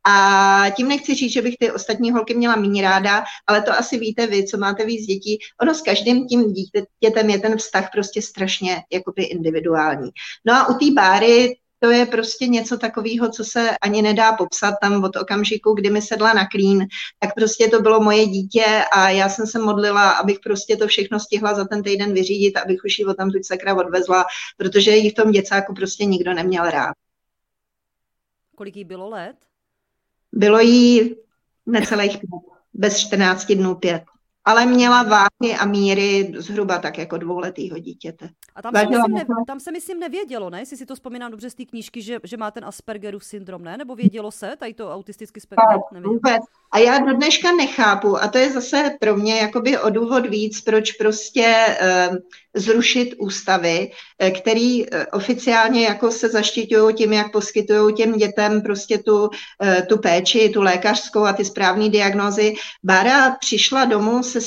a tím nechci říct, že bych ty ostatní holky měla méně ráda, ale to asi víte vy, co máte víc dětí. Ono s každým tím dítětem je ten vztah prostě strašně jakoby individuální. No a u té báry to je prostě něco takového, co se ani nedá popsat tam od okamžiku, kdy mi sedla na klín, tak prostě to bylo moje dítě a já jsem se modlila, abych prostě to všechno stihla za ten týden vyřídit, abych už ji tam tuď sakra odvezla, protože ji v tom děcáku prostě nikdo neměl rád. Kolik jí bylo let? Bylo jí necelých pět, bez 14 dnů pět ale měla váhy a míry zhruba tak jako dvouletýho dítěte. A tam se, myslím, ne, tam se myslím nevědělo, ne? Jestli si to vzpomínám dobře z té knížky, že, že má ten Aspergerův syndrom, ne? Nebo vědělo se, tady to autistický spektrum? Vůbec. A já do dneška nechápu, a to je zase pro mě jakoby o důvod víc, proč prostě uh, zrušit ústavy, uh, který uh, oficiálně jako se zaštiťují tím, jak poskytují těm dětem prostě tu, uh, tu péči, tu lékařskou a ty správné diagnózy. Bára přišla domů se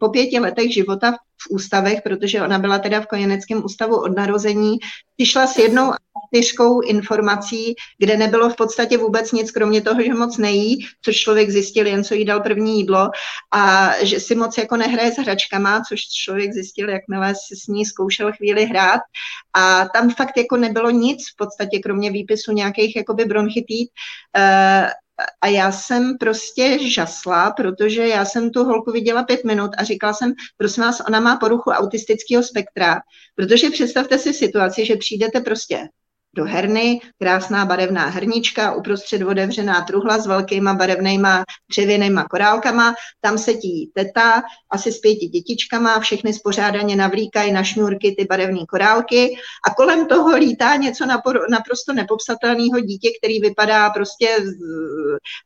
po pěti letech života v ústavech, protože ona byla teda v kojeneckém ústavu od narození, přišla s jednou čtyřkou informací, kde nebylo v podstatě vůbec nic, kromě toho, že moc nejí, což člověk zjistil jen, co jí dal první jídlo, a že si moc jako nehraje s hračkama, což člověk zjistil, jakmile si s ní zkoušel chvíli hrát. A tam fakt jako nebylo nic v podstatě, kromě výpisu nějakých jakoby bronchitít. Uh, a já jsem prostě žasla, protože já jsem tu holku viděla pět minut a říkala jsem, prosím vás, ona má poruchu autistického spektra, protože představte si situaci, že přijdete prostě do herny, krásná barevná hernička, uprostřed otevřená truhla s velkýma barevnýma dřevěnýma korálkama, tam sedí teta, asi s pěti dětičkama, všechny spořádaně navlíkají na šňůrky ty barevné korálky. A kolem toho lítá něco naprosto nepopsatelného dítě, který vypadá prostě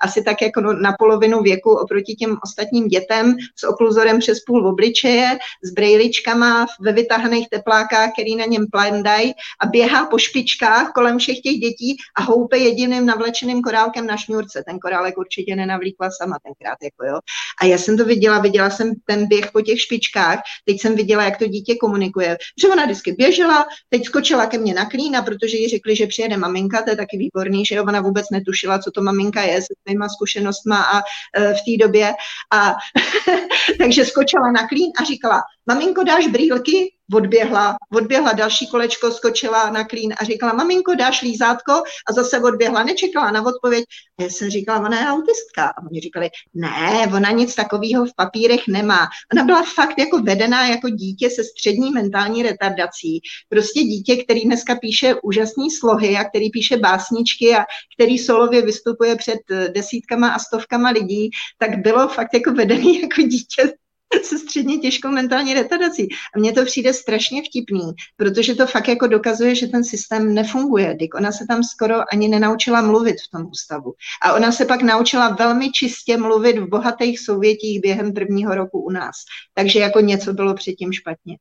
asi tak jako na polovinu věku oproti těm ostatním dětem s okluzorem přes půl obličeje, s brejličkama ve vytahaných teplákách, který na něm plendají a běhá po špičkách špičkách kolem všech těch dětí a houpe jediným navlečeným korálkem na šňůrce. Ten korálek určitě nenavlíkla sama tenkrát, jako jo. A já jsem to viděla, viděla jsem ten běh po těch špičkách, teď jsem viděla, jak to dítě komunikuje. Že ona vždycky běžela, teď skočila ke mně na klína, protože jí řekli, že přijede maminka, to je taky výborný, že jo, ona vůbec netušila, co to maminka je se svýma zkušenostma a e, v té době. A <laughs> takže skočila na klín a říkala, maminko, dáš brýlky? Odběhla, odběhla další kolečko, skočila na klín a říkala, maminko, dáš lízátko? A zase odběhla, nečekala na odpověď. A já jsem říkala, ona je autistka. A oni říkali, ne, ona nic takového v papírech nemá. Ona byla fakt jako vedená jako dítě se střední mentální retardací. Prostě dítě, který dneska píše úžasné slohy a který píše básničky a který solově vystupuje před desítkama a stovkama lidí, tak bylo fakt jako vedený <laughs> jako dítě <laughs> se středně těžkou mentální retardací. A mně to přijde strašně vtipný, protože to fakt jako dokazuje, že ten systém nefunguje. Dik ona se tam skoro ani nenaučila mluvit v tom ústavu. A ona se pak naučila velmi čistě mluvit v bohatých souvětích během prvního roku u nás. Takže jako něco bylo předtím špatně.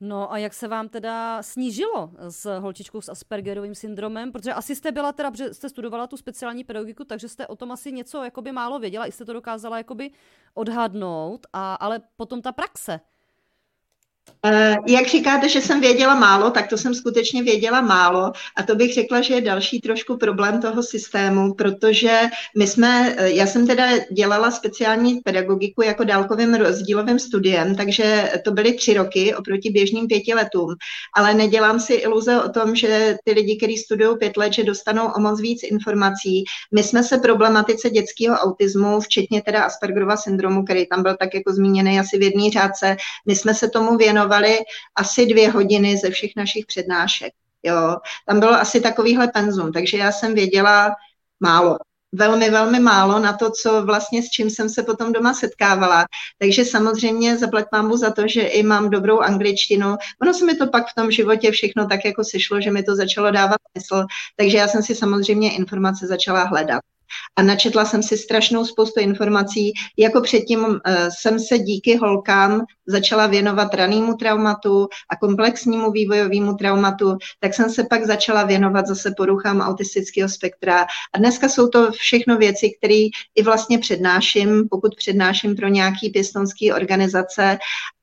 No a jak se vám teda snížilo s holčičkou s Aspergerovým syndromem? Protože asi jste byla teda, že jste studovala tu speciální pedagogiku, takže jste o tom asi něco jakoby málo věděla, i jste to dokázala jakoby odhadnout, a, ale potom ta praxe. Eh, jak říkáte, že jsem věděla málo, tak to jsem skutečně věděla málo a to bych řekla, že je další trošku problém toho systému, protože my jsme, eh, já jsem teda dělala speciální pedagogiku jako dálkovým rozdílovým studiem, takže to byly tři roky oproti běžným pěti letům, ale nedělám si iluze o tom, že ty lidi, kteří studují pět let, že dostanou o moc víc informací. My jsme se problematice dětského autismu, včetně teda Aspergerova syndromu, který tam byl tak jako zmíněný asi v jedné řádce, my jsme se tomu věnovali věnovali asi dvě hodiny ze všech našich přednášek. Jo. Tam bylo asi takovýhle penzum, takže já jsem věděla málo velmi, velmi málo na to, co vlastně s čím jsem se potom doma setkávala. Takže samozřejmě zaplať mámu za to, že i mám dobrou angličtinu. Ono se mi to pak v tom životě všechno tak jako sešlo, že mi to začalo dávat smysl. Takže já jsem si samozřejmě informace začala hledat a načetla jsem si strašnou spoustu informací. Jako předtím uh, jsem se díky holkám začala věnovat ranému traumatu a komplexnímu vývojovému traumatu, tak jsem se pak začala věnovat zase poruchám autistického spektra. A dneska jsou to všechno věci, které i vlastně přednáším, pokud přednáším pro nějaký pěstonský organizace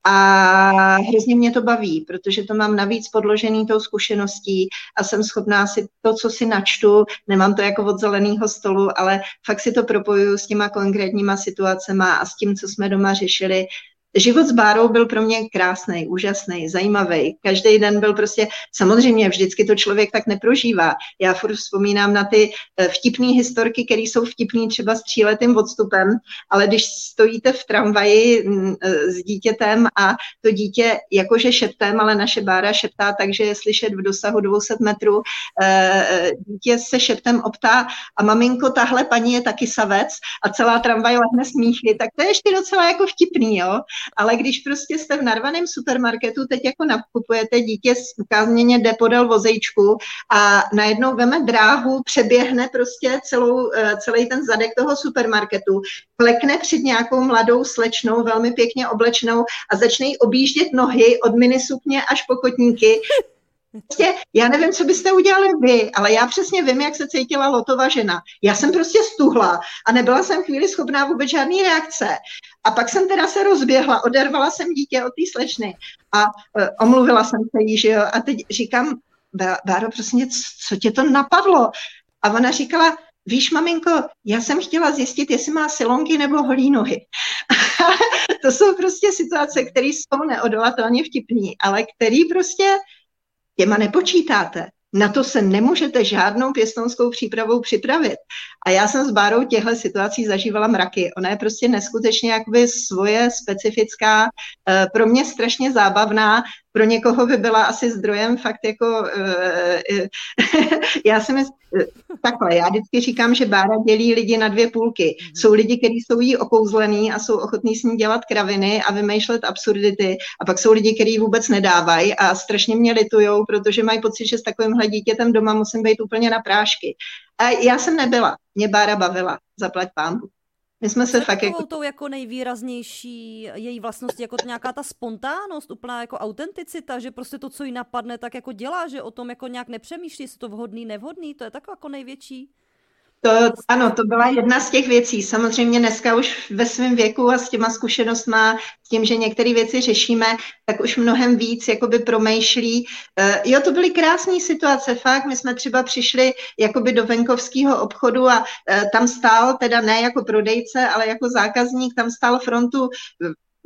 a hrozně mě to baví, protože to mám navíc podložený tou zkušeností a jsem schopná si to, co si načtu, nemám to jako od zeleného stolu, ale fakt si to propojuju s těma konkrétníma situacemi a s tím, co jsme doma řešili, život s Bárou byl pro mě krásný, úžasný, zajímavý. Každý den byl prostě, samozřejmě vždycky to člověk tak neprožívá. Já furt vzpomínám na ty eh, vtipné historky, které jsou vtipné třeba s tříletým odstupem, ale když stojíte v tramvaji mm, eh, s dítětem a to dítě jakože šeptem, ale naše Bára šeptá, takže je slyšet v dosahu 200 metrů, eh, dítě se šeptem optá a maminko, tahle paní je taky savec a celá tramvaj lehne smíchy, tak to je ještě docela jako vtipný, jo ale když prostě jste v narvaném supermarketu, teď jako nakupujete, dítě ukázněně jde podél vozejčku a najednou veme dráhu, přeběhne prostě celou, eh, celý ten zadek toho supermarketu, klekne před nějakou mladou slečnou, velmi pěkně oblečenou a začne jí objíždět nohy od minisukně až po kotníky Prostě, já nevím, co byste udělali vy, ale já přesně vím, jak se cítila Lotova žena. Já jsem prostě stuhla a nebyla jsem chvíli schopná vůbec žádný reakce. A pak jsem teda se rozběhla, odervala jsem dítě od té slečny a uh, omluvila jsem se jí, že jo. A teď říkám, Báro, prostě, co tě to napadlo? A ona říkala, víš, maminko, já jsem chtěla zjistit, jestli má silonky nebo holí nohy. <laughs> to jsou prostě situace, které jsou neodolatelně vtipný, ale který prostě těma nepočítáte. Na to se nemůžete žádnou pěstounskou přípravou připravit. A já jsem s Bárou těchto situací zažívala mraky. Ona je prostě neskutečně jakoby svoje specifická, eh, pro mě strašně zábavná, pro někoho by byla asi zdrojem fakt jako, eh, eh, <laughs> já si myslím, takhle, já vždycky říkám, že Bára dělí lidi na dvě půlky. Mhm. Jsou lidi, kteří jsou jí okouzlený a jsou ochotní s ní dělat kraviny a vymýšlet absurdity a pak jsou lidi, kteří vůbec nedávají a strašně mě litujou, protože mají pocit, že s takovýmhle dítětem doma musím být úplně na prášky. A já jsem nebyla, mě Bára bavila, zaplať pámbu. My jsme se fakt jako... tou jako nejvýraznější její vlastnost jako nějaká ta spontánnost, úplná jako autenticita, že prostě to, co jí napadne, tak jako dělá, že o tom jako nějak nepřemýšlí, jestli to vhodný, nevhodný, to je tak jako největší. To, ano, to byla jedna z těch věcí. Samozřejmě dneska už ve svém věku a s těma zkušenostma, s tím, že některé věci řešíme, tak už mnohem víc jakoby promýšlí. Uh, jo, to byly krásné situace, fakt. My jsme třeba přišli jakoby do venkovského obchodu a uh, tam stál, teda ne jako prodejce, ale jako zákazník, tam stál frontu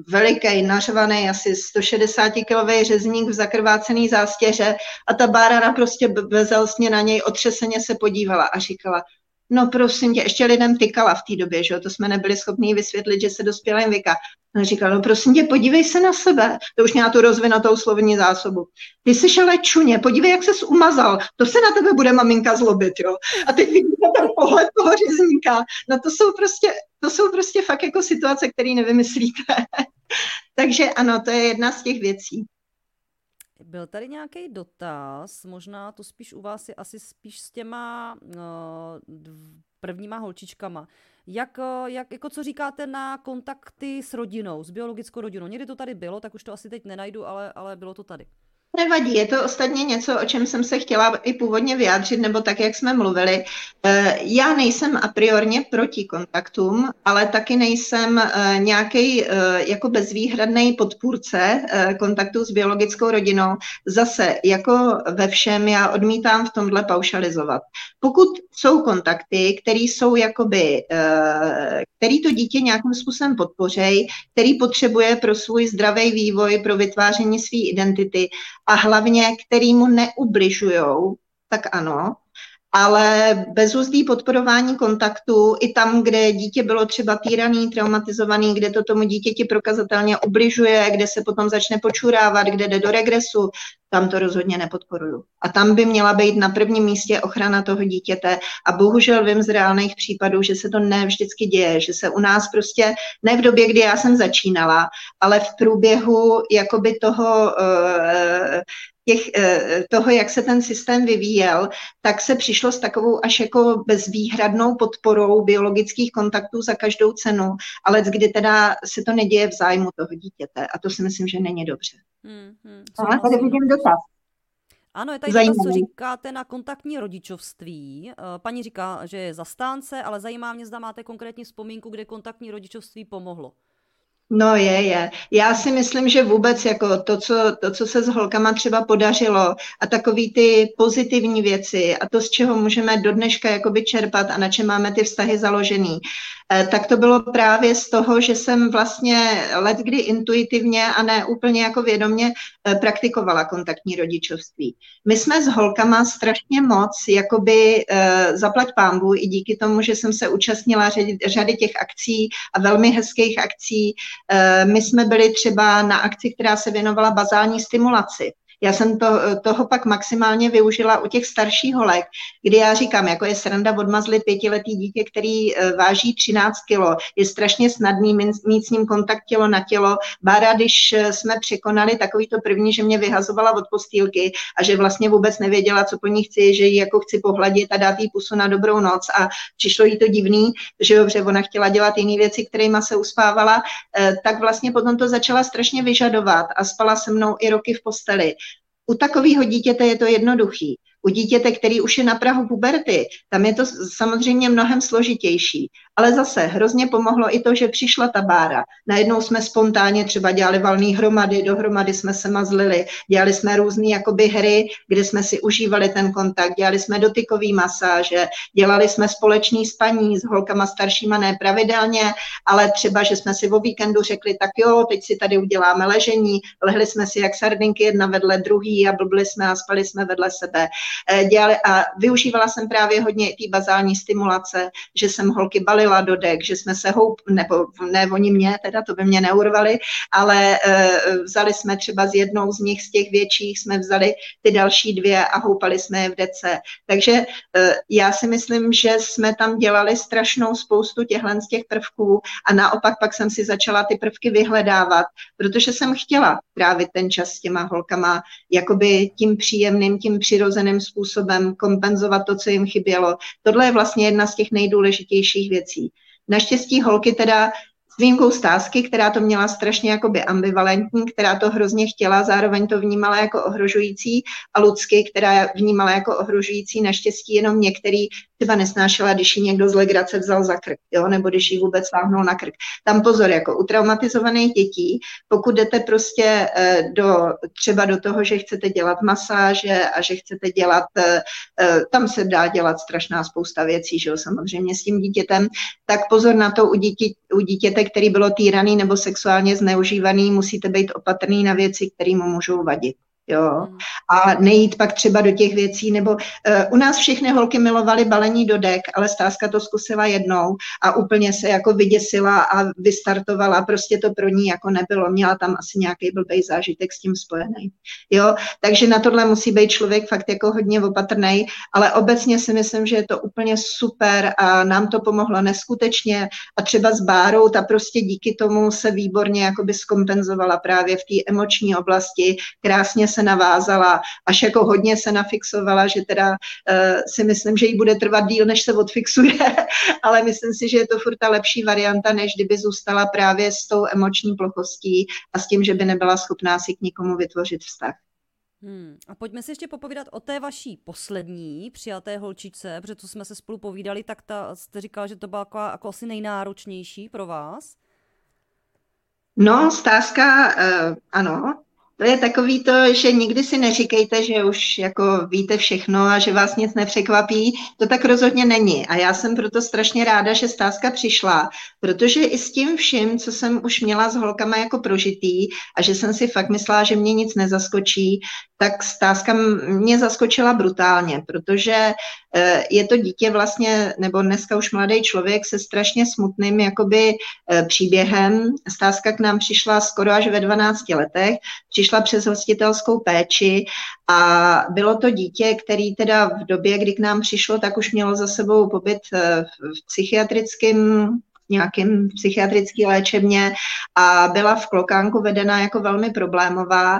veliký, nařvaný, asi 160-kilový řezník v zakrvácený zástěře a ta bárana prostě bezelstně na něj otřeseně se podívala a říkala, No prosím tě, ještě lidem tykala v té době, že jo? to jsme nebyli schopni vysvětlit, že se dospělým věka. On říkal, no prosím tě, podívej se na sebe. To už měla tu rozvinutou slovní zásobu. Ty jsi ale čuně, podívej, jak ses umazal. To se na tebe bude maminka zlobit, jo. A teď vidíte ten pohled toho řezníka. No to jsou prostě, to jsou prostě fakt jako situace, které nevymyslíte. <laughs> Takže ano, to je jedna z těch věcí. Byl tady nějaký dotaz, možná to spíš u vás je asi spíš s těma uh, prvníma holčičkama. Jak, uh, jak, jako co říkáte na kontakty s rodinou, s biologickou rodinou? Někdy to tady bylo, tak už to asi teď nenajdu, ale, ale bylo to tady. Nevadí, je to ostatně něco, o čem jsem se chtěla i původně vyjádřit, nebo tak, jak jsme mluvili. Eh, já nejsem a priorně proti kontaktům, ale taky nejsem eh, nějaký eh, jako bezvýhradný podpůrce kontaktu s biologickou rodinou. Zase, jako ve všem, já odmítám v tomhle paušalizovat. Pokud jsou kontakty, které jsou jakoby, který to dítě nějakým způsobem podpořejí, který potřebuje pro svůj zdravý vývoj, pro vytváření své identity a hlavně kterýmu neubližujou, tak ano, ale bezúzdý podporování kontaktu i tam, kde dítě bylo třeba týraný, traumatizovaný, kde to tomu dítěti prokazatelně ubližuje, kde se potom začne počurávat, kde jde do regresu, tam to rozhodně nepodporuju. A tam by měla být na prvním místě ochrana toho dítěte. A bohužel vím z reálných případů, že se to ne vždycky děje, že se u nás prostě, ne v době, kdy já jsem začínala, ale v průběhu jakoby toho uh, těch, eh, toho, jak se ten systém vyvíjel, tak se přišlo s takovou až jako bezvýhradnou podporou biologických kontaktů za každou cenu, ale kdy teda se to neděje v zájmu toho dítěte a to si myslím, že není dobře. Hmm, hmm. A tady vidím dotaz. Ano, je tady to, co říkáte na kontaktní rodičovství. Eh, paní říká, že je zastánce, ale zajímá mě, zda máte konkrétní vzpomínku, kde kontaktní rodičovství pomohlo. No je, je. Já si myslím, že vůbec jako to, co, to, co se s holkama třeba podařilo a takový ty pozitivní věci a to, z čeho můžeme do dneška jakoby čerpat a na čem máme ty vztahy založený, eh, tak to bylo právě z toho, že jsem vlastně let kdy intuitivně a ne úplně jako vědomě eh, praktikovala kontaktní rodičovství. My jsme s holkama strašně moc jakoby eh, zaplať pámbu i díky tomu, že jsem se účastnila řady, řady těch akcí a velmi hezkých akcí, my jsme byli třeba na akci, která se věnovala bazální stimulaci. Já jsem to, toho pak maximálně využila u těch starších holek, kdy já říkám, jako je sranda odmazlit pětiletý dítě, který eh, váží 13 kilo. Je strašně snadný mít s ním kontakt tělo na tělo. Bára, když eh, jsme překonali takový to první, že mě vyhazovala od postýlky a že vlastně vůbec nevěděla, co po ní chci, že ji jako chci pohladit a dát jí pusu na dobrou noc a přišlo jí to divný, že dobře, ona chtěla dělat jiné věci, kterými se uspávala, eh, tak vlastně potom to začala strašně vyžadovat a spala se mnou i roky v posteli. U takového dítěte je to jednoduchý. U dítěte, který už je na Prahu puberty, tam je to samozřejmě mnohem složitější. Ale zase hrozně pomohlo i to, že přišla ta bára. Najednou jsme spontánně třeba dělali valné hromady, dohromady jsme se mazlili, dělali jsme různé jakoby hry, kde jsme si užívali ten kontakt, dělali jsme dotykový masáže, dělali jsme společný spaní s holkama staršíma nepravidelně, ale třeba, že jsme si o víkendu řekli, tak jo, teď si tady uděláme ležení, lehli jsme si jak sardinky jedna vedle druhý a blbli jsme a spali jsme vedle sebe. Eh, dělali, a využívala jsem právě hodně té bazální stimulace, že jsem holky balila do dek, že jsme se houp, nebo ne oni mě, teda to by mě neurvali, ale uh, vzali jsme třeba z jednou z nich, z těch větších, jsme vzali ty další dvě a houpali jsme je v dece. Takže uh, já si myslím, že jsme tam dělali strašnou spoustu těchhle z těch prvků a naopak pak jsem si začala ty prvky vyhledávat, protože jsem chtěla trávit ten čas s těma holkama jakoby tím příjemným, tím přirozeným způsobem kompenzovat to, co jim chybělo. Tohle je vlastně jedna z těch nejdůležitějších věcí. Naštěstí holky teda výjimkou stázky, která to měla strašně jakoby ambivalentní, která to hrozně chtěla, zároveň to vnímala jako ohrožující a Lucky, která vnímala jako ohrožující, naštěstí jenom některý třeba nesnášela, když ji někdo z legrace vzal za krk, jo, nebo když ji vůbec váhnul na krk. Tam pozor, jako u traumatizovaných dětí, pokud jdete prostě eh, do, třeba do toho, že chcete dělat masáže a že chcete dělat, eh, eh, tam se dá dělat strašná spousta věcí, že jo, samozřejmě s tím dítětem, tak pozor na to u, dítě, u dítěte, který bylo týraný nebo sexuálně zneužívaný, musíte být opatrný na věci, které mu můžou vadit. Jo. Hmm. A nejít pak třeba do těch věcí, nebo uh, u nás všechny holky milovaly balení do dek, ale Stázka to zkusila jednou a úplně se jako vyděsila a vystartovala, prostě to pro ní jako nebylo, měla tam asi nějaký blbej zážitek s tím spojený. Jo, takže na tohle musí být člověk fakt jako hodně opatrný, ale obecně si myslím, že je to úplně super a nám to pomohlo neskutečně a třeba s Bárou, ta prostě díky tomu se výborně jakoby skompenzovala právě v té emoční oblasti, krásně se navázala, až jako hodně se nafixovala, že teda uh, si myslím, že jí bude trvat díl, než se odfixuje, <laughs> ale myslím si, že je to furt ta lepší varianta, než kdyby zůstala právě s tou emoční plochostí a s tím, že by nebyla schopná si k nikomu vytvořit vztah. Hmm. A pojďme si ještě popovídat o té vaší poslední přijaté holčičce, protože co jsme se spolu povídali, tak ta, jste říkal, že to byla jako, jako asi nejnáročnější pro vás. No, stázka, uh, ano, to je takový to, že nikdy si neříkejte, že už jako víte všechno a že vás nic nepřekvapí. To tak rozhodně není. A já jsem proto strašně ráda, že stázka přišla, protože i s tím vším, co jsem už měla s holkama jako prožitý a že jsem si fakt myslela, že mě nic nezaskočí, tak stázka mě zaskočila brutálně, protože eh, je to dítě vlastně, nebo dneska už mladý člověk se strašně smutným jakoby eh, příběhem. Stázka k nám přišla skoro až ve 12 letech, přišla přes hostitelskou péči a bylo to dítě, který teda v době, kdy k nám přišlo, tak už mělo za sebou pobyt eh, v psychiatrickém nějakým psychiatrický léčebně a byla v Klokánku vedena jako velmi problémová.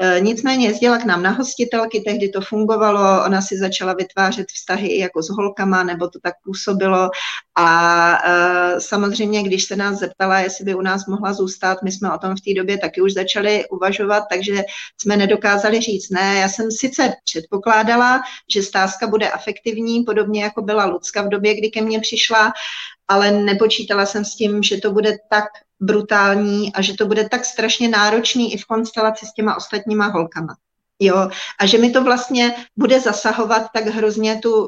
E, nicméně jezdila k nám na hostitelky, tehdy to fungovalo, ona si začala vytvářet vztahy jako s holkama, nebo to tak působilo a e, samozřejmě, když se nás zeptala, jestli by u nás mohla zůstat, my jsme o tom v té době taky už začali uvažovat, takže jsme nedokázali říct ne. Já jsem sice předpokládala, že stázka bude afektivní, podobně jako byla Lucka v době, kdy ke mně přišla, ale nepočítala jsem s tím, že to bude tak brutální a že to bude tak strašně náročný i v konstelaci s těma ostatníma holkama. Jo, a že mi to vlastně bude zasahovat tak hrozně tu uh,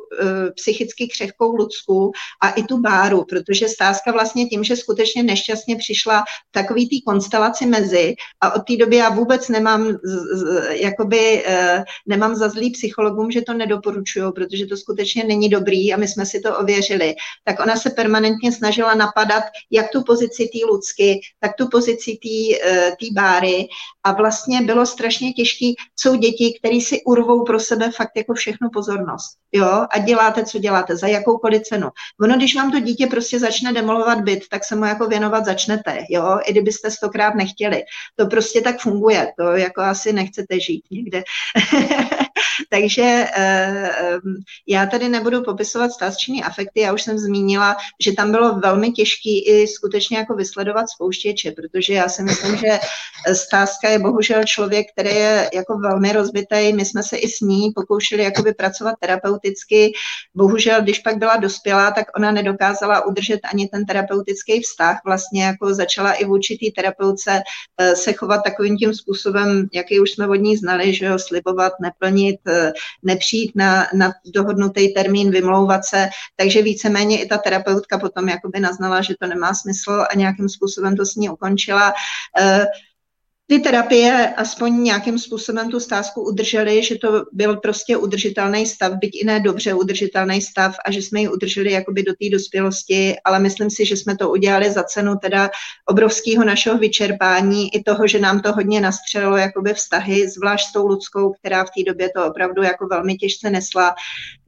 psychicky křehkou Lucku a i tu Báru, protože Stázka vlastně tím, že skutečně nešťastně přišla takový té konstelaci mezi a od té doby já vůbec nemám, z, z, jakoby, uh, nemám za zlý psychologům, že to nedoporučuju, protože to skutečně není dobrý a my jsme si to ověřili, tak ona se permanentně snažila napadat jak tu pozici té Lucky, tak tu pozici té uh, Báry a vlastně bylo strašně těžké, co děti, které si urvou pro sebe fakt jako všechno pozornost. Jo, a děláte, co děláte, za jakoukoliv cenu. Ono, když vám to dítě prostě začne demolovat byt, tak se mu jako věnovat začnete, jo, i kdybyste stokrát nechtěli. To prostě tak funguje, to jako asi nechcete žít někde. <laughs> Takže uh, já tady nebudu popisovat stásčinný afekty, já už jsem zmínila, že tam bylo velmi těžký i skutečně jako vysledovat spouštěče, protože já si myslím, že stázka je bohužel člověk, který je jako velmi rozbitý. My jsme se i s ní pokoušeli jakoby pracovat terapeuticky. Bohužel, když pak byla dospělá, tak ona nedokázala udržet ani ten terapeutický vztah. Vlastně jako začala i v určitý terapeutce eh, se chovat takovým tím způsobem, jaký už jsme od ní znali, že jo, slibovat, neplnit, eh, nepřijít na, na dohodnutý termín, vymlouvat se. Takže víceméně i ta terapeutka potom jakoby naznala, že to nemá smysl a nějakým způsobem to s ní ukončila. Uh, ty terapie aspoň nějakým způsobem tu stázku udržely, že to byl prostě udržitelný stav, byť i ne dobře udržitelný stav a že jsme ji udrželi jakoby do té dospělosti, ale myslím si, že jsme to udělali za cenu teda obrovského našeho vyčerpání i toho, že nám to hodně nastřelilo jakoby vztahy, zvlášť s tou Ludskou, která v té době to opravdu jako velmi těžce nesla.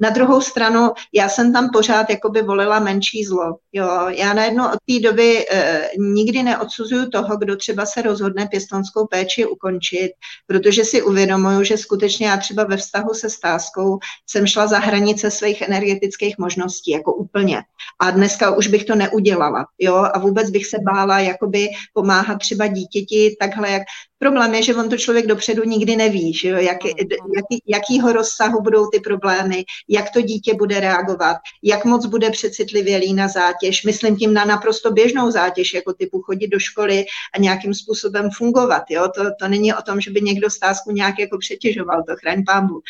Na druhou stranu, já jsem tam pořád jakoby volila menší zlo. Jo, já najednou od té doby e, nikdy neodsuzuju toho, kdo třeba se rozhodne pěstonskou pěstounskou péči ukončit, protože si uvědomuju, že skutečně já třeba ve vztahu se stázkou jsem šla za hranice svých energetických možností, jako úplně. A dneska už bych to neudělala, jo, a vůbec bych se bála jakoby pomáhat třeba dítěti takhle, jak Problém je, že on to člověk dopředu nikdy neví, že jo, jak, jaký, jakýho rozsahu budou ty problémy, jak to dítě bude reagovat, jak moc bude přecitlivělý na zátěž. Myslím tím na naprosto běžnou zátěž, jako typu chodit do školy a nějakým způsobem fungovat. Jo? To, to není o tom, že by někdo stázku nějak jako přetěžoval, to chraň pámbu.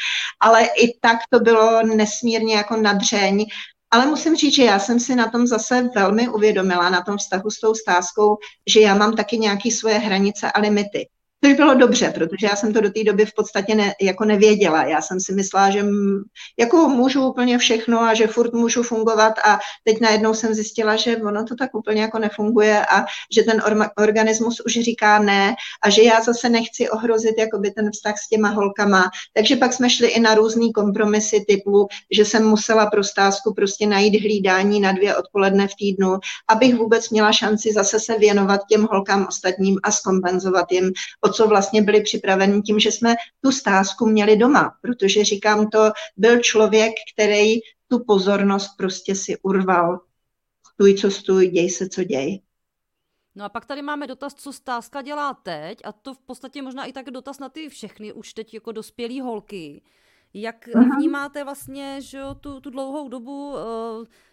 Ale i tak to bylo nesmírně jako nadřeň ale musím říct, že já jsem si na tom zase velmi uvědomila, na tom vztahu s tou stázkou, že já mám taky nějaké svoje hranice a limity. Což bylo dobře, protože já jsem to do té doby v podstatě ne, jako nevěděla. Já jsem si myslela, že jako můžu úplně všechno a že furt můžu fungovat a teď najednou jsem zjistila, že ono to tak úplně jako nefunguje a že ten or, organismus už říká ne a že já zase nechci ohrozit jakoby ten vztah s těma holkama. Takže pak jsme šli i na různý kompromisy typu, že jsem musela pro stázku prostě najít hlídání na dvě odpoledne v týdnu, abych vůbec měla šanci zase se věnovat těm holkám ostatním a skompenzovat jim co vlastně byli připraveni tím, že jsme tu stázku měli doma, protože říkám to, byl člověk, který tu pozornost prostě si urval. Stůj, co stůj, děj se, co děj. No a pak tady máme dotaz, co stázka dělá teď a to v podstatě možná i tak dotaz na ty všechny už teď jako dospělý holky. Jak uh-huh. vnímáte vlastně že jo, tu, tu dlouhou dobu, uh,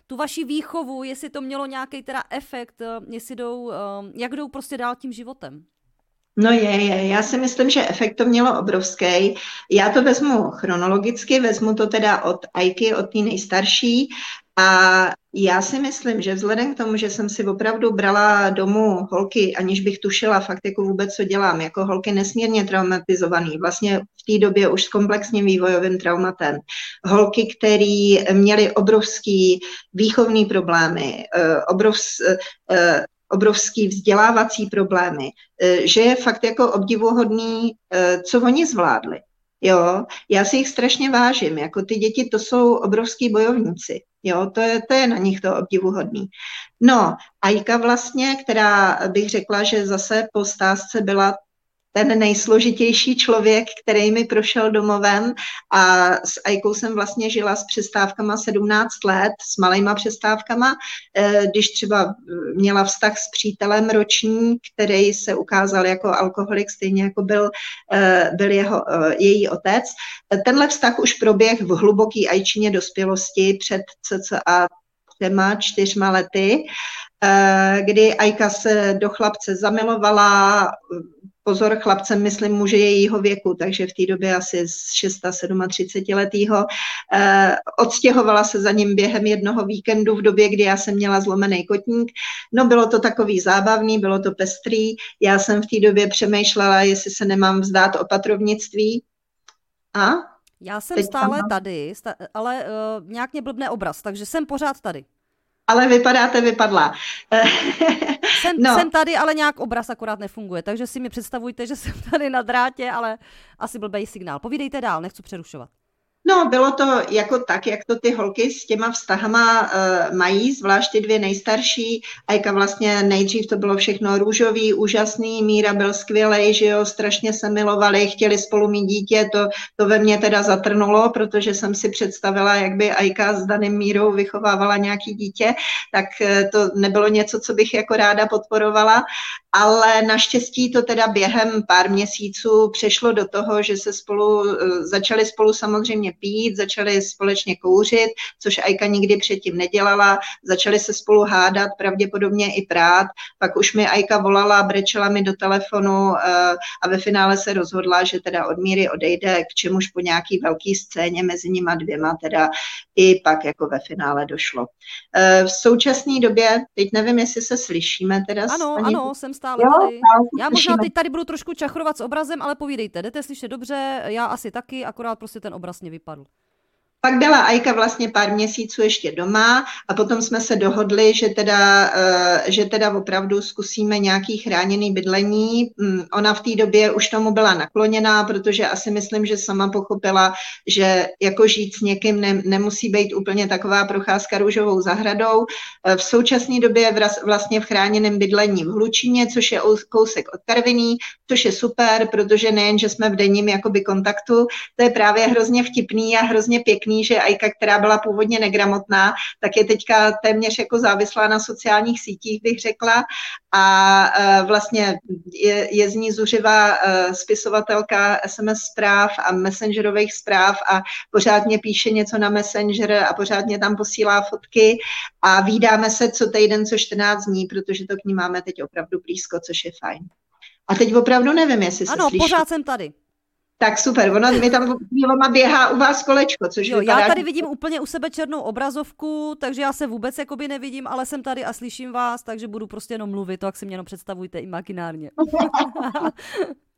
tu vaši výchovu, jestli to mělo nějaký teda efekt, uh, jestli jdou, uh, jak jdou prostě dál tím životem? No je, je. Já si myslím, že efekt to mělo obrovský. Já to vezmu chronologicky, vezmu to teda od Aiky, od té nejstarší. A já si myslím, že vzhledem k tomu, že jsem si opravdu brala domů holky, aniž bych tušila fakt jako vůbec, co dělám, jako holky nesmírně traumatizovaný, vlastně v té době už s komplexním vývojovým traumatem. Holky, které měly obrovský výchovný problémy, eh, obrovs, eh, obrovský vzdělávací problémy, e, že je fakt jako obdivuhodný, e, co oni zvládli. Jo, já si jich strašně vážím, jako ty děti, to jsou obrovský bojovníci, jo, to je, to je na nich to obdivuhodný. No, Ajka vlastně, která bych řekla, že zase po stázce byla ten nejsložitější člověk, který mi prošel domovem a s Ajkou jsem vlastně žila s přestávkama 17 let, s malejma přestávkama, eh, když třeba měla vztah s přítelem roční, který se ukázal jako alkoholik, stejně jako byl, eh, byl jeho, eh, její otec. Tenhle vztah už proběh v hluboký ajčině dospělosti před cca třema, čtyřma lety, kdy Ajka se do chlapce zamilovala, pozor, chlapcem myslím muže jejího věku, takže v té době asi z 6 37 letýho. Eh, odstěhovala se za ním během jednoho víkendu v době, kdy já jsem měla zlomený kotník. No bylo to takový zábavný, bylo to pestrý. Já jsem v té době přemýšlela, jestli se nemám vzdát opatrovnictví. A? Já jsem Teď stále tam... tady, ale uh, nějak mě blbne obraz, takže jsem pořád tady ale vypadáte vypadla. <laughs> jsem, no. jsem tady, ale nějak obraz akorát nefunguje, takže si mi představujte, že jsem tady na drátě, ale asi blbej signál. Povídejte dál, nechci přerušovat. No, bylo to jako tak, jak to ty holky s těma vztahama uh, mají, zvlášť ty dvě nejstarší. Ajka vlastně nejdřív to bylo všechno růžový, úžasný, Míra byl skvělý, že jo, strašně se milovali, chtěli spolu mít dítě, to, to ve mně teda zatrnulo, protože jsem si představila, jak by Ajka s daným Mírou vychovávala nějaký dítě, tak uh, to nebylo něco, co bych jako ráda podporovala, ale naštěstí to teda během pár měsíců přešlo do toho, že se spolu, uh, začali spolu samozřejmě pít, začali společně kouřit, což Ajka nikdy předtím nedělala, začali se spolu hádat, pravděpodobně i prát, pak už mi Ajka volala, brečela mi do telefonu eh, a ve finále se rozhodla, že teda od Míry odejde, k čemuž po nějaký velký scéně mezi nima dvěma teda i pak jako ve finále došlo. Eh, v současné době, teď nevím, jestli se slyšíme teda. Ano, paní... ano, jsem stále jo, tady. Já možná teď tady budu trošku čachrovat s obrazem, ale povídejte, jdete slyšet dobře, já asi taky, akorát prostě ten obraz mě bottle. Pak byla Ajka vlastně pár měsíců ještě doma a potom jsme se dohodli, že teda, eh, že teda opravdu zkusíme nějaký chráněný bydlení. Mm, ona v té době už tomu byla nakloněná, protože asi myslím, že sama pochopila, že jako žít s někým ne, nemusí být úplně taková procházka růžovou zahradou. Eh, v současné době je vlastně v chráněném bydlení v Hlučině, což je kousek od Karviní, což je super, protože nejen, že jsme v denním jakoby kontaktu, to je právě hrozně vtipný a hrozně pěkný pěkný, že Ajka, která byla původně negramotná, tak je teďka téměř jako závislá na sociálních sítích, bych řekla. A e, vlastně je, je z ní zuřivá e, spisovatelka SMS zpráv a messengerových zpráv a pořád mě píše něco na messenger a pořád mě tam posílá fotky a výdáme se co týden, co 14 dní, protože to k ní máme teď opravdu blízko, což je fajn. A teď opravdu nevím, jestli se Ano, pořád jsem tady. Tak super, ono mi tam chvílema běhá u vás kolečko, což jo, vypadá... Já tady vidím úplně u sebe černou obrazovku, takže já se vůbec jakoby nevidím, ale jsem tady a slyším vás, takže budu prostě jenom mluvit, to jak si mě jenom představujte imaginárně. <laughs>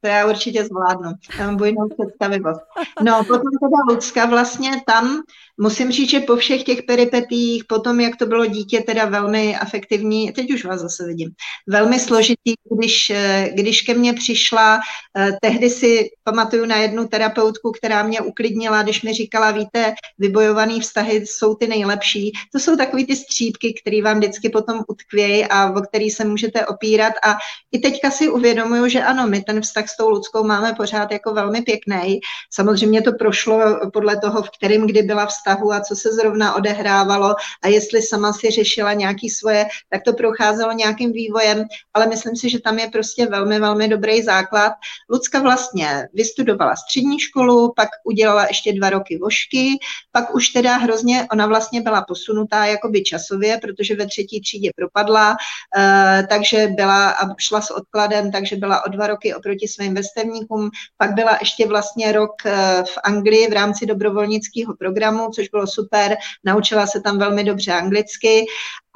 To já určitě zvládnu. Já mám bojnou představivost. No, potom teda Lucka vlastně tam, musím říct, že po všech těch peripetích, potom, jak to bylo dítě teda velmi afektivní, teď už vás zase vidím, velmi složitý, když, když ke mně přišla, eh, tehdy si pamatuju na jednu terapeutku, která mě uklidnila, když mi říkala, víte, vybojovaný vztahy jsou ty nejlepší. To jsou takový ty střípky, které vám vždycky potom utkvějí a o který se můžete opírat. A i teďka si uvědomuju, že ano, my ten vztah s tou Ludskou máme pořád jako velmi pěkný. Samozřejmě to prošlo podle toho, v kterém kdy byla vztahu a co se zrovna odehrávalo a jestli sama si řešila nějaký svoje, tak to procházelo nějakým vývojem, ale myslím si, že tam je prostě velmi, velmi dobrý základ. Lucka vlastně vystudovala střední školu, pak udělala ještě dva roky vošky, pak už teda hrozně, ona vlastně byla posunutá jakoby časově, protože ve třetí třídě propadla, eh, takže byla a šla s odkladem, takže byla o dva roky oproti svým vrstevníkům, pak byla ještě vlastně rok eh, v Anglii v rámci dobrovolnického programu, což bylo super, naučila se tam velmi dobře anglicky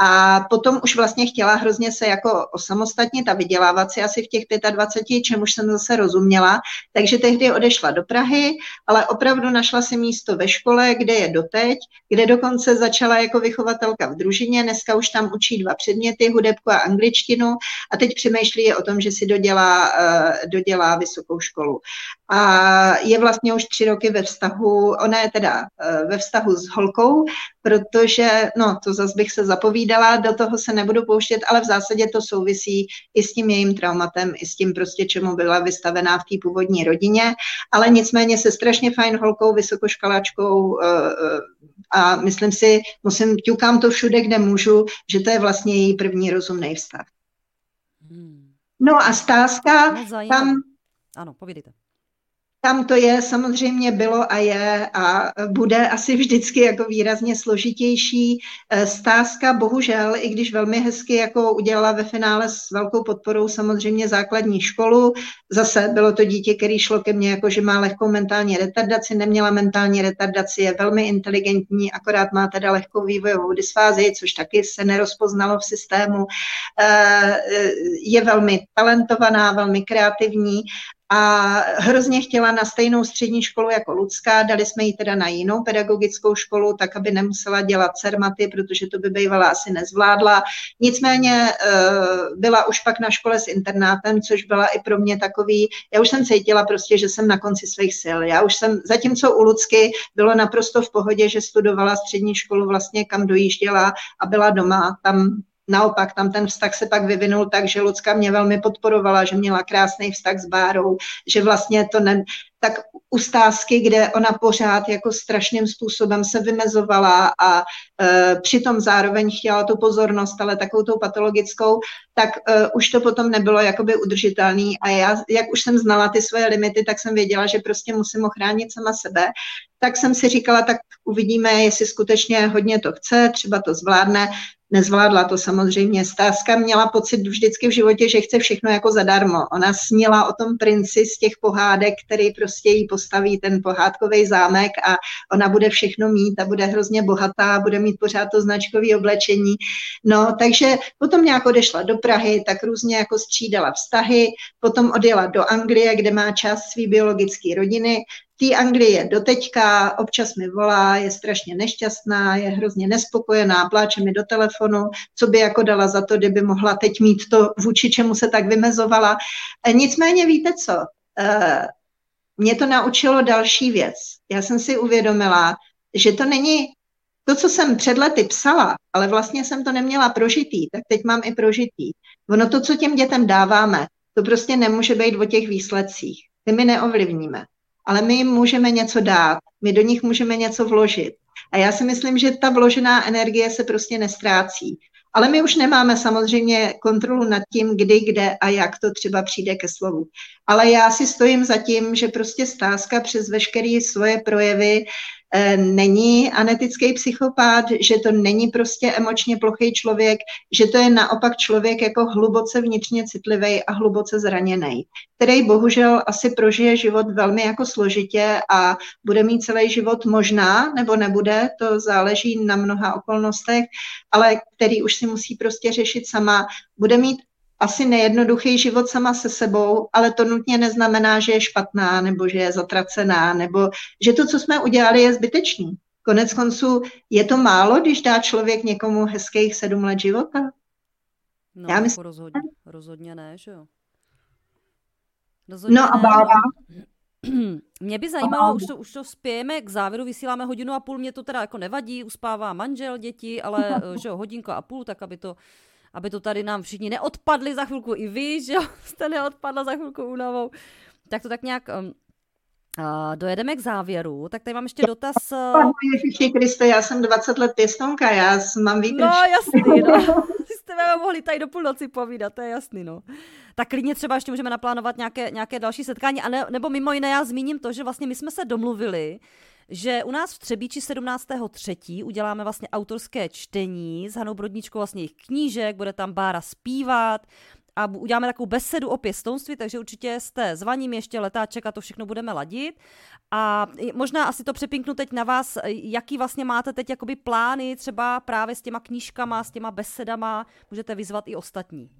a potom už vlastně chtěla hrozně se jako osamostatnit a vydělávat si asi v těch 25, čemuž jsem zase rozuměla. Takže tehdy odešla do Prahy, ale opravdu našla si místo ve škole, kde je doteď, kde dokonce začala jako vychovatelka v družině. Dneska už tam učí dva předměty, hudebku a angličtinu a teď přemýšlí o tom, že si dodělá, uh, dodělá vysokou školu. A je vlastně už tři roky ve vztahu, ona je teda uh, ve vztahu s holkou, protože, no to zase bych se zapovídala, do toho se nebudu pouštět, ale v zásadě to souvisí i s tím jejím traumatem, i s tím prostě, čemu byla vystavená v té původní rodině, ale nicméně se strašně fajn holkou, vysokoškoláčkou eh, eh, a myslím si, musím, ťukám to všude, kde můžu, že to je vlastně její první rozumný vztah. Hmm. No a stázka, no, tam... Ano, povídejte. Tam to je, samozřejmě bylo a je a bude asi vždycky jako výrazně složitější. Eh, stázka bohužel, i když velmi hezky jako udělala ve finále s velkou podporou samozřejmě základní školu, zase bylo to dítě, který šlo ke mně jako, že má lehkou mentální retardaci, neměla mentální retardaci, je velmi inteligentní, akorát má teda lehkou vývojovou dysfázii, což taky se nerozpoznalo v systému. Eh, eh, je velmi talentovaná, velmi kreativní a hrozně chtěla na stejnou střední školu jako Lucka, dali jsme ji teda na jinou pedagogickou školu, tak aby nemusela dělat cermaty, protože to by bývala asi nezvládla. Nicméně eh, byla už pak na škole s internátem, což byla i pro mě takový, já už jsem cítila prostě, že jsem na konci svých sil. Já už jsem, zatímco u Lucky bylo naprosto v pohodě, že studovala střední školu vlastně, kam dojížděla a byla doma, tam Naopak, tam ten vztah se pak vyvinul tak, že Lucka mě velmi podporovala, že měla krásný vztah s Bárou, že vlastně to ne, tak u stázky, kde ona pořád jako strašným způsobem se vymezovala a e, přitom zároveň chtěla tu pozornost, ale takovou tou patologickou, tak e, už to potom nebylo jakoby udržitelný. A já, jak už jsem znala ty svoje limity, tak jsem věděla, že prostě musím ochránit sama sebe, tak jsem si říkala, tak uvidíme, jestli skutečně hodně to chce, třeba to zvládne, Nezvládla to samozřejmě. Stázka měla pocit vždycky v životě, že chce všechno jako zadarmo. Ona snila o tom princi z těch pohádek, který prostě jí postaví ten pohádkový zámek a ona bude všechno mít a bude hrozně bohatá, bude mít pořád to značkové oblečení. No, takže potom nějak odešla do Prahy, tak různě jako střídala vztahy, potom odjela do Anglie, kde má část své biologické rodiny, té Anglii je doteďka, občas mi volá, je strašně nešťastná, je hrozně nespokojená, pláče mi do telefonu, co by jako dala za to, kdyby mohla teď mít to, vůči čemu se tak vymezovala. E, nicméně víte co, e, mě to naučilo další věc. Já jsem si uvědomila, že to není to, co jsem před lety psala, ale vlastně jsem to neměla prožitý, tak teď mám i prožitý. Ono to, co těm dětem dáváme, to prostě nemůže být o těch výsledcích. Ty my neovlivníme, ale my jim můžeme něco dát, my do nich můžeme něco vložit. A já si myslím, že ta vložená energie se prostě nestrácí. Ale my už nemáme samozřejmě kontrolu nad tím, kdy, kde a jak to třeba přijde ke slovu. Ale já si stojím za tím, že prostě stázka přes veškeré svoje projevy není anetický psychopat, že to není prostě emočně plochý člověk, že to je naopak člověk jako hluboce vnitřně citlivý a hluboce zraněný, který bohužel asi prožije život velmi jako složitě a bude mít celý život možná nebo nebude, to záleží na mnoha okolnostech, ale který už si musí prostě řešit sama, bude mít asi nejednoduchý život sama se sebou, ale to nutně neznamená, že je špatná nebo že je zatracená, nebo že to, co jsme udělali, je zbytečný. Konec konců je to málo, když dá člověk někomu hezkých sedm let života? No, Já myslím, jako rozhodně, rozhodně ne, že jo? Rozhodně no a bába? <clears throat> Mě by zajímalo, už to, už to spějeme k závěru, vysíláme hodinu a půl, mě to teda jako nevadí, uspává manžel, děti, ale <laughs> že jo, hodinka a půl, tak aby to aby to tady nám všichni neodpadli za chvilku i vy, <laughs> že jste neodpadla za chvilku únavou. Tak to tak nějak um, Uh, dojedeme k závěru, tak tady mám ještě dotaz. Uh... Ježiši Kriste, já jsem 20 let pěstonka, já mám výtř. No jasný, no. <laughs> jste mohli tady do půlnoci povídat, to je jasný, no. Tak klidně třeba ještě můžeme naplánovat nějaké, nějaké další setkání, a ne, nebo mimo jiné já zmíním to, že vlastně my jsme se domluvili, že u nás v Třebíči 17.3. uděláme vlastně autorské čtení s Hanou Brodničkou vlastně jejich knížek, bude tam Bára zpívat, a uděláme takovou besedu o pěstounství, takže určitě jste zvaním ještě letáček a to všechno budeme ladit. A možná asi to přepinknu teď na vás, jaký vlastně máte teď jakoby plány třeba právě s těma knížkama, s těma besedama, můžete vyzvat i ostatní.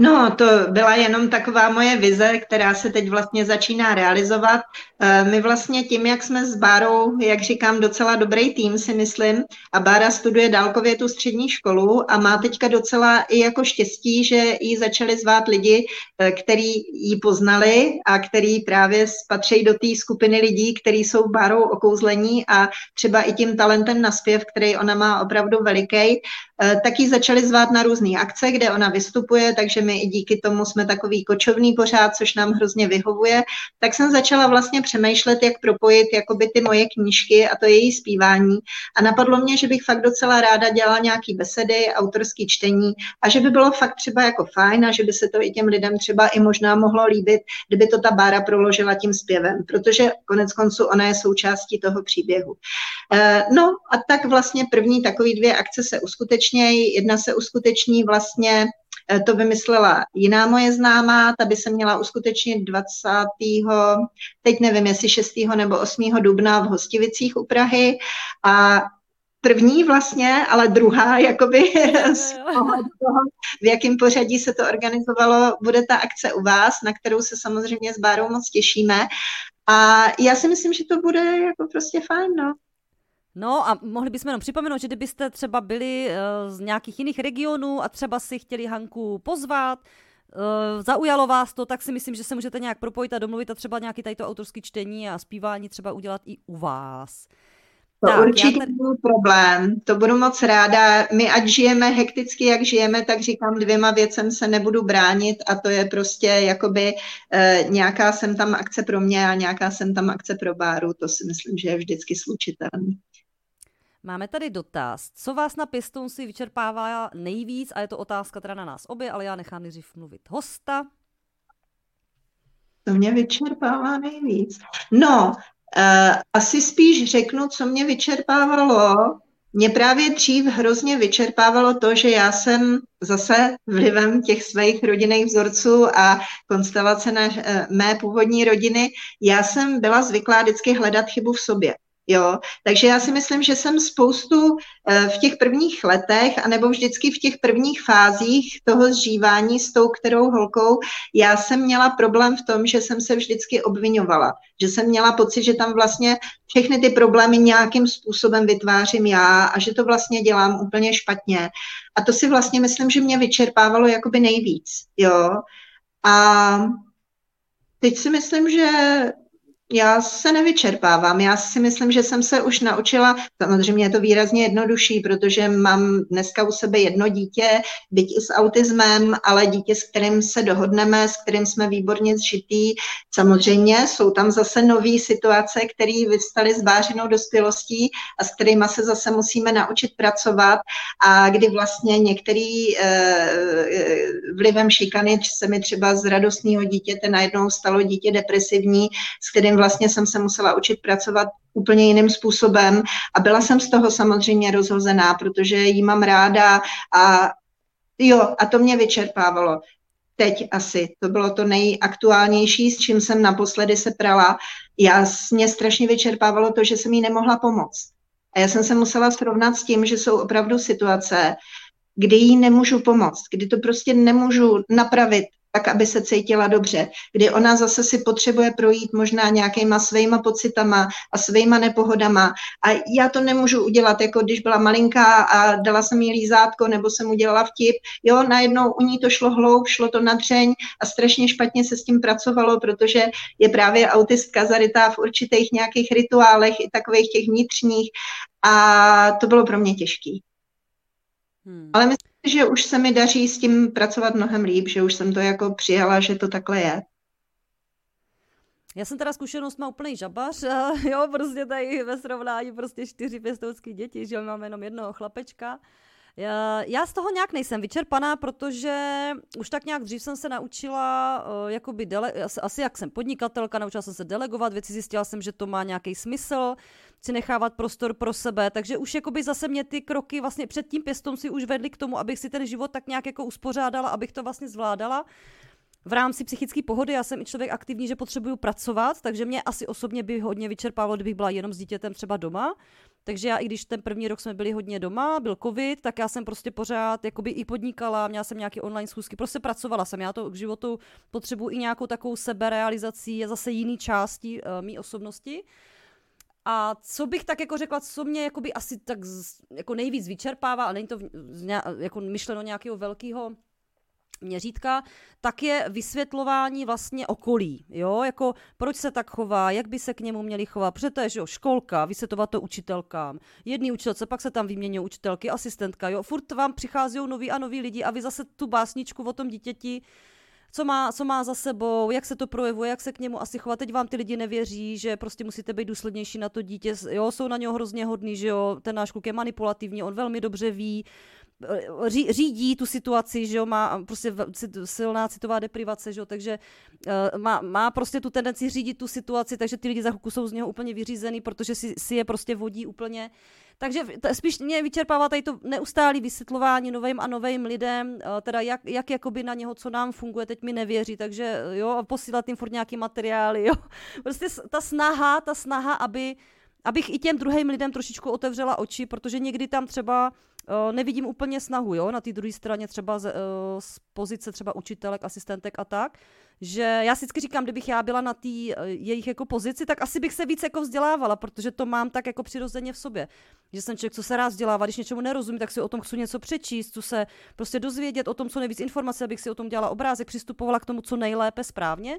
No, to byla jenom taková moje vize, která se teď vlastně začíná realizovat. Eh, my vlastně tím, jak jsme s Bárou, jak říkám, docela dobrý tým, si myslím, a Bára studuje dálkově tu střední školu a má teďka docela i jako štěstí, že jí začali zvát lidi, eh, který ji poznali a který právě spatří do té skupiny lidí, kteří jsou Bárou okouzlení a třeba i tím talentem na zpěv, který ona má opravdu veliký, eh, tak ji začali zvát na různé akce, kde ona vystupuje, takže my i díky tomu jsme takový kočovný pořád, což nám hrozně vyhovuje, tak jsem začala vlastně přemýšlet, jak propojit jakoby ty moje knížky a to její zpívání. A napadlo mě, že bych fakt docela ráda dělala nějaký besedy, autorský čtení a že by bylo fakt třeba jako fajn a že by se to i těm lidem třeba i možná mohlo líbit, kdyby to ta Bára proložila tím zpěvem, protože konec konců ona je součástí toho příběhu. Eh, no a tak vlastně první takové dvě akce se uskutečnějí. Jedna se uskuteční vlastně to vymyslela jiná moje známá, ta by se měla uskutečnit 20. teď nevím, jestli 6. nebo 8. dubna v Hostivicích u Prahy a první vlastně, ale druhá, <laughs> jakoby z toho, v jakém pořadí se to organizovalo, bude ta akce u vás, na kterou se samozřejmě s Bárou moc těšíme. A já si myslím, že to bude jako prostě fajn, no. No a mohli bychom jenom připomenout, že kdybyste třeba byli uh, z nějakých jiných regionů a třeba si chtěli Hanku pozvat, uh, zaujalo vás to, tak si myslím, že se můžete nějak propojit a domluvit a třeba nějaký tady to autorský čtení a zpívání třeba udělat i u vás. To tak, určitě tady... byl problém, to budu moc ráda. My ať žijeme hekticky, jak žijeme, tak říkám dvěma věcem se nebudu bránit a to je prostě jakoby eh, nějaká jsem tam akce pro mě a nějaká jsem tam akce pro Báru, to si myslím, že je vždycky slučitelné. Máme tady dotaz. Co vás na pěstounství vyčerpává nejvíc? A je to otázka teda na nás obě, ale já nechám nejdřív mluvit hosta. To mě vyčerpává nejvíc. No, asi spíš řeknu, co mě vyčerpávalo. Mě právě dřív hrozně vyčerpávalo to, že já jsem zase vlivem těch svých rodinných vzorců a konstelace na uh, mé původní rodiny, já jsem byla zvyklá vždycky hledat chybu v sobě. Jo, takže já si myslím, že jsem spoustu eh, v těch prvních letech, anebo vždycky v těch prvních fázích toho zžívání s tou kterou holkou, já jsem měla problém v tom, že jsem se vždycky obvinovala, že jsem měla pocit, že tam vlastně všechny ty problémy nějakým způsobem vytvářím já a že to vlastně dělám úplně špatně. A to si vlastně myslím, že mě vyčerpávalo jakoby nejvíc, jo. A teď si myslím, že já se nevyčerpávám. Já si myslím, že jsem se už naučila, samozřejmě je to výrazně jednodušší, protože mám dneska u sebe jedno dítě, byť i s autismem, ale dítě, s kterým se dohodneme, s kterým jsme výborně zžitý. Samozřejmě jsou tam zase nové situace, které vyvstaly s váženou dospělostí a s kterými se zase musíme naučit pracovat a kdy vlastně některý eh, vlivem šikany se mi třeba z radostného dítěte najednou stalo dítě depresivní, s kterým vlastně jsem se musela učit pracovat úplně jiným způsobem a byla jsem z toho samozřejmě rozhozená, protože jí mám ráda a jo, a to mě vyčerpávalo. Teď asi, to bylo to nejaktuálnější, s čím jsem naposledy se prala. Já mě strašně vyčerpávalo to, že jsem jí nemohla pomoct. A já jsem se musela srovnat s tím, že jsou opravdu situace, kdy jí nemůžu pomoct, kdy to prostě nemůžu napravit tak, aby se cítila dobře, kdy ona zase si potřebuje projít možná nějakýma svýma pocitama a svýma nepohodama a já to nemůžu udělat, jako když byla malinká a dala jsem jí lízátko nebo jsem udělala vtip, jo, najednou u ní to šlo hloub, šlo to na dřeň a strašně špatně se s tím pracovalo, protože je právě autistka zarytá v určitých nějakých rituálech i takových těch vnitřních a to bylo pro mě těžký. Hmm. Ale myslím, že už se mi daří s tím pracovat mnohem líp, že už jsem to jako přijala, že to takhle je. Já jsem teda zkušenost má úplný žabař, <laughs> jo, prostě tady ve srovnání prostě čtyři pěstovský děti, že máme jenom jednoho chlapečka. Já, já z toho nějak nejsem vyčerpaná, protože už tak nějak dřív jsem se naučila, uh, jakoby dele, asi jak jsem podnikatelka, naučila jsem se delegovat věci, zjistila jsem, že to má nějaký smysl, si nechávat prostor pro sebe, takže už jakoby zase mě ty kroky vlastně před tím pěstom si už vedly k tomu, abych si ten život tak nějak jako uspořádala, abych to vlastně zvládala v rámci psychické pohody, já jsem i člověk aktivní, že potřebuju pracovat, takže mě asi osobně by hodně vyčerpávalo, kdybych byla jenom s dítětem třeba doma. Takže já, i když ten první rok jsme byli hodně doma, byl covid, tak já jsem prostě pořád jakoby i podnikala, měla jsem nějaké online schůzky, prostě pracovala jsem. Já to k životu potřebuji i nějakou takovou seberealizací, je zase jiný části uh, mý osobnosti. A co bych tak jako řekla, co mě jakoby asi tak z, jako nejvíc vyčerpává, a není to v, jako myšleno nějakého velkého měřítka, tak je vysvětlování vlastně okolí, jo, jako proč se tak chová, jak by se k němu měli chovat, protože to je, že jo, školka, vysvětlovat to učitelkám, jedný učitelce, pak se tam vyměňují učitelky, asistentka, jo, furt vám přichází noví a noví lidi a vy zase tu básničku o tom dítěti co má, co má za sebou, jak se to projevuje, jak se k němu asi chovat. Teď vám ty lidi nevěří, že prostě musíte být důslednější na to dítě. Jo, jsou na něho hrozně hodný, že jo, ten náš kluk je manipulativní, on velmi dobře ví, Eh, ří, řídí tu situaci, že jo, má prostě silná citová deprivace, že jo, takže uh, má, má prostě tu tendenci řídit tu situaci, takže ty lidi za chvilku jsou z něho úplně vyřízený, protože si, si je prostě vodí úplně. Takže spíš mě vyčerpává tady to neustálé vysvětlování novým a novým lidem, uh, teda jak, jak jakoby na něho, co nám funguje, teď mi nevěří, takže jo, posílat jim furt nějaký materiály, <laughs> jo. Prostě ta snaha, ta snaha, aby abych i těm druhým lidem trošičku otevřela oči, protože někdy tam třeba uh, nevidím úplně snahu, jo, na té druhé straně třeba z, uh, z pozice třeba učitelek, asistentek a tak, že já si vždycky říkám, kdybych já byla na té uh, jejich jako pozici, tak asi bych se víc jako vzdělávala, protože to mám tak jako přirozeně v sobě. Že jsem člověk, co se rád vzdělává, když něčemu nerozumím, tak si o tom chci něco přečíst, chci se prostě dozvědět o tom, co nejvíc informace, abych si o tom dělala obrázek, přistupovala k tomu, co nejlépe správně.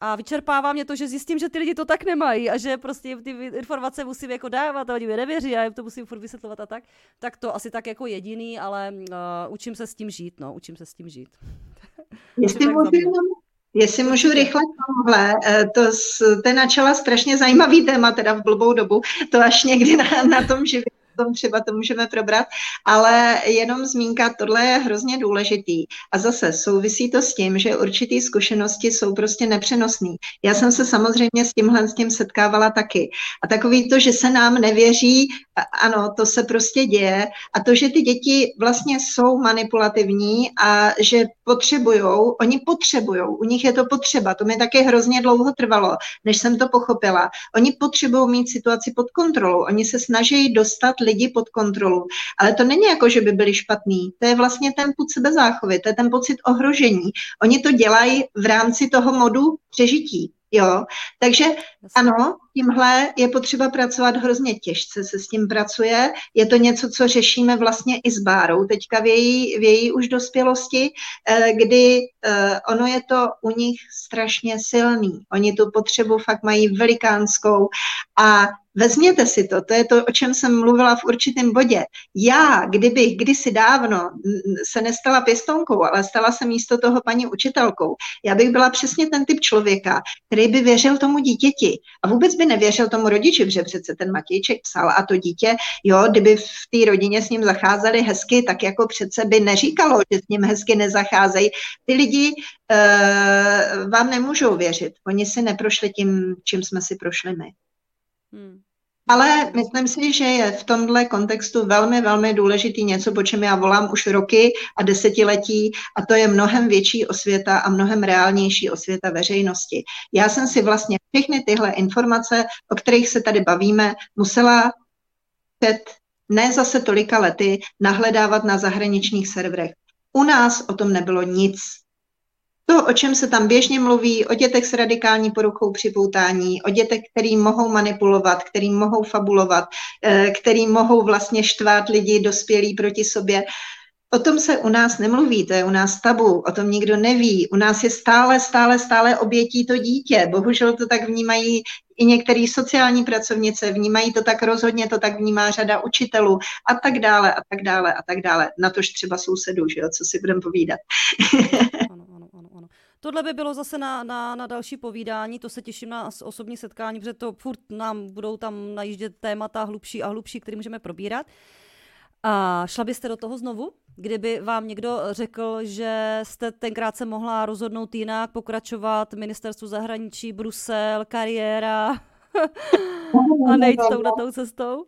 A vyčerpává mě to, že zjistím, že ty lidi to tak nemají a že prostě ty informace musím jako dávat a oni mi nevěří a jim to musím furt vysvětlovat a tak. Tak to asi tak jako jediný, ale uh, učím se s tím žít, no, učím se s tím žít. <laughs> Jestli můžu, jestli můžu rychle tohle, eh, to jste načala strašně zajímavý téma, teda v blbou dobu, to až někdy na, na tom živě tom třeba to můžeme probrat, ale jenom zmínka, tohle je hrozně důležitý. A zase souvisí to s tím, že určitý zkušenosti jsou prostě nepřenosný. Já jsem se samozřejmě s tímhle s tím setkávala taky. A takový to, že se nám nevěří, ano, to se prostě děje. A to, že ty děti vlastně jsou manipulativní a že potřebujou, oni potřebujou, u nich je to potřeba, to mi taky hrozně dlouho trvalo, než jsem to pochopila. Oni potřebují mít situaci pod kontrolou, oni se snaží dostat lidi pod kontrolu, ale to není jako, že by byli špatní, to je vlastně ten put sebezáchovy, to je ten pocit ohrožení. Oni to dělají v rámci toho modu přežití. Jo, takže ano, tímhle je potřeba pracovat hrozně těžce, se s tím pracuje. Je to něco, co řešíme vlastně i s Bárou teďka v její, v její už dospělosti, eh, kdy eh, ono je to u nich strašně silný. Oni tu potřebu fakt mají velikánskou a Vezměte si to, to je to, o čem jsem mluvila v určitém bodě. Já, kdybych kdysi dávno se nestala pěstonkou, ale stala se místo toho paní učitelkou, já bych byla přesně ten typ člověka, který by věřil tomu dítěti a vůbec by nevěřil tomu rodiči, protože přece ten Matějček psal a to dítě, jo, kdyby v té rodině s ním zacházeli hezky, tak jako přece by neříkalo, že s ním hezky nezacházejí. Ty lidi uh, vám nemůžou věřit. Oni si neprošli tím, čím jsme si prošli my. Hmm. Ale myslím si, že je v tomhle kontextu velmi, velmi důležitý něco, po čem já volám už roky a desetiletí, a to je mnohem větší osvěta a mnohem reálnější osvěta veřejnosti. Já jsem si vlastně všechny tyhle informace, o kterých se tady bavíme, musela před ne zase tolika lety nahledávat na zahraničních serverech. U nás o tom nebylo nic. To, o čem se tam běžně mluví, o dětech s radikální poruchou připoutání, o dětech, který mohou manipulovat, který mohou fabulovat, eh, který mohou vlastně štvát lidi dospělí proti sobě, O tom se u nás nemluví, to je u nás tabu, o tom nikdo neví. U nás je stále, stále, stále obětí to dítě. Bohužel to tak vnímají i některé sociální pracovnice, vnímají to tak rozhodně, to tak vnímá řada učitelů a tak dále a tak dále a tak dále. Na tož třeba sousedů, že jo, co si budeme povídat. Tohle by bylo zase na, na, na další povídání, to se těším na osobní setkání, protože to furt nám budou tam najíždět témata hlubší a hlubší, které můžeme probírat. A šla byste do toho znovu? Kdyby vám někdo řekl, že jste tenkrát se mohla rozhodnout jinak, pokračovat ministerstvu zahraničí, Brusel, kariéra <laughs> a nejít touhletou cestou?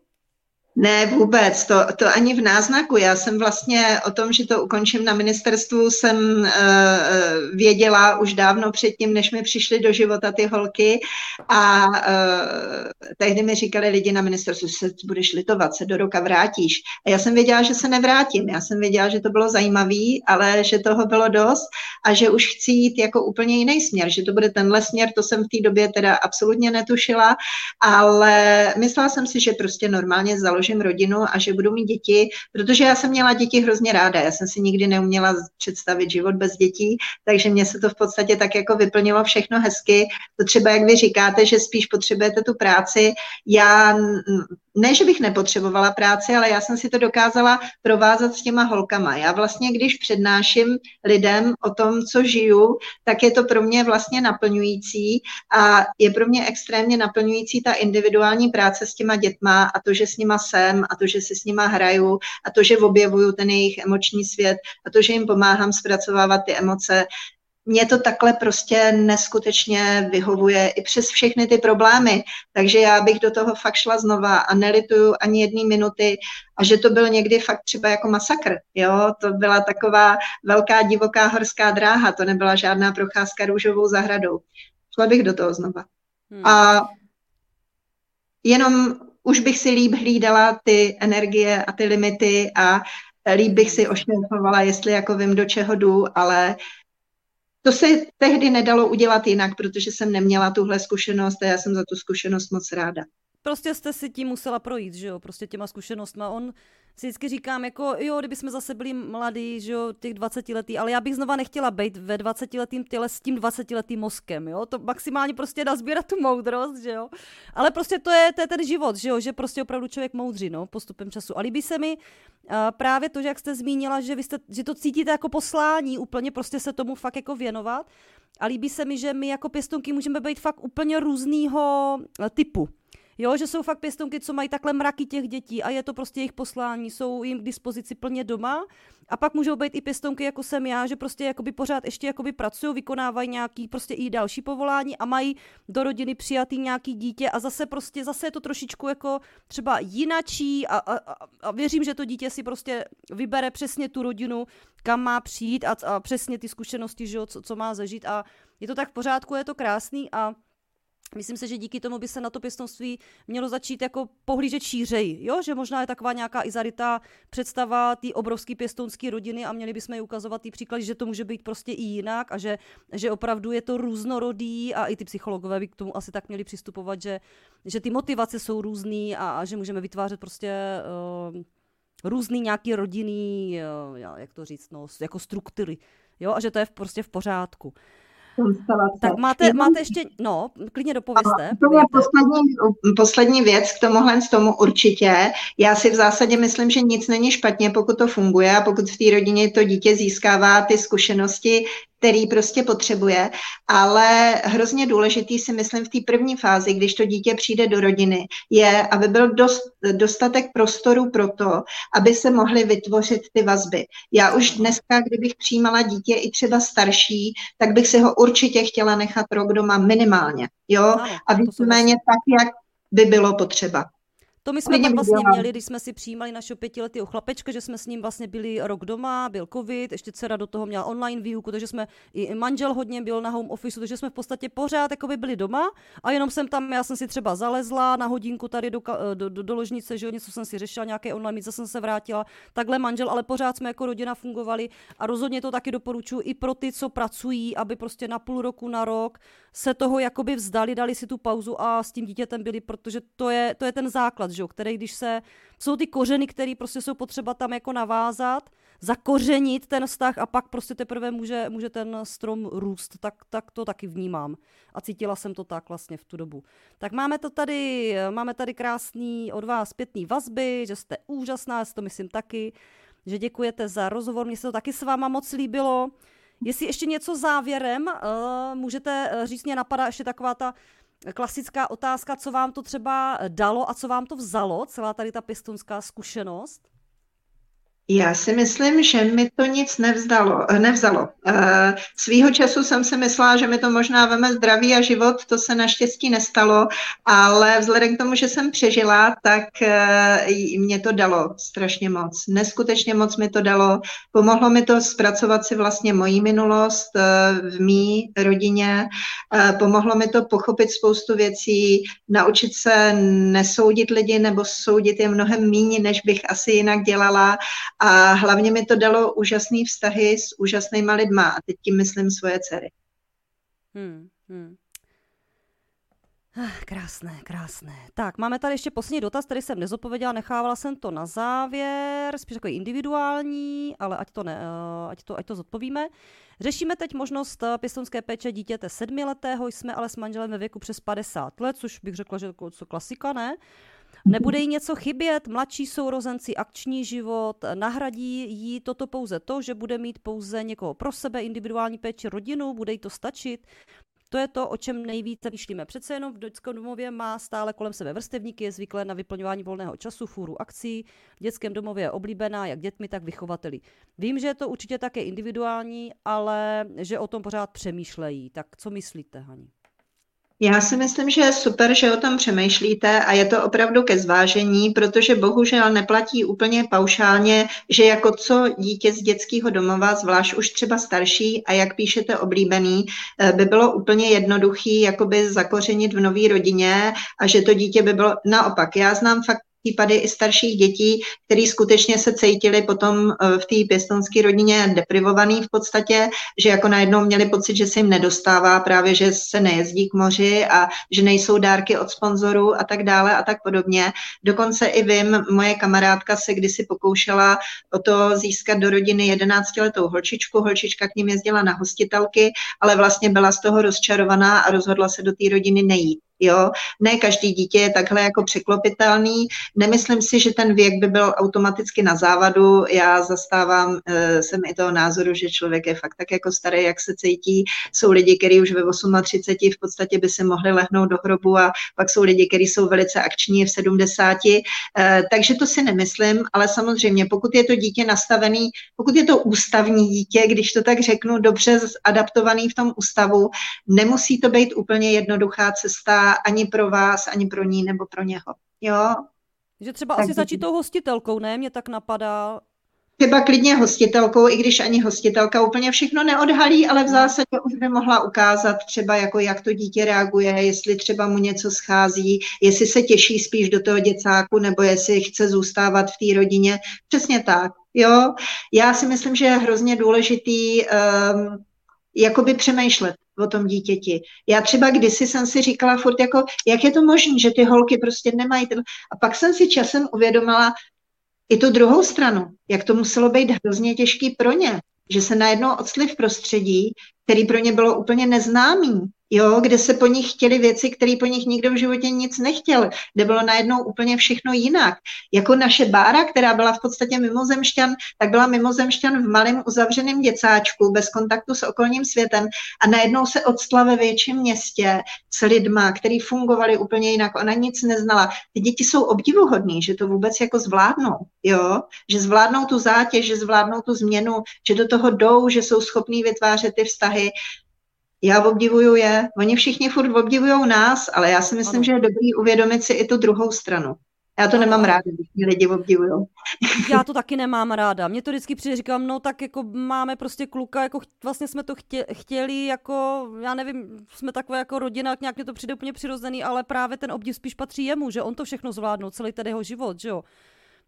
Ne, vůbec, to, to ani v náznaku. Já jsem vlastně o tom, že to ukončím na ministerstvu, jsem uh, věděla už dávno předtím, než mi přišly do života ty holky a uh, tehdy mi říkali lidi na ministerstvu, že se budeš litovat, se do roka vrátíš. A já jsem věděla, že se nevrátím. Já jsem věděla, že to bylo zajímavý, ale že toho bylo dost a že už chci jít jako úplně jiný směr, že to bude tenhle směr, to jsem v té době teda absolutně netušila, ale myslela jsem si, že prostě normálně založím založím rodinu a že budu mít děti, protože já jsem měla děti hrozně ráda. Já jsem si nikdy neuměla představit život bez dětí, takže mě se to v podstatě tak jako vyplnilo všechno hezky. To třeba, jak vy říkáte, že spíš potřebujete tu práci. Já ne, že bych nepotřebovala práci, ale já jsem si to dokázala provázat s těma holkama. Já vlastně, když přednáším lidem o tom, co žiju, tak je to pro mě vlastně naplňující a je pro mě extrémně naplňující ta individuální práce s těma dětma a to, že s nima jsem a to, že si s nima hraju a to, že objevuju ten jejich emoční svět a to, že jim pomáhám zpracovávat ty emoce, mě to takhle prostě neskutečně vyhovuje i přes všechny ty problémy. Takže já bych do toho fakt šla znova a nelituju ani jedné minuty a že to byl někdy fakt třeba jako masakr. Jo? To byla taková velká divoká horská dráha, to nebyla žádná procházka růžovou zahradou. Šla bych do toho znova. Hmm. A jenom už bych si líp hlídala ty energie a ty limity a líp bych si ošetřovala, jestli jako vím, do čeho jdu, ale to se tehdy nedalo udělat jinak, protože jsem neměla tuhle zkušenost a já jsem za tu zkušenost moc ráda. Prostě jste si tím musela projít, že jo, prostě těma zkušenostma. On si vždycky říkám, jako jo, kdyby jsme zase byli mladí, že jo, těch 20 letý, ale já bych znova nechtěla být ve 20 letým těle s tím 20 letým mozkem, jo, to maximálně prostě nazbírat tu moudrost, že jo, ale prostě to je, to je ten život, že jo, že prostě opravdu člověk moudří, no, postupem času. A líbí se mi uh, právě to, že jak jste zmínila, že vy jste, že to cítíte jako poslání, úplně prostě se tomu fakt jako věnovat. A líbí se mi, že my jako pěstonky můžeme být fakt úplně různýho typu Jo, že jsou fakt pěstounky, co mají takhle mraky těch dětí a je to prostě jejich poslání, jsou jim k dispozici plně doma. A pak můžou být i pěstounky, jako jsem já, že prostě jakoby pořád ještě jakoby pracují, vykonávají nějaký prostě i další povolání a mají do rodiny přijatý nějaký dítě a zase prostě zase je to trošičku jako třeba jinačí a, a, a věřím, že to dítě si prostě vybere přesně tu rodinu, kam má přijít a, a přesně ty zkušenosti, že jo, co, co má zažít a je to tak v pořádku, je to krásný a Myslím se, že díky tomu by se na to pěstonství mělo začít jako pohlížet šířej, jo? že možná je taková nějaká izaritá představa té obrovské pěstounské rodiny a měli bychom ji ukazovat ty příklady, že to může být prostě i jinak a že, že opravdu je to různorodý a i ty psychologové by k tomu asi tak měli přistupovat, že, že ty motivace jsou různý a, a že můžeme vytvářet prostě uh, různý nějaký rodinný, uh, jak to říct, no, jako struktury, jo, a že to je v, prostě v pořádku konstelace. Tak máte, Jenom... máte ještě, no, klidně dopovězte. To je poslední, poslední věc k tomuhle z tomu určitě. Já si v zásadě myslím, že nic není špatně, pokud to funguje a pokud v té rodině to dítě získává ty zkušenosti, který prostě potřebuje, ale hrozně důležitý si myslím v té první fázi, když to dítě přijde do rodiny, je, aby byl dost, dostatek prostoru pro to, aby se mohly vytvořit ty vazby. Já už dneska, kdybych přijímala dítě i třeba starší, tak bych si ho určitě chtěla nechat rok doma minimálně, jo, a víceméně tak, jak by bylo potřeba. To my jsme tam vlastně měli, když jsme si přijímali našeho pětiletého chlapečka, že jsme s ním vlastně byli rok doma, byl covid, ještě dcera do toho měla online výuku, takže jsme i manžel hodně byl na home office, takže jsme v podstatě pořád jako by byli doma a jenom jsem tam, já jsem si třeba zalezla na hodinku tady do, do, do, do ložnice, že jo, něco jsem si řešila, nějaké online míce jsem se vrátila, takhle manžel, ale pořád jsme jako rodina fungovali a rozhodně to taky doporučuji i pro ty, co pracují, aby prostě na půl roku, na rok se toho jakoby vzdali, dali si tu pauzu a s tím dítětem byli, protože to je, to je ten základ, že jo, který když se, jsou ty kořeny, které prostě jsou potřeba tam jako navázat, zakořenit ten vztah a pak prostě teprve může, může ten strom růst, tak, tak to taky vnímám. A cítila jsem to tak vlastně v tu dobu. Tak máme to tady, máme tady krásný od vás zpětný vazby, že jste úžasná, já si to myslím taky, že děkujete za rozhovor, mně se to taky s váma moc líbilo. Jestli ještě něco závěrem, uh, můžete eh, říct, mě napadá ještě taková ta klasická otázka, co vám to třeba dalo a co vám to vzalo, celá tady ta pěstounská zkušenost? Já si myslím, že mi to nic nevzdalo, nevzalo. Eh, svýho času jsem si myslela, že mi to možná veme zdraví a život, to se naštěstí nestalo, ale vzhledem k tomu, že jsem přežila, tak eh, mě to dalo strašně moc. Neskutečně moc mi to dalo. Pomohlo mi to zpracovat si vlastně moji minulost eh, v mý rodině. Pomohlo mi to pochopit spoustu věcí, naučit se nesoudit lidi nebo soudit je mnohem méně, než bych asi jinak dělala a hlavně mi to dalo úžasné vztahy s úžasnýma lidma a teď tím myslím svoje dcery. Hmm, hmm. Ah, krásné, krásné. Tak, máme tady ještě poslední dotaz, který jsem nezopověděla, nechávala jsem to na závěr, spíš takový individuální, ale ať to, ne, eh, ať to, ať to zodpovíme. Řešíme teď možnost eh, pěstonské péče dítěte sedmiletého, jsme ale s manželem ve věku přes 50 let, což bych řekla, že to klasika, ne? Nebude jí něco chybět, mladší sourozenci, akční život, nahradí jí toto pouze to, že bude mít pouze někoho pro sebe, individuální péči, rodinu, bude jí to stačit. To je to, o čem nejvíce myšlíme. Přece jenom v dětském domově má stále kolem sebe vrstevníky, je zvyklé na vyplňování volného času, fůru akcí. V dětském domově je oblíbená jak dětmi, tak vychovateli. Vím, že je to určitě také individuální, ale že o tom pořád přemýšlejí. Tak co myslíte, Hani? Já si myslím, že je super, že o tom přemýšlíte a je to opravdu ke zvážení, protože bohužel neplatí úplně paušálně, že jako co dítě z dětského domova, zvlášť už třeba starší a jak píšete oblíbený, eh, by bylo úplně jednoduchý jakoby zakořenit v nové rodině a že to dítě by bylo naopak. Já znám fakt případy i starších dětí, který skutečně se cítili potom eh, v té pěstonské rodině deprivovaný v podstatě, že jako najednou měli pocit, že se jim nedostává právě, že se nejezdí k moři a že nejsou dárky od sponzorů a tak dále a tak podobně. Dokonce i vím, moje kamarádka se kdysi pokoušela o to získat do rodiny 11-letou holčičku. Holčička k ním jezdila na hostitelky, ale vlastně byla z toho rozčarovaná a rozhodla se do té rodiny nejít Jo, ne každý dítě je takhle jako překlopitelný. Nemyslím si, že ten věk by byl automaticky na závadu. Já zastávám, e, jsem i toho názoru, že člověk je fakt tak jako starý, jak se cítí. Jsou lidi, kteří už ve 38 v podstatě by se mohli lehnout do hrobu a pak jsou lidi, kteří jsou velice akční v 70. E, takže to si nemyslím, ale samozřejmě, pokud je to dítě nastavený, pokud je to ústavní dítě, když to tak řeknu, dobře adaptovaný v tom ústavu, nemusí to být úplně jednoduchá cesta ani pro vás, ani pro ní nebo pro něho. Jo? Že třeba tak asi začít tou hostitelkou, ne? Mě tak napadá. Třeba klidně hostitelkou, i když ani hostitelka úplně všechno neodhalí, ale v no. zásadě už by mohla ukázat třeba, jako jak to dítě reaguje, jestli třeba mu něco schází, jestli se těší spíš do toho děcáku, nebo jestli chce zůstávat v té rodině. Přesně tak. Jo, já si myslím, že je hrozně důležitý um, jakoby přemýšlet o tom dítěti. Já třeba kdysi jsem si říkala furt jako, jak je to možné, že ty holky prostě nemají ten... A pak jsem si časem uvědomila i tu druhou stranu, jak to muselo být hrozně těžký pro ně, že se najednou odstli v prostředí, který pro ně bylo úplně neznámý jo, kde se po nich chtěli věci, které po nich nikdo v životě nic nechtěl, kde bylo najednou úplně všechno jinak. Jako naše Bára, která byla v podstatě mimozemšťan, tak byla mimozemšťan v malém uzavřeném děcáčku, bez kontaktu s okolním světem a najednou se odstla ve větším městě s lidma, který fungovali úplně jinak. Ona nic neznala. Ty děti jsou obdivuhodní, že to vůbec jako zvládnou, jo, že zvládnou tu zátěž, že zvládnou tu změnu, že do toho jdou, že jsou schopní vytvářet ty vztahy já obdivuju je, oni všichni furt obdivují nás, ale já si myslím, ano. že je dobrý uvědomit si i tu druhou stranu. Já to nemám ráda, když mě lidi obdivují. <laughs> Já to taky nemám ráda. Mně to vždycky přijde, říkám, no tak jako máme prostě kluka, jako vlastně jsme to chtě, chtěli, jako, já nevím, jsme takové jako rodina, nějak mě to přijde úplně přirozený, ale právě ten obdiv spíš patří jemu, že on to všechno zvládnul, celý ten jeho život, že jo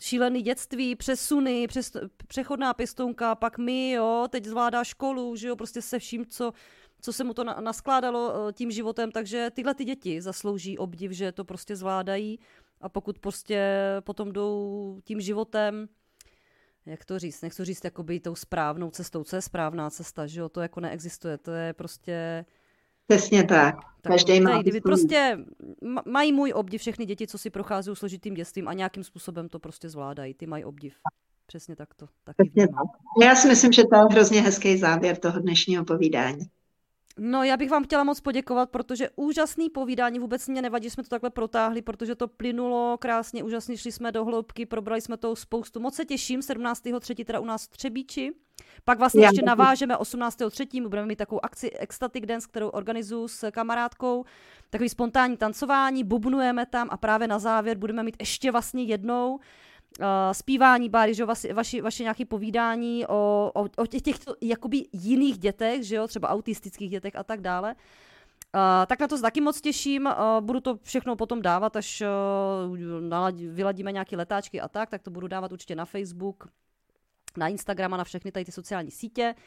šílený dětství, přesuny, přes, přechodná pěstounka, pak my, jo, teď zvládá školu, že jo, prostě se vším, co co se mu to na, naskládalo eh, tím životem, takže tyhle ty děti zaslouží obdiv, že to prostě zvládají a pokud prostě potom jdou tím životem, jak to říct, nechci říct jakoby tou správnou cestou, co je správná cesta, že jo, to jako neexistuje, to je prostě... Přesně tak. Každý má kdyby prostě mají můj obdiv všechny děti, co si prochází složitým dětstvím a nějakým způsobem to prostě zvládají, ty mají obdiv. Přesně tak to. Taky Přesně tak. Já si myslím, že to je hrozně hezký závěr toho dnešního povídání. No, já bych vám chtěla moc poděkovat, protože úžasný povídání, vůbec mě nevadí, že jsme to takhle protáhli, protože to plynulo krásně, úžasně šli jsme do hloubky, probrali jsme to spoustu. Moc se těším, 17.3. teda u nás v Třebíči. Pak vlastně já ještě navážeme 18.3. budeme mít takovou akci Ecstatic Dance, kterou organizuju s kamarádkou. Takový spontánní tancování, bubnujeme tam a právě na závěr budeme mít ještě vlastně jednou uh, zpívání báry, že vaši, vaši, vaši nějaké povídání o, o, o těch, těchto jakoby jiných dětech, že jo, třeba autistických dětech a tak dále. Uh, tak na to se taky moc těším, uh, budu to všechno potom dávat, až uh, naladí, vyladíme nějaké letáčky a tak, tak to budu dávat určitě na Facebook, na Instagram a na všechny tady ty sociální sítě. Uh,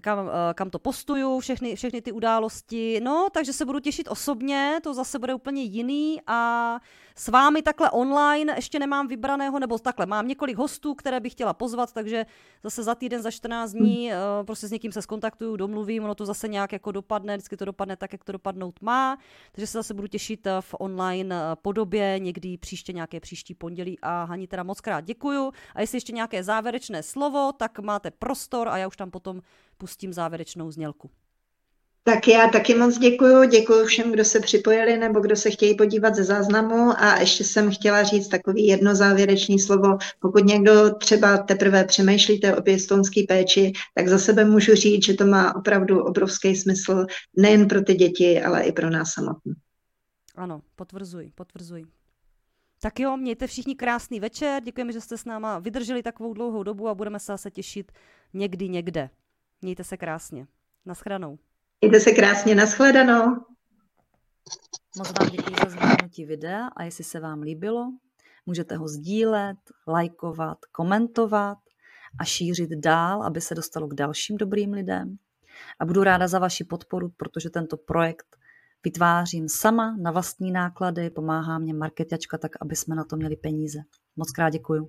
kam, eh, kam to postuju, všechny, všechny ty události. No, takže se budu těšit osobně, to zase bude úplně jiný a s vámi takhle online ještě nemám vybraného, nebo takhle, mám několik hostů, které bych chtěla pozvat, takže zase za týden, za 14 dní uh, prostě s někým se skontaktuju, domluvím, ono to zase nějak jako dopadne, vždycky to dopadne tak, jak to dopadnout má, takže se zase budu těšit eh, v online podobě, někdy příště nějaké příští pondělí. A Hani teda moc krát děkuju. A jestli ještě nějaké závěrečné slovo, tak máte prostor a já už tam potom pustím závěrečnou znělku. Tak já taky moc děkuji. Děkuji všem, kdo se připojili nebo kdo se chtějí podívat ze záznamu. A ještě jsem chtěla říct takový jedno závěrečné slovo. Pokud někdo třeba teprve přemýšlíte o pěstounské péči, tak za sebe můžu říct, že to má opravdu obrovský smysl nejen pro ty děti, ale i pro nás samotné. Ano, potvrzuji, potvrzuji. Tak jo, mějte všichni krásný večer, děkujeme, že jste s náma vydrželi takovou dlouhou dobu a budeme se zase těšit někdy někde. Mějte se krásně. Naschranou. Mějte se krásně, naschledanou. Moc vám děkuji za zhlédnutí videa a jestli se vám líbilo, můžete ho sdílet, lajkovat, komentovat a šířit dál, aby se dostalo k dalším dobrým lidem. A budu ráda za vaši podporu, protože tento projekt vytvářím sama na vlastní náklady, pomáhá mě marketačka tak, aby jsme na to měli peníze. Moc krát děkuju.